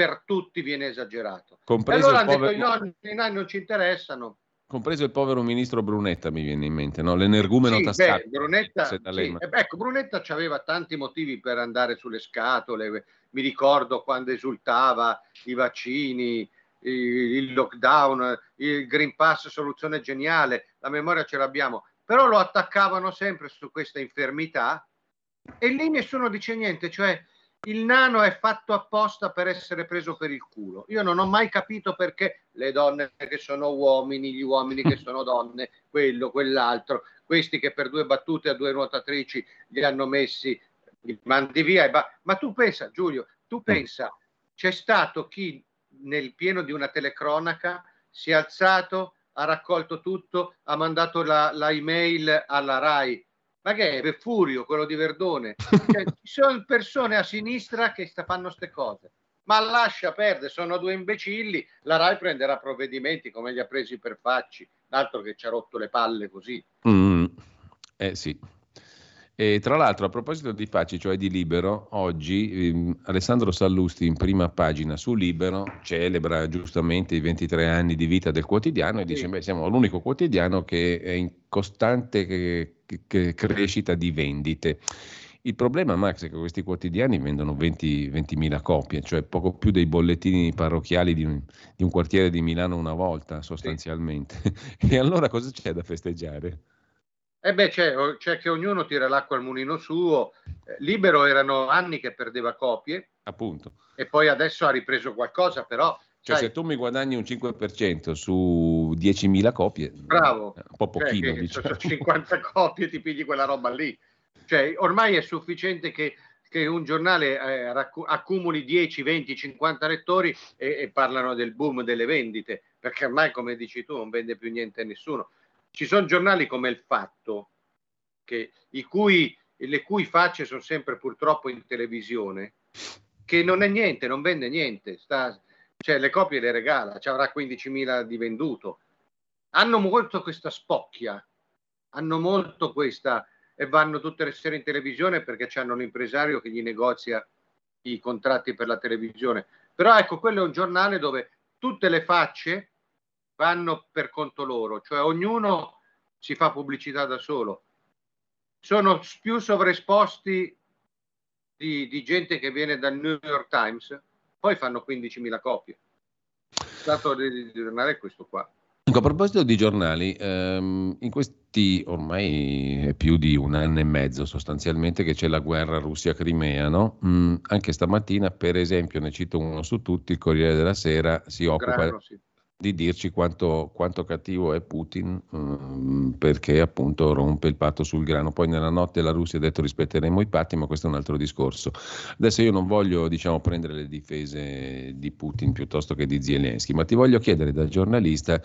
per tutti viene esagerato. Compreso e allora hanno povero... detto i nonni, i nonni non ci interessano. Compreso il povero ministro Brunetta mi viene in mente, no? l'energumeno sì, tascato. Brunetta, sì. ecco, Brunetta aveva tanti motivi per andare sulle scatole, mi ricordo quando esultava i vaccini, il lockdown, il Green Pass, soluzione geniale, la memoria ce l'abbiamo, però lo attaccavano sempre su questa infermità e lì nessuno dice niente, cioè il nano è fatto apposta per essere preso per il culo. Io non ho mai capito perché le donne che sono uomini, gli uomini che sono donne, quello, quell'altro, questi che per due battute a due nuotatrici li hanno messi, li mandi via. Ba- Ma tu pensa, Giulio, tu pensa, c'è stato chi nel pieno di una telecronaca si è alzato, ha raccolto tutto, ha mandato la, la email alla RAI ma che è Furio, quello di Verdone? Cioè, <laughs> ci sono persone a sinistra che fanno queste cose. Ma lascia perdere, sono due imbecilli. La RAI prenderà provvedimenti come li ha presi per Facci, l'altro che ci ha rotto le palle così. Mm, eh sì. E tra l'altro, a proposito di Facci, cioè di Libero, oggi ehm, Alessandro Sallusti in prima pagina su Libero celebra giustamente i 23 anni di vita del quotidiano e sì. dice: Beh, siamo l'unico quotidiano che è in costante che, che crescita di vendite. Il problema, Max, è che questi quotidiani vendono 20, 20.000 copie, cioè poco più dei bollettini parrocchiali di un, di un quartiere di Milano una volta, sostanzialmente. Sì. <laughs> e allora cosa c'è da festeggiare? Eh beh, c'è, c'è, che ognuno tira l'acqua al mulino suo. Eh, libero erano anni che perdeva copie. Appunto. E poi adesso ha ripreso qualcosa, però... Cioè, sai, se tu mi guadagni un 5% su 10.000 copie... Bravo. Un po' cioè, pochino, cioè, diciamo. 50 <laughs> copie ti pigli quella roba lì. Cioè, ormai è sufficiente che, che un giornale eh, racc- accumuli 10, 20, 50 lettori e, e parlano del boom delle vendite, perché ormai, come dici tu, non vende più niente a nessuno ci sono giornali come Il Fatto, che, cui, le cui facce sono sempre purtroppo in televisione, che non è niente, non vende niente, sta, cioè le copie le regala, ci avrà 15.000 di venduto. Hanno molto questa spocchia, hanno molto questa e vanno tutte le sere in televisione perché hanno l'impresario che gli negozia i contratti per la televisione. Però ecco, quello è un giornale dove tutte le facce vanno per conto loro, cioè ognuno si fa pubblicità da solo. Sono più sovraesposti di, di gente che viene dal New York Times, poi fanno 15.000 copie. Il dato di giornale è questo qua. A proposito di giornali, ehm, in questi ormai è più di un anno e mezzo sostanzialmente che c'è la guerra Russia-Crimea, no? Mm, anche stamattina, per esempio, ne cito uno su tutti, il Corriere della Sera si occupa Grano, sì di dirci quanto, quanto cattivo è Putin um, perché appunto rompe il patto sul grano. Poi nella notte la Russia ha detto rispetteremo i patti, ma questo è un altro discorso. Adesso io non voglio diciamo, prendere le difese di Putin piuttosto che di Zelensky, ma ti voglio chiedere da giornalista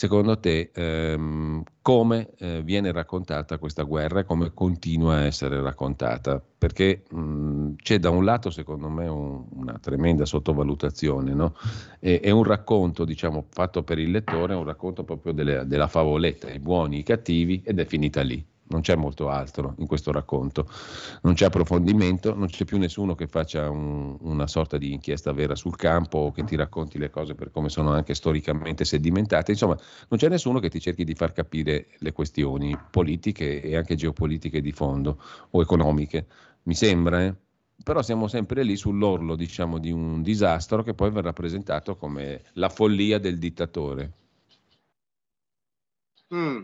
Secondo te ehm, come eh, viene raccontata questa guerra e come continua a essere raccontata? Perché mh, c'è da un lato, secondo me, un, una tremenda sottovalutazione, no? e, è un racconto, diciamo, fatto per il lettore, un racconto proprio delle, della favoletta, i buoni, i cattivi, ed è finita lì non c'è molto altro in questo racconto, non c'è approfondimento, non c'è più nessuno che faccia un, una sorta di inchiesta vera sul campo o che ti racconti le cose per come sono anche storicamente sedimentate, insomma non c'è nessuno che ti cerchi di far capire le questioni politiche e anche geopolitiche di fondo o economiche, mi sembra, eh? però siamo sempre lì sull'orlo diciamo, di un disastro che poi verrà presentato come la follia del dittatore. Mm.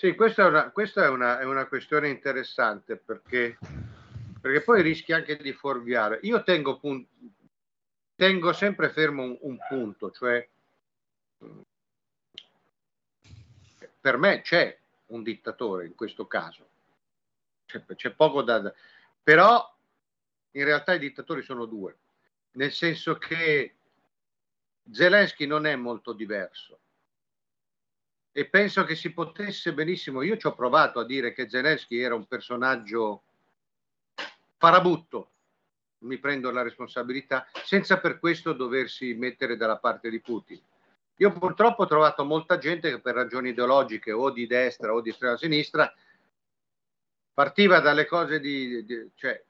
Sì, questa è una, questa è una, è una questione interessante perché, perché, poi rischi anche di fuorviare. Io tengo, pun- tengo sempre fermo un, un punto, cioè per me c'è un dittatore in questo caso, c'è, c'è poco da... però in realtà i dittatori sono due, nel senso che Zelensky non è molto diverso e penso che si potesse benissimo, io ci ho provato a dire che Zelensky era un personaggio farabutto, mi prendo la responsabilità, senza per questo doversi mettere dalla parte di Putin. Io purtroppo ho trovato molta gente che per ragioni ideologiche o di destra o di estrema sinistra partiva dalle cose di, di cioè,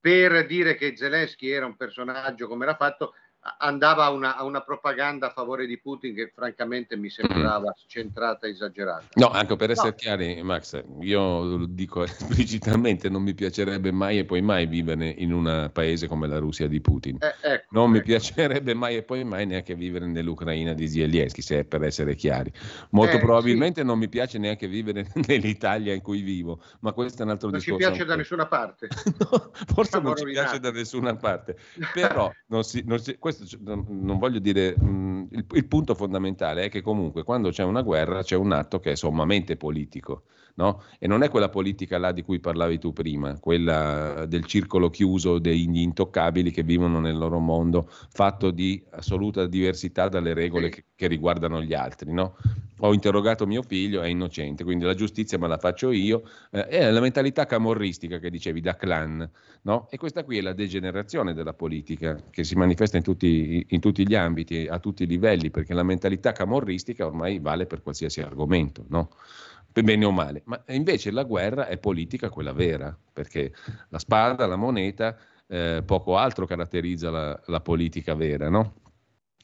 per dire che Zelensky era un personaggio come era fatto, andava a una, a una, propaganda a favore di Putin che francamente mi sembrava mm. centrata e esagerata. No, anche per essere no. chiari, Max, io lo dico <laughs> esplicitamente, non mi piacerebbe mai e poi mai vivere in un paese come la Russia di Putin. Eh, ecco, non ecco. mi piacerebbe mai e poi mai neanche vivere nell'Ucraina di Zelensky, se è per essere chiari. Molto eh, probabilmente sì. non mi piace neanche vivere <laughs> nell'Italia in cui vivo, ma questo è un altro non discorso. Non ci piace da nessuna parte. <laughs> no, forse Siamo non ci piace da nessuna parte, però non si, non si, questo non voglio dire, il, il, punto fondamentale è che comunque quando c'è una guerra c'è un atto che è sommamente politico. No? E non è quella politica là di cui parlavi tu prima, quella del circolo chiuso degli intoccabili che vivono nel loro mondo, fatto di assoluta diversità dalle regole che, che riguardano gli altri. No? Ho interrogato mio figlio, è innocente, quindi la giustizia me la faccio io. Eh, è la mentalità camorristica che dicevi da clan. No? E questa qui è la degenerazione della politica che si manifesta in tutti, in tutti gli ambiti, a tutti i livelli, perché la mentalità camorristica ormai vale per qualsiasi argomento. No? Bene o male, ma invece la guerra è politica quella vera, perché la spada, la moneta, eh, poco altro caratterizza la, la politica vera, no?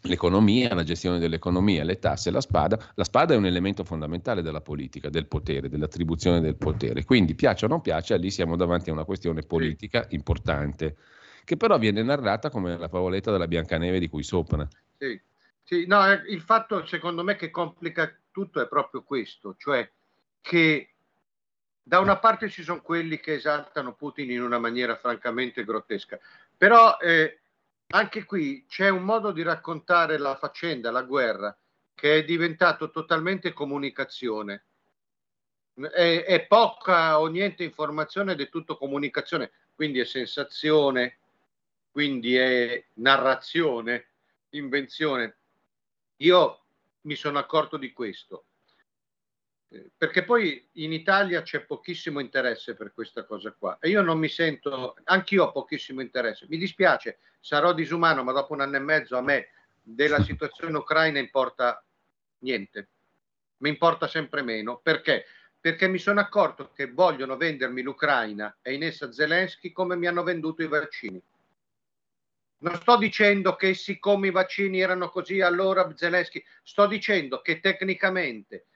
L'economia, la gestione dell'economia, le tasse, la spada. La spada è un elemento fondamentale della politica, del potere, dell'attribuzione del potere. Quindi, piaccia o non piaccia, lì siamo davanti a una questione politica importante, che però viene narrata come la favoletta della Biancaneve di cui sopra. Sì, sì no, eh, il fatto secondo me che complica tutto è proprio questo, cioè che da una parte ci sono quelli che esaltano Putin in una maniera francamente grottesca, però eh, anche qui c'è un modo di raccontare la faccenda, la guerra, che è diventato totalmente comunicazione. È, è poca o niente informazione ed è tutto comunicazione, quindi è sensazione, quindi è narrazione, invenzione. Io mi sono accorto di questo perché poi in Italia c'è pochissimo interesse per questa cosa qua e io non mi sento, anch'io ho pochissimo interesse, mi dispiace, sarò disumano, ma dopo un anno e mezzo a me della situazione ucraina importa niente, mi importa sempre meno, perché? Perché mi sono accorto che vogliono vendermi l'Ucraina e in essa Zelensky come mi hanno venduto i vaccini. Non sto dicendo che siccome i vaccini erano così, allora Zelensky, sto dicendo che tecnicamente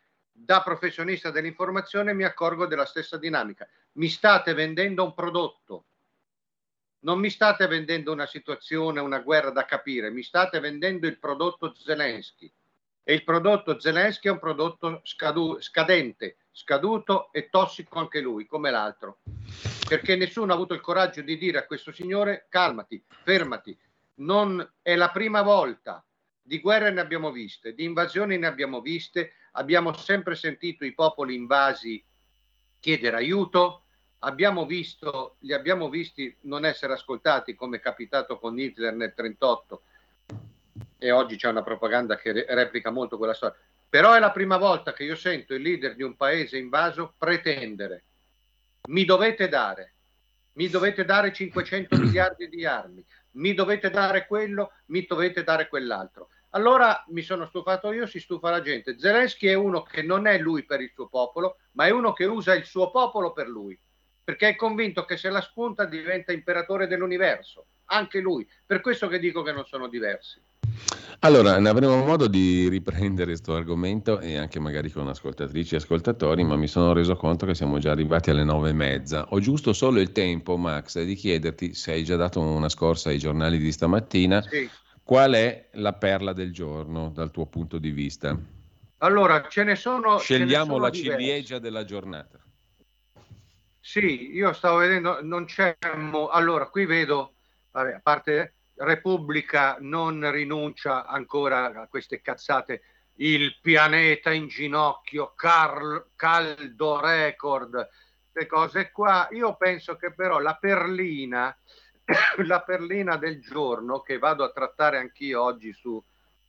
da professionista dell'informazione mi accorgo della stessa dinamica. Mi state vendendo un prodotto, non mi state vendendo una situazione, una guerra da capire, mi state vendendo il prodotto Zelensky. E il prodotto Zelensky è un prodotto scadu- scadente, scaduto e tossico anche lui, come l'altro. Perché nessuno ha avuto il coraggio di dire a questo signore calmati, fermati. Non è la prima volta. Di guerre ne abbiamo viste, di invasioni ne abbiamo viste, abbiamo sempre sentito i popoli invasi chiedere aiuto, abbiamo visto, li abbiamo visti non essere ascoltati come è capitato con Hitler nel 1938 e oggi c'è una propaganda che re- replica molto quella storia. Però è la prima volta che io sento il leader di un paese invaso pretendere, mi dovete dare, mi dovete dare 500 miliardi di armi, mi dovete dare quello, mi dovete dare quell'altro. Allora mi sono stufato io, si stufa la gente. Zelensky è uno che non è lui per il suo popolo, ma è uno che usa il suo popolo per lui, perché è convinto che se la spunta diventa imperatore dell'universo, anche lui. Per questo che dico che non sono diversi. Allora, ne avremo modo di riprendere questo argomento e anche magari con ascoltatrici e ascoltatori, ma mi sono reso conto che siamo già arrivati alle nove e mezza. Ho giusto solo il tempo, Max, di chiederti se hai già dato una scorsa ai giornali di stamattina. Sì. Qual è la perla del giorno dal tuo punto di vista? Allora, ce ne sono. Scegliamo ce ne sono la diverse. ciliegia della giornata. Sì, io stavo vedendo, non c'è. Allora, qui vedo, vabbè, a parte Repubblica non rinuncia ancora a queste cazzate. Il pianeta in ginocchio, Carl- caldo record, queste cose qua. Io penso che però la perlina, <coughs> la perlina del giorno che vado a trattare anch'io oggi su,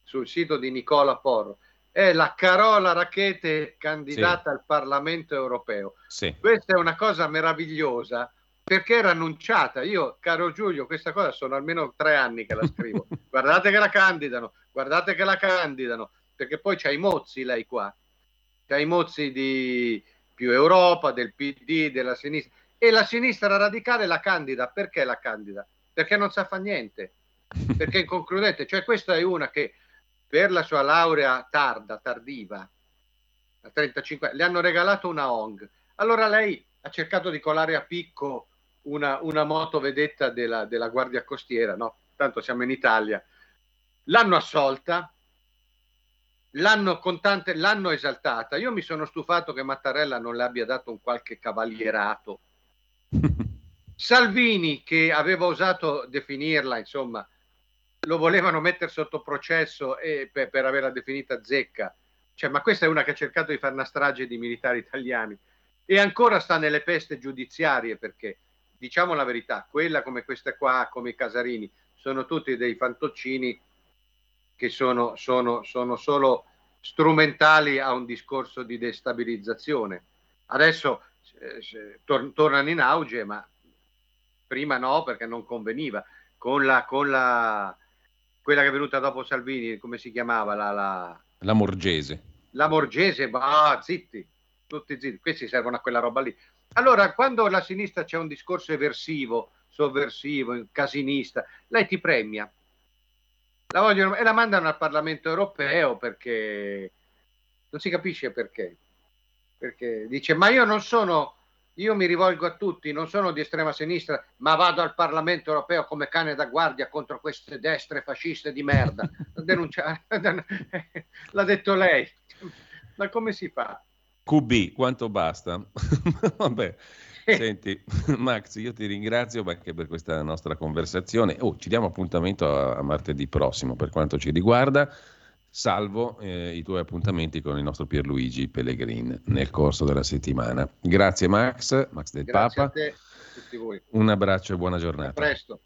sul sito di Nicola Porro è la Carola Rachete candidata al Parlamento europeo. Sì. Questa è una cosa meravigliosa perché era annunciata. Io, caro Giulio, questa cosa sono almeno tre anni che la scrivo. <laughs> guardate che la candidano, guardate che la candidano, perché poi c'ha i mozzi lei qua, c'ha i mozzi di più Europa, del PD, della sinistra. E la sinistra radicale la candida. Perché la candida? Perché non sa fa niente, <laughs> perché è inconcludente. Cioè questa è una che per la sua laurea tarda, tardiva, a 35 le hanno regalato una ONG. Allora lei ha cercato di colare a picco una, una moto vedetta della, della Guardia Costiera, no? Tanto siamo in Italia. L'hanno assolta, l'hanno, con tante- l'hanno esaltata. Io mi sono stufato che Mattarella non le abbia dato un qualche cavalierato. Salvini, che aveva osato definirla, insomma, lo volevano mettere sotto processo e per, per averla definita zecca. Cioè, ma questa è una che ha cercato di fare una strage di militari italiani e ancora sta nelle peste giudiziarie perché, diciamo la verità, quella come questa qua, come i Casarini, sono tutti dei fantoccini che sono, sono, sono solo strumentali a un discorso di destabilizzazione. Adesso tor- tornano in auge, ma prima no perché non conveniva. Con la, con la quella che è venuta dopo Salvini, come si chiamava? La, la, La Morgese. la Morgese, bah, zitti, tutti zitti, questi servono a quella roba lì. Allora, quando la sinistra c'è un discorso eversivo, sovversivo, casinista, lei ti premia. La vogliono, e la mandano al Parlamento europeo perché non si capisce perché. Perché dice, ma io non sono, io mi rivolgo a tutti, non sono di estrema sinistra, ma vado al Parlamento europeo come cane da guardia contro queste destre fasciste di merda. <laughs> Denunciare, <laughs> <laughs> l'ha detto lei. Ma come si fa? QB, quanto basta? Vabbè, senti, Max, io ti ringrazio anche per questa nostra conversazione. Oh, ci diamo appuntamento a, a martedì prossimo per quanto ci riguarda, salvo eh, i tuoi appuntamenti con il nostro Pierluigi Pellegrin nel corso della settimana. Grazie Max, Max del Grazie Papa, a te, a tutti voi. un abbraccio e buona A giornata. presto.